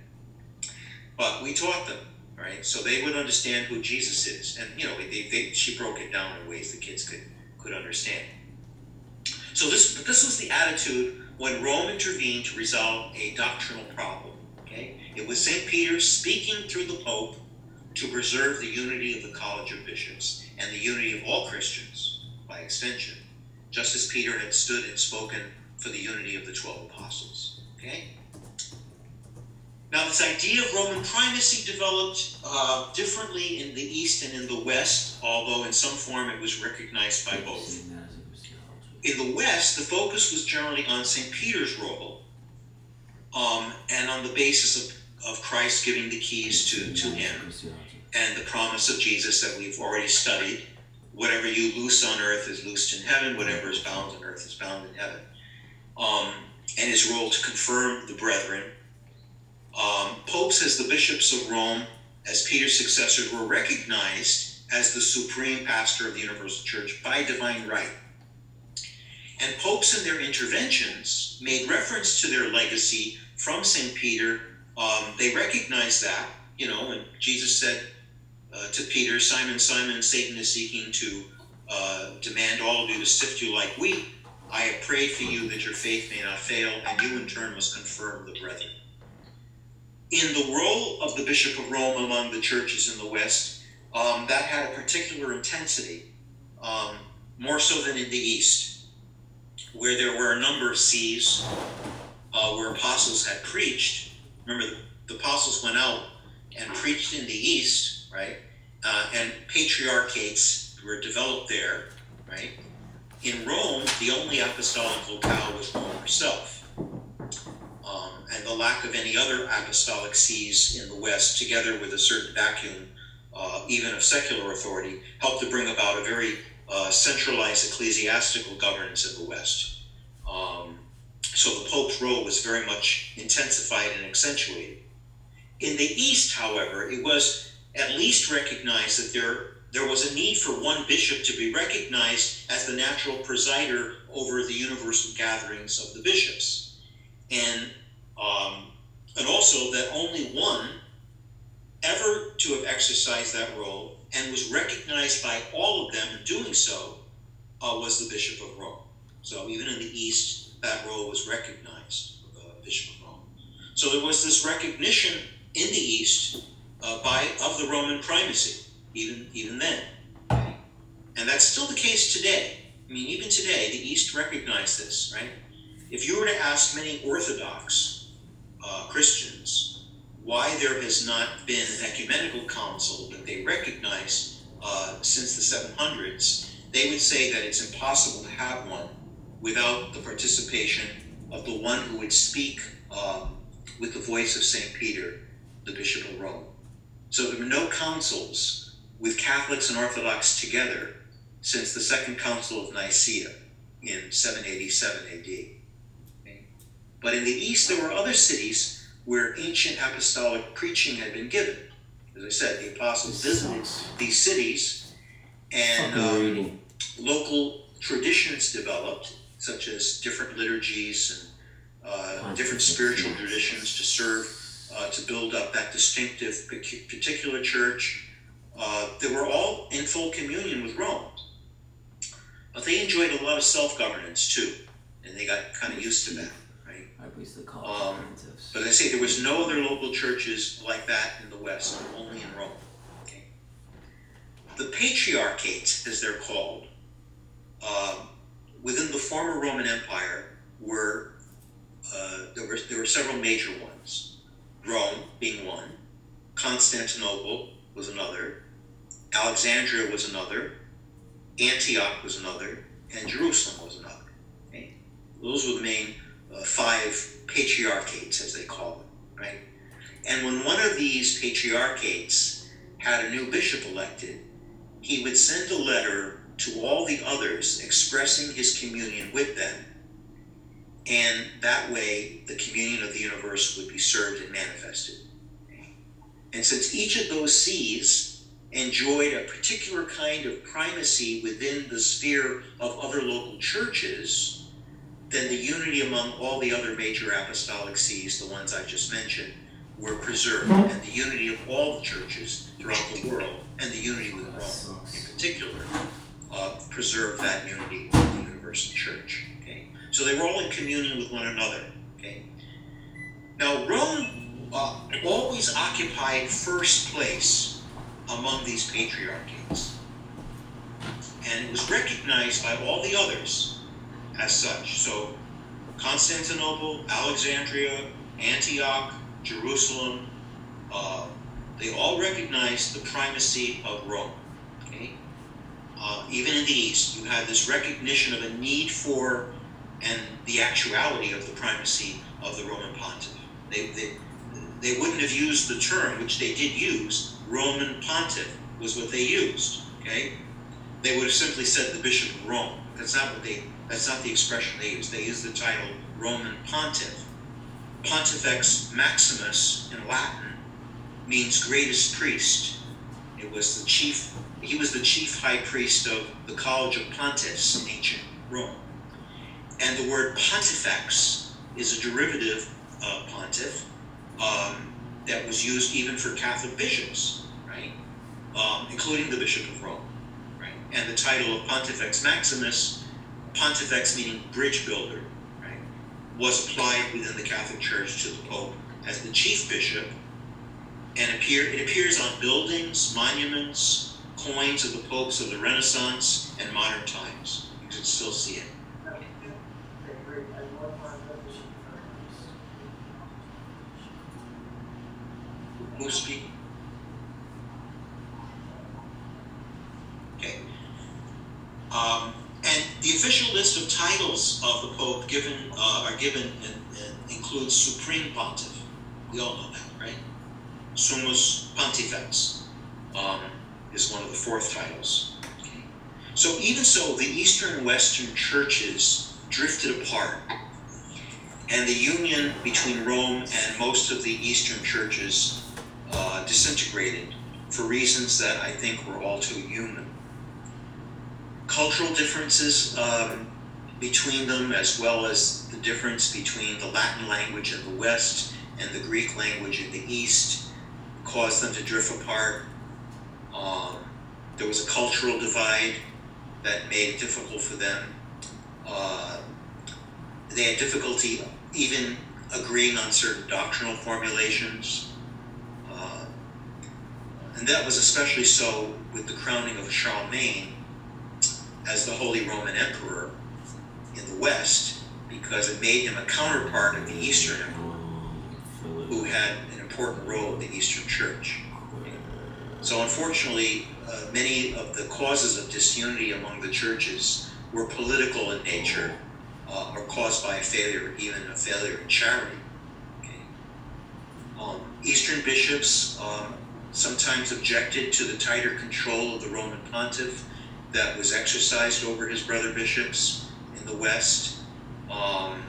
But we taught them, right? So they would understand who Jesus is. And, you know, they, they, she broke it down in ways the kids could, could understand. So this, this was the attitude when Rome intervened to resolve a doctrinal problem. Okay? It was St. Peter speaking through the Pope to preserve the unity of the College of Bishops and the unity of all Christians by extension, just as Peter had stood and spoken for the unity of the twelve apostles. Okay? Now, this idea of Roman primacy developed uh, differently in the East and in the West, although in some form it was recognized by both. In the West, the focus was generally on St. Peter's role um, and on the basis of, of Christ giving the keys to, to him and the promise of Jesus that we've already studied. Whatever you loose on earth is loosed in heaven, whatever is bound on earth is bound in heaven. Um, and his role to confirm the brethren. Um, popes, as the bishops of Rome, as Peter's successors, were recognized as the supreme pastor of the universal church by divine right. And popes in their interventions made reference to their legacy from St. Peter. Um, they recognized that, you know, and Jesus said uh, to Peter, Simon, Simon, Satan is seeking to uh, demand all of you to sift you like wheat. I have prayed for you that your faith may not fail, and you in turn must confirm the brethren. In the role of the Bishop of Rome among the churches in the West, um, that had a particular intensity, um, more so than in the East, where there were a number of sees uh, where apostles had preached. Remember, the, the apostles went out and preached in the East, right? Uh, and patriarchates were developed there, right? In Rome, the only apostolic locale was Rome herself. Um, and the lack of any other apostolic sees in the West, together with a certain vacuum, uh, even of secular authority, helped to bring about a very uh, centralized ecclesiastical governance in the West. Um, so the Pope's role was very much intensified and accentuated. In the East, however, it was at least recognized that there, there was a need for one bishop to be recognized as the natural presider over the universal gatherings of the bishops. And, um, and also that only one ever to have exercised that role and was recognized by all of them in doing so uh, was the Bishop of Rome. So even in the East, that role was recognized. Uh, Bishop of Rome. So there was this recognition in the East uh, by of the Roman primacy, even even then, and that's still the case today. I mean, even today, the East recognized this, right? If you were to ask many Orthodox uh, Christians why there has not been an ecumenical council that they recognize uh, since the 700s, they would say that it's impossible to have one without the participation of the one who would speak um, with the voice of St. Peter, the Bishop of Rome. So there were no councils with Catholics and Orthodox together since the Second Council of Nicaea in 787 AD. But in the East, there were other cities where ancient apostolic preaching had been given. As I said, the apostles visited these cities, and um, local traditions developed, such as different liturgies and uh, different spiritual traditions to serve, uh, to build up that distinctive particular church. Uh, they were all in full communion with Rome. But they enjoyed a lot of self governance too, and they got kind of used to that, used to call Um, it primitives. But as I say, there was no other local churches like that in the West, only in Rome. Okay. The patriarchates, as they're called, um, within the former Roman Empire were uh, there were there were several major ones. Rome being one, Constantinople was another, Alexandria was another, Antioch was another, and Jerusalem was another. Okay? Those were the main uh, five patriarchates, as they call them, right? And when one of these patriarchates had a new bishop elected, he would send a letter to all the others expressing his communion with them. And that way, the communion of the universe would be served and manifested. And since each of those sees enjoyed a particular kind of primacy within the sphere of other local churches, then the unity among all the other major apostolic sees, the ones I just mentioned, were preserved. And the unity of all the churches throughout the world, and the unity with Rome in particular, uh, preserved that unity of the universal church. Okay? So they were all in communion with one another. Okay? Now, Rome uh, always occupied first place among these patriarchates. And it was recognized by all the others as such. So, Constantinople, Alexandria, Antioch, Jerusalem, uh, they all recognized the primacy of Rome. Okay? Uh, even in the East, you had this recognition of a need for and the actuality of the primacy of the Roman pontiff. They, they, they wouldn't have used the term, which they did use, Roman pontiff was what they used. Okay? They would have simply said the Bishop of Rome. That's not what they that's not the expression they use. They use the title Roman pontiff. Pontifex Maximus in Latin means greatest priest. It was the chief he was the chief high priest of the College of Pontiffs in ancient Rome. And the word pontifex is a derivative of pontiff um, that was used even for Catholic bishops, right? Um, including the Bishop of Rome, right? And the title of Pontifex Maximus, Pontifex meaning bridge builder, right, was applied within the Catholic Church to the Pope as the chief bishop, and appear it appears on buildings, monuments, coins of the popes of the Renaissance and modern times. You can still see it. Who's speaking? Okay. Um, the official list of titles of the Pope given uh, are given and, and includes Supreme Pontiff. We all know that, right? Summus Pontifex um, is one of the fourth titles. Okay. So even so, the Eastern and Western churches drifted apart, and the union between Rome and most of the Eastern churches uh, disintegrated for reasons that I think were all too human. Cultural differences um, between them, as well as the difference between the Latin language in the West and the Greek language in the East, caused them to drift apart. Um, there was a cultural divide that made it difficult for them. Uh, they had difficulty even agreeing on certain doctrinal formulations. Uh, and that was especially so with the crowning of Charlemagne as the Holy Roman Emperor in the West, because it made him a counterpart of the Eastern Emperor, who had an important role in the Eastern Church. So, unfortunately, uh, many of the causes of disunity among the churches were political in nature uh, or caused by a failure, even a failure in charity. Okay. Um, Eastern bishops um, sometimes objected to the tighter control of the Roman pontiff that was exercised over his brother bishops in the West. Um,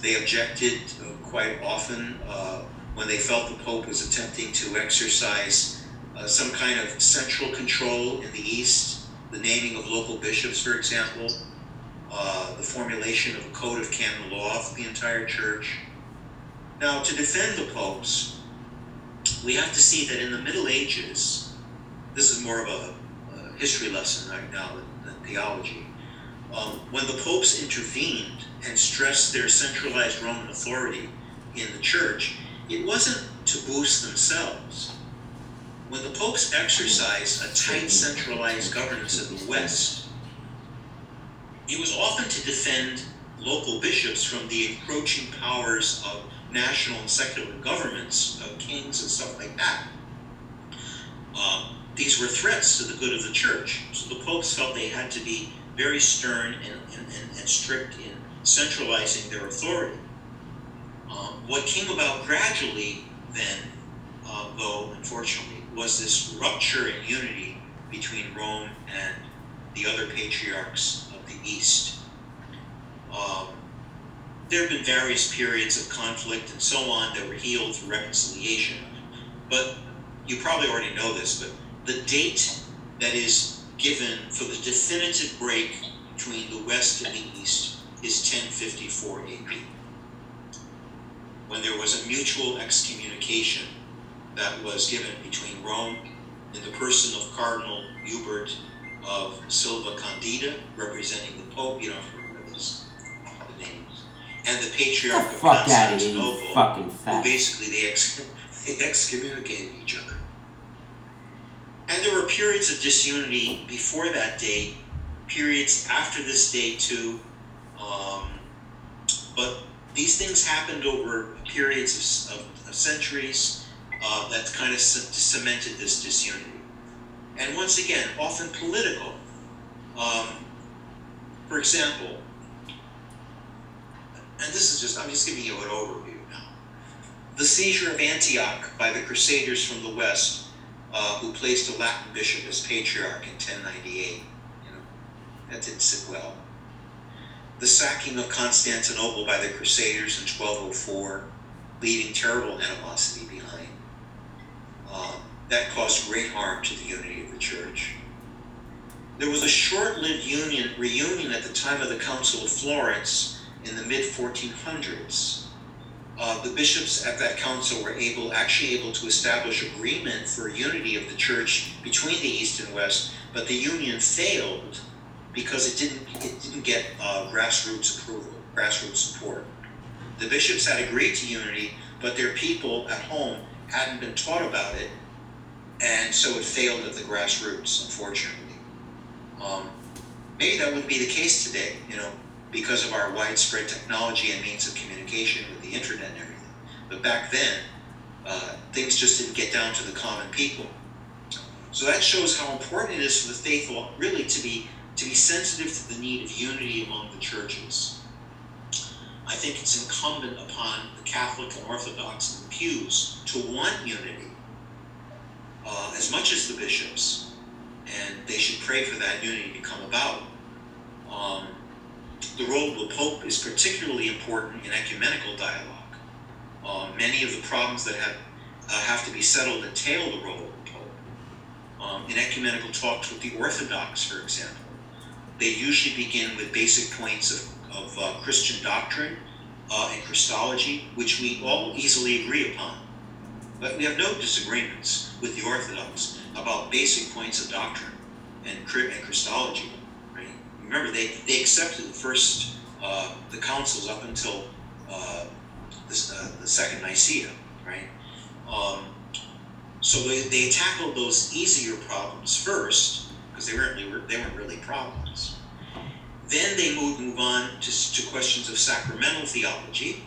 they objected uh, quite often uh, when they felt the Pope was attempting to exercise uh, some kind of central control in the East, the naming of local bishops, for example, uh, the formulation of a code of canon law for the entire church. Now, to defend the popes, we have to see that in the Middle Ages, this is more of a, a history lesson right now than, theology. Um, when the popes intervened and stressed their centralized Roman authority in the church, it wasn't to boost themselves when the popes exercised a tight centralized governance in the West, it was often to defend local bishops from the encroaching powers of national and secular governments, of kings and stuff like that. Um, these were threats to the good of the church. So the popes felt they had to be very stern and, and, and, and strict in centralizing their authority. Um, what came about gradually then, uh, though, unfortunately, was this rupture in unity between Rome and the other patriarchs of the East. Um, there have been various periods of conflict and so on that were healed through reconciliation. But you probably already know this, but the date that is given for the definitive break between the West and the East is 1054 AD, when there was a mutual excommunication that was given between Rome in the person of Cardinal Humbert of Silva Candida, representing the Pope, you don't have to remember this, the names, and the Patriarch the of fuck out of here, you Constantinople, who basically they, ex- they excommunicated each other. And there were periods of disunity before that date, periods after this date too, um, but these things happened over periods of, of, of centuries uh, that kind of cemented this disunity. And once again, often political. Um, for example, and this is just, I'm just giving you an overview now. The seizure of Antioch by the Crusaders from the West, uh, who placed a Latin bishop as patriarch in 1098. You know, that didn't sit well. The sacking of Constantinople by the Crusaders in 1204, leaving terrible animosity behind. Um, that caused great harm to the unity of the church. There was a short-lived union reunion at the time of the Council of Florence in the mid 1400s. Uh, the bishops at that council were able, actually able to establish agreement for unity of the church between the East and West, but the union failed because it didn't it didn't get uh, grassroots approval, grassroots support. The bishops had agreed to unity, but their people at home hadn't been taught about it, and so it failed at the grassroots, unfortunately. Um, maybe that wouldn't be the case today, you know, because of our widespread technology and means of communication with the internet and everything. But back then, uh, things just didn't get down to the common people. So that shows how important it is for the faithful really to be to be sensitive to the need of unity among the churches. I think it's incumbent upon the Catholic and Orthodox and the pews to want unity uh, as much as the bishops, and they should pray for that unity to come about. Um, the role of the Pope is particularly important in ecumenical dialogue. Uh, many of the problems that have uh, have to be settled entail the role of the Pope. Um, in ecumenical talks with the Orthodox, for example, they usually begin with basic points of, of uh, Christian doctrine uh, and Christology, which we all easily agree upon. But we have no disagreements with the Orthodox about basic points of doctrine and, and Christology. Remember, they, they accepted the first uh, the councils up until uh, uh, the Second Nicaea, right? Um, so they, they tackled those easier problems first because they weren't really, they weren't really problems. Then they moved move on to, to questions of sacramental theology,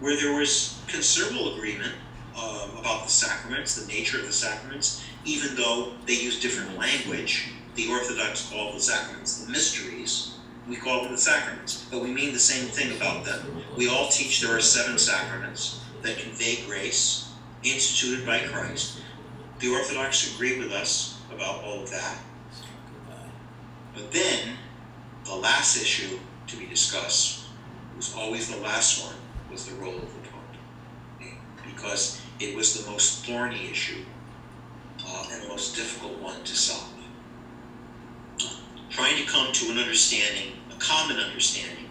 where there was considerable agreement um, about the sacraments, the nature of the sacraments, even though they used different language. The Orthodox call the sacraments the mysteries. We call them the sacraments, but we mean the same thing about them. We all teach there are seven sacraments that convey grace instituted by Christ. The Orthodox agree with us about all of that. But then, the last issue to be discussed was always the last one, was the role of the Pope. Because it was the most thorny issue uh, and the most difficult one to solve. Trying to come to an understanding, a common understanding,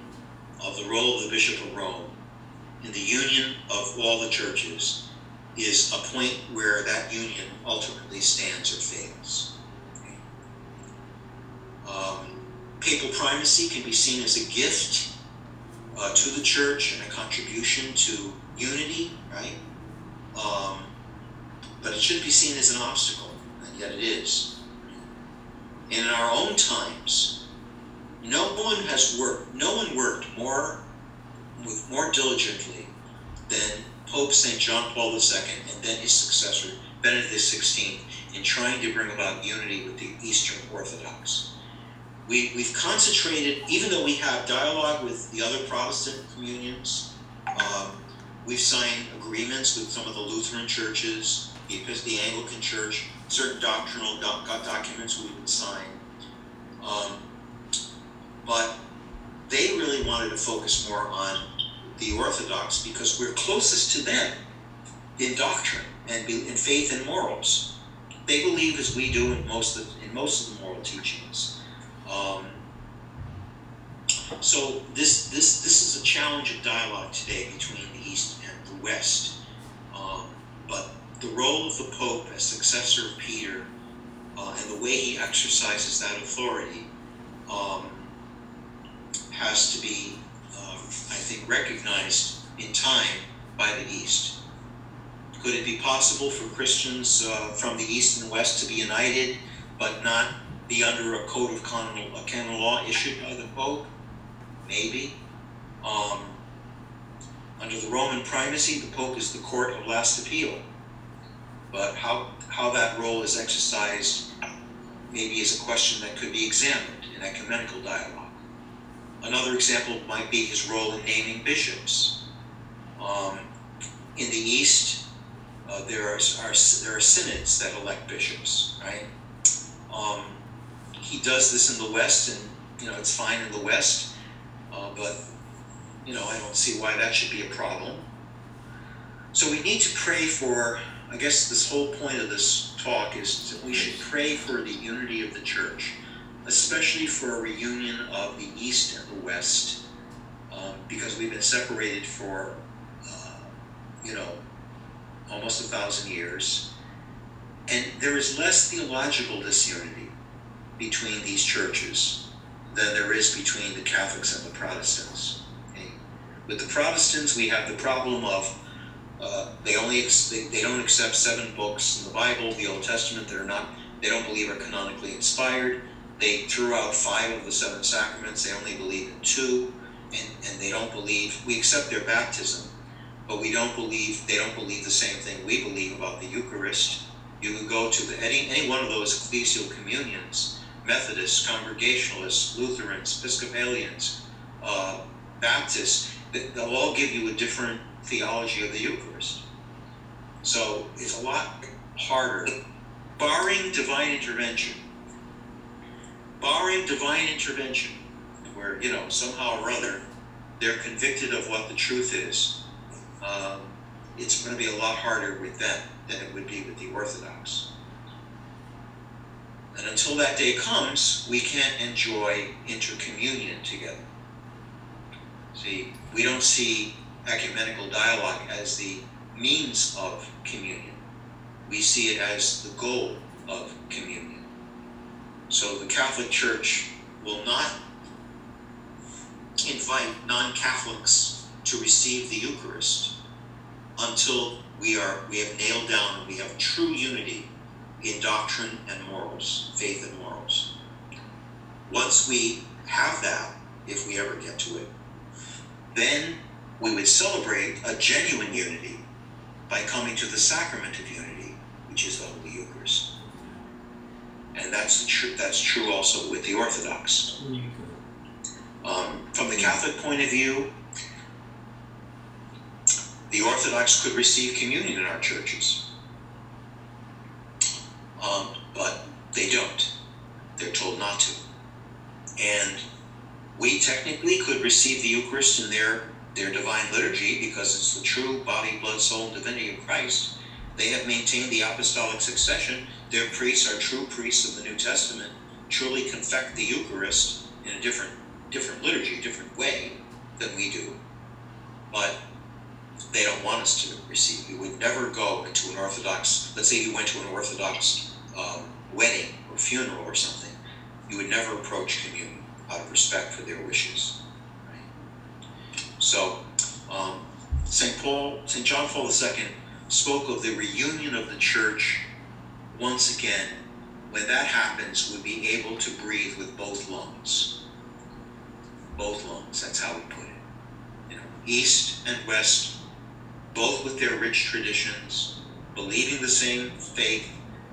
of the role of the Bishop of Rome in the union of all the churches is a point where that union ultimately stands or fails. Um, papal primacy can be seen as a gift uh, to the church and a contribution to unity, right? Um, but it shouldn't be seen as an obstacle, and yet it is. In our own times, no one has worked, no one worked more, with more diligently than Pope St. John Paul II and then his successor, Benedict XVI, in trying to bring about unity with the Eastern Orthodox. We, we've concentrated, even though we have dialogue with the other Protestant communions, um, we've signed agreements with some of the Lutheran churches, the Anglican Church, certain doctrinal doc- documents we would sign. Um, but they really wanted to focus more on the Orthodox because we're closest to them in doctrine and in faith and morals. They believe as we do in most of in most of the moral teachings. Um, so this this this is a challenge of dialogue today between the East and the West. Um, but the role of the Pope as successor of Peter uh, and the way he exercises that authority um, has to be, um, I think, recognized in time by the East. Could it be possible for Christians uh, from the East and West to be united, but not be under a code of canon, a canon law issued by the Pope? Maybe. Um, under the Roman primacy, the Pope is the court of last appeal. But how, how that role is exercised maybe is a question that could be examined in ecumenical dialogue. Another example might be his role in naming bishops. Um, in the East, uh, there are, are there are synods that elect bishops, right? Um, he does this in the West, and you know it's fine in the West, uh, but you know I don't see why that should be a problem. So we need to pray for. I guess this whole point of this talk is that we should pray for the unity of the church, especially for a reunion of the East and the West, um, because we've been separated for, uh, you know, almost a thousand years. And there is less theological disunity between these churches than there is between the Catholics and the Protestants. Okay? With the Protestants, we have the problem of uh, they only ex- they, they don't accept seven books in the Bible, the Old Testament. They're not they don't believe are canonically inspired. They threw out five of the seven sacraments. They only believe in two, and, and they don't believe we accept their baptism, but we don't believe they don't believe the same thing we believe about the Eucharist. You can go to the, any any one of those ecclesial communions, Methodists, Congregationalists, Lutherans, Episcopalians, uh, Baptists. They'll all give you a different theology of the Eucharist. So it's a lot harder, barring divine intervention. Barring divine intervention, where, you know, somehow or other they're convicted of what the truth is, um, it's going to be a lot harder with them than it would be with the Orthodox. And until that day comes, we can't enjoy intercommunion together. See, we don't see ecumenical dialogue as the means of communion. We see it as the goal of communion. So the Catholic Church will not invite non Catholics to receive the Eucharist until we are we have nailed down we have true unity in doctrine and morals, faith and morals. Once we have that, if we ever get to it, then we would celebrate a genuine unity by coming to the sacrament of unity, which is the Holy Eucharist. And that's true. That's true also with the Orthodox. Um, from the Catholic point of view, the Orthodox could receive communion in our churches, um, but they don't. They're told not to. And we technically could receive the Eucharist in their their divine liturgy because it's the true body, blood, soul, and divinity of Christ. They have maintained the apostolic succession. Their priests are true priests of the New Testament, truly confect the Eucharist in a different different liturgy, different way than we do. But they don't want us to receive. We would never go into an Orthodox, let's say you went to an Orthodox um, wedding or funeral or something, you would never approach communion out of respect for their wishes. So, um, St. Paul, St. John Paul II spoke of the reunion of the church once again. When that happens, we'll be able to breathe with both lungs. Both lungs, that's how we put it. You know, East and West both with their rich traditions, believing the same faith,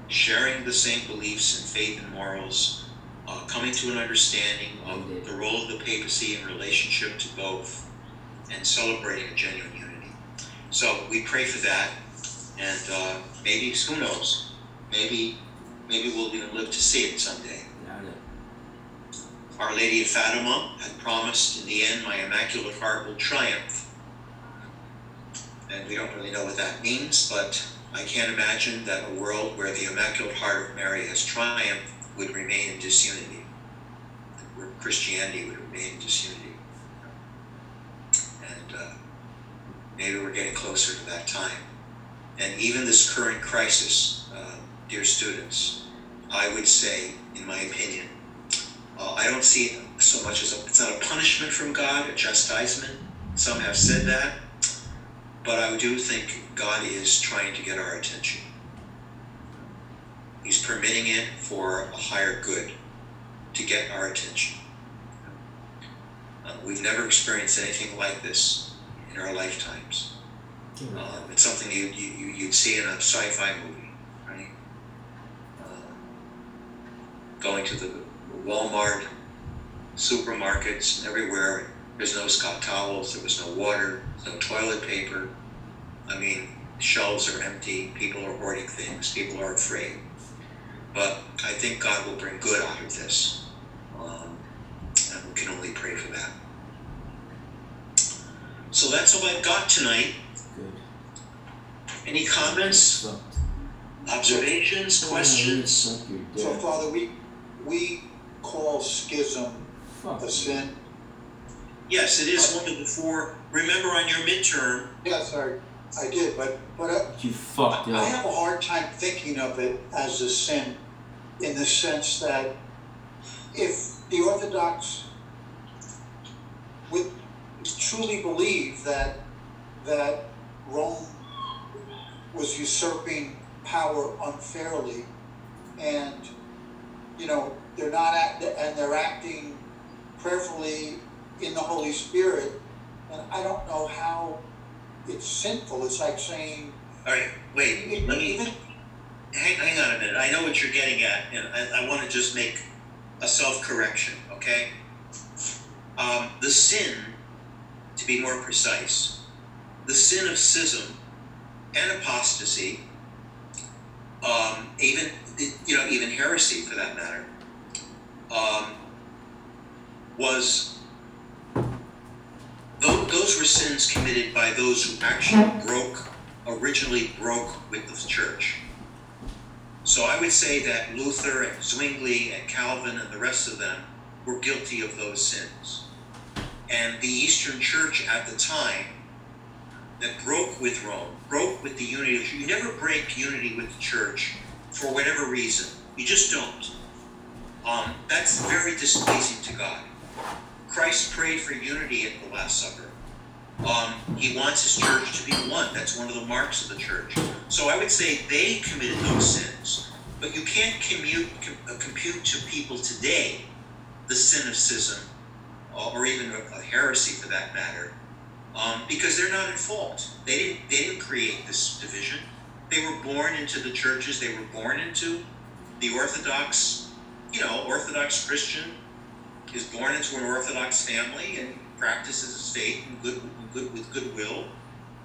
sharing the same beliefs and faith and morals, uh, coming to an understanding of the role of the papacy in relationship to both, and celebrating a genuine unity. So we pray for that, and uh, maybe who knows, maybe maybe we'll even live to see it someday. Our Lady of Fatima had promised, in the end, my Immaculate Heart will triumph and we don't really know what that means, but I can't imagine that a world where the Immaculate Heart of Mary has triumphed would remain in disunity, where Christianity would remain in disunity. Uh, maybe we're getting closer to that time. And even this current crisis, uh, dear students, I would say, in my opinion, uh, I don't see it so much as a, it's not a punishment from God, a chastisement. Some have said that. But I do think God is trying to get our attention. He's permitting it for a higher good to get our attention. Uh, we've never experienced anything like this in our lifetimes. Um, it's something you, you, you'd see in a sci fi movie, right? Uh, going to the Walmart, supermarkets, and everywhere, there's no Scott towels, there was no water, no toilet paper. I mean, shelves are empty, people are hoarding things, people are afraid. But I think God will bring good out of this. And we can only pray for that. So that's all I've got tonight. Good. Any comments, observations, questions? Suck So. Father, we, we call schism a sin. Yes, it is uh, one of the four. Remember on your midterm, Yes, I, I did, but, but I, You fucked I have a hard time thinking of it as a sin in the sense that if the Orthodox truly believe that that Rome was usurping power unfairly and you know they're not act and they're acting prayerfully in the Holy Spirit and I don't know how it's sinful. It's like saying all right, wait, let me even hang, hang on a minute. I know what you're getting at, and I, I want to just make a self correction, okay? Um, the sin, to be more precise, the sin of schism and apostasy, um, even you know even heresy for that matter, um, was those, those were sins committed by those who actually broke originally broke with the church. So I would say that Luther and Zwingli and Calvin and the rest of them were guilty of those sins. And the Eastern Church at the time that broke with Rome, broke with the unity you never break unity with the church for whatever reason. You just don't. Um, that's very displeasing to God. Christ prayed for unity at the Last Supper. Um, he wants his church to be one. That's one of the marks of the church. So I would say they committed those sins. But you can't commute, com, uh, compute to people today the uh, or even a, a heresy for that matter, um, because they're not at fault. They didn't, they didn't create this division. They were born into the churches. They were born into the Orthodox, you know, Orthodox Christian is born into an Orthodox family and practices his faith in good, good with goodwill.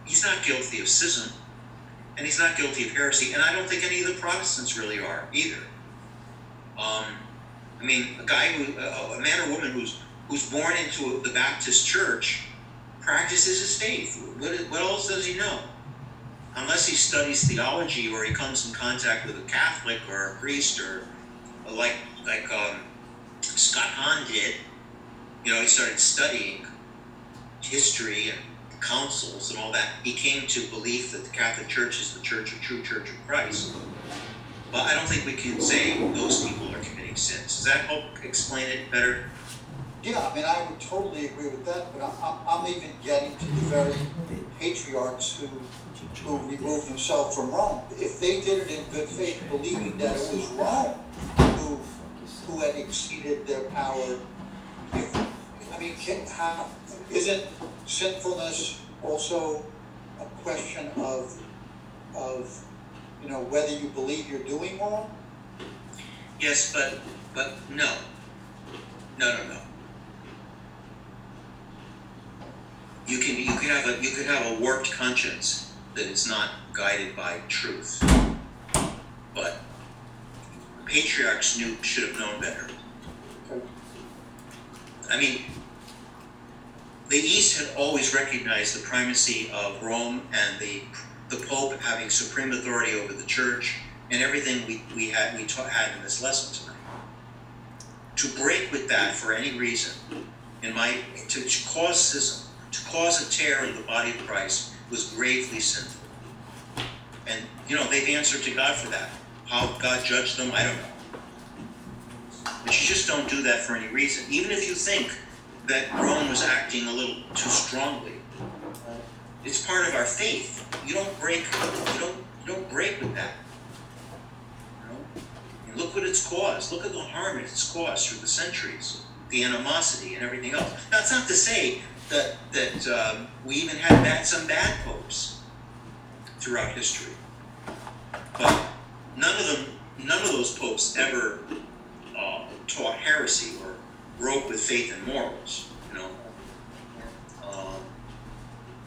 He's not guilty of schism, and he's not guilty of heresy. And I don't think any of the Protestants really are either. Um, I mean, a guy who, a man or woman who's who's born into the Baptist church practices his faith. What, what else does he know? Unless he studies theology or he comes in contact with a Catholic or a priest or like like um, Scott Hahn did, you know, he started studying history and councils and all that. He came to belief that the Catholic Church is the church of true Church of Christ. But I don't think we can say those people are committing sins. Does that help explain it better? Yeah, I mean, I would totally agree with that, but I'm, I'm, even getting to the very patriarchs who, who removed themselves from Rome. If they did it in good faith, believing that it was Rome who, who had exceeded their power, I mean, can, how, isn't sinfulness also a question of, of, you know, whether you believe you're doing wrong? Yes, but but no. No, no, no. You can you can have a you could have a warped conscience that is not guided by truth. But patriarchs knew should have known better. I mean, the East had always recognized the primacy of Rome and the the Pope having supreme authority over the Church and everything we, we had we ta- had in this lesson tonight. To break with that for any reason, in my to, to cause schism, to cause a tear in the body of Christ was gravely sinful. And you know they've answered to God for that. How God judged them, I don't know. But you just don't do that for any reason. Even if you think that Rome was acting a little too strongly, it's part of our faith. You don't break. You don't. You don't break with that. You know? Look what it's caused. Look at the harm it's caused through the centuries, the animosity and everything else. Now, it's not to say that that um, we even had bad, some bad popes throughout history, but none of them, none of those popes ever uh, taught heresy or broke with faith and morals. You know. Um,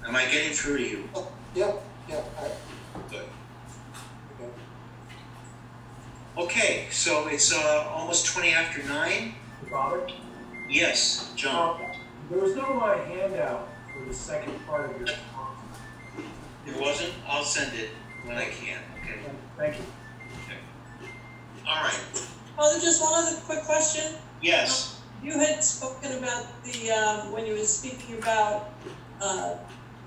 Am I getting through to you? Yeah, yeah, I, Good. okay. Okay, so it's uh, almost 20 after 9. Robert? Yes, John. There was no uh, handout for the second part of your talk. It wasn't? I'll send it when I can. Okay. Thank you. Okay. All right. Father, just one other quick question. Yes. You had spoken about the, um, when you were speaking about, uh,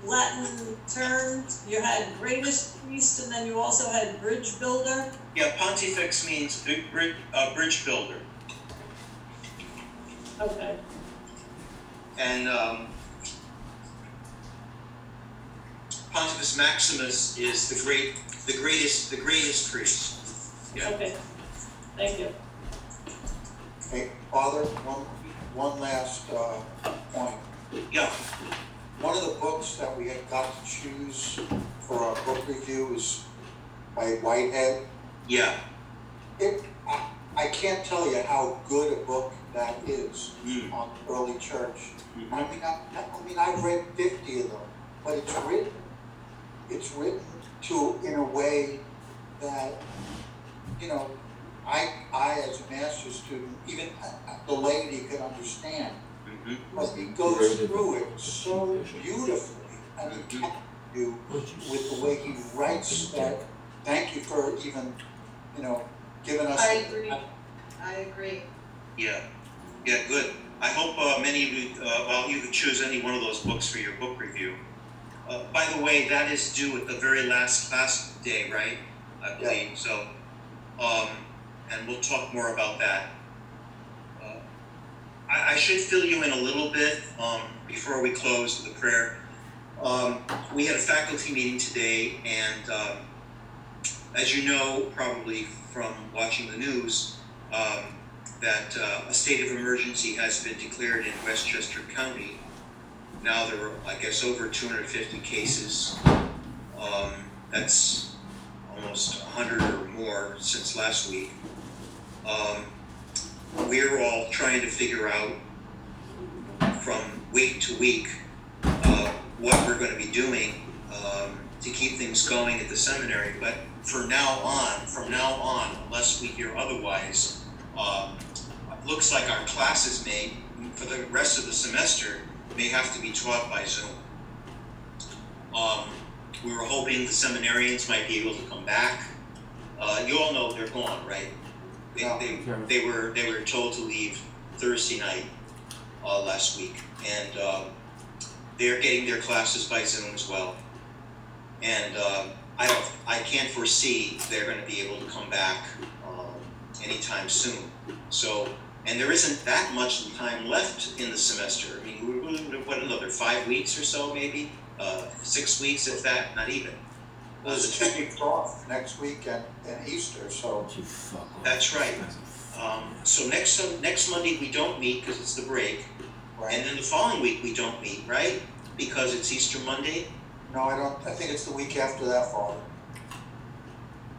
Latin terms, you had greatest priest and then you also had bridge builder. Yeah, pontifex means big bridge, uh, bridge builder. Okay. And um, Pontifex Maximus is the great, the greatest, the greatest priest. Yeah. Okay, thank you. Hey, Father, one, one last, uh, point. Yeah. One of the books that we had got to choose for our book review is by Whitehead. Yeah. It, I, I can't tell you how good a book that is Mm. on early church. I mean, I, I mean, I've read fifty of them, but it's written, it's written to, in a way that, you know, I, I as a master's student, even the laity could understand. Mm-hmm. But he goes through it so beautifully, and he can you with the way he writes that, thank you for even, you know, giving us. I agree. I agree. Yeah. Yeah, good. I hope uh, many of you, uh, well, you could choose any one of those books for your book review. Uh, by the way, that is due at the very last class day, right? I believe. So, um, and we'll talk more about that. Uh, I, I should fill you in a little bit um, before we close with a prayer. Um, we had a faculty meeting today, and um, as you know, probably from watching the news, um, that uh, a state of emergency has been declared in Westchester County. Now there are, I guess, over 250 cases. Um, that's almost 100 or more since last week. Um, we're all trying to figure out from week to week uh, what we're going to be doing um, to keep things going at the seminary. But for now on, from now on, unless we hear otherwise, um, looks like our classes may, for the rest of the semester, may have to be taught by Zoom. Um, we were hoping the seminarians might be able to come back. Uh, you all know they're gone, right? They, they, they were they were told to leave Thursday night uh, last week, and um, they're getting their classes by Zoom as well. And um, I don't, I can't foresee they're going to be able to come back anytime soon. So, and there isn't that much time left in the semester. I mean, we're, we're what another five weeks or so, maybe uh, six weeks, if that, not even. Uh, There's the two weeks off next week and, and Easter, so. You fuck off. That's right. Um, so next Sun- next Monday we don't meet because it's the break, and then the following week we don't meet, right? Because it's Easter Monday. No, I don't, I think it's the week after that, Father.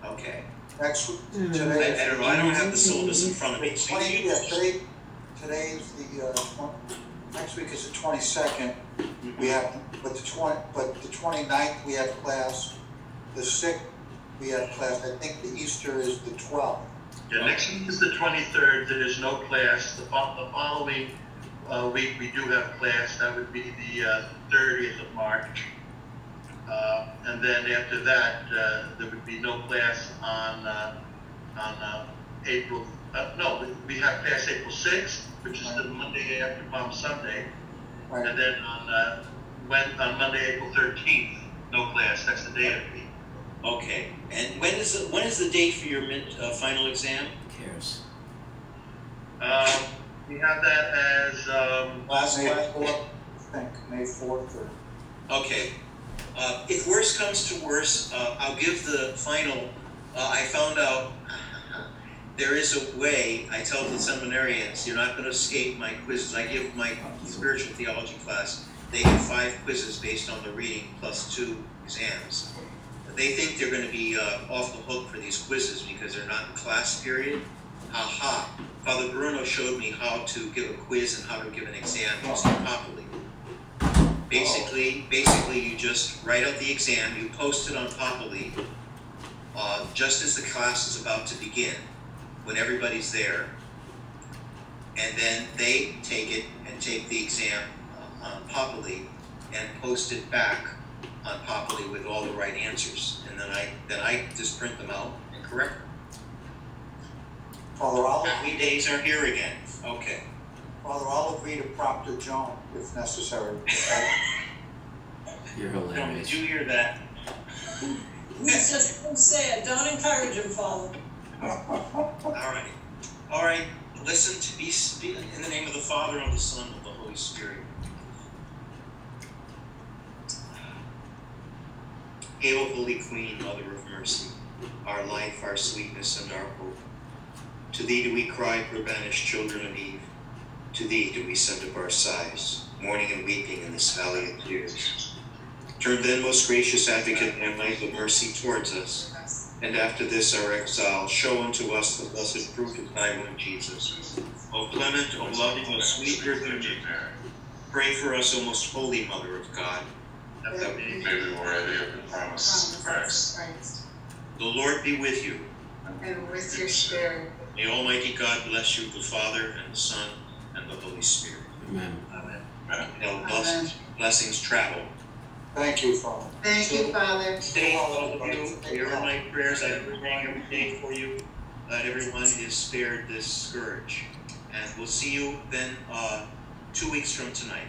Okay. Next week, I, today. I don't know. I don't have the syllabus in front of me. So Twenty, you- yeah, today, today is the, uh, twen- next week is the twenty-second. We have, but the twenty, but the 29th we have class. The sixth, we have class. I think the Easter is the twelfth. Yeah, next week is the twenty-third, there is no class. The fol- the following, uh, week, we do have class, that would be the, uh, thirtieth of March. Uh, and then after that, uh, there would be no class on, uh, on, uh, April, uh, no, we- we have class April sixth, which is the Monday after Palm Sunday. And then on, uh, when, on Monday, April thirteenth, no class, that's the day of the week. Okay. And when is the, when is the date for your mid, uh, final exam? Who cares? Um, we have that as, um. Last May class. fourth, I think, May fourth or. Okay. Uh, if worse comes to worse, uh, I'll give the final. Uh, I found out there is a way. I tell the seminarians, you're not going to escape my quizzes. I give my spiritual theology class. They get five quizzes based on the reading plus two exams. They think they're going to be uh, off the hook for these quizzes because they're not in class period. Ha ha. Father Bruno showed me how to give a quiz and how to give an exam Populi. Basically, basically, you just write out the exam, you post it on Populi, uh, just as the class is about to begin, when everybody's there. And then they take it and take the exam uh, on Populi and post it back on Populi with all the right answers. And then I, then I just print them out and correct them. Father, I'll, Happy days are here again. Okay. Father, I'll agree to Proctor Joan if necessary. You're Don't, hilarious. did you hear that? He's just so sad. Don't encourage him, Father. All right, all right. Listen to be speak in the name of the Father and the Son and the Holy Spirit. Hail, Holy Queen, Mother of Mercy, our life, our sweetness, and our hope. To thee do we cry, poor banished children of Eve. To thee do we send up our sighs, mourning and weeping in this valley of tears. Turn then, most gracious Advocate and Light of mercy, towards us. And after this our exile, show unto us the blessed fruit of thy womb, Jesus. O clement, O loving, O sweet Virgin Mary, pray for us, O most holy Mother of God. That we may be worthy of the promise of Christ. The Lord be with you. And with your spirit. May Almighty God bless you, the Father, and the Son, and the Holy Spirit. Amen. May all blessings, blessings travel. Thank you, Father. Thank you, Father. Stay all of you, hear my prayers, I pray every day for you, that everyone is spared this scourge. And we'll see you then, uh, two weeks from tonight.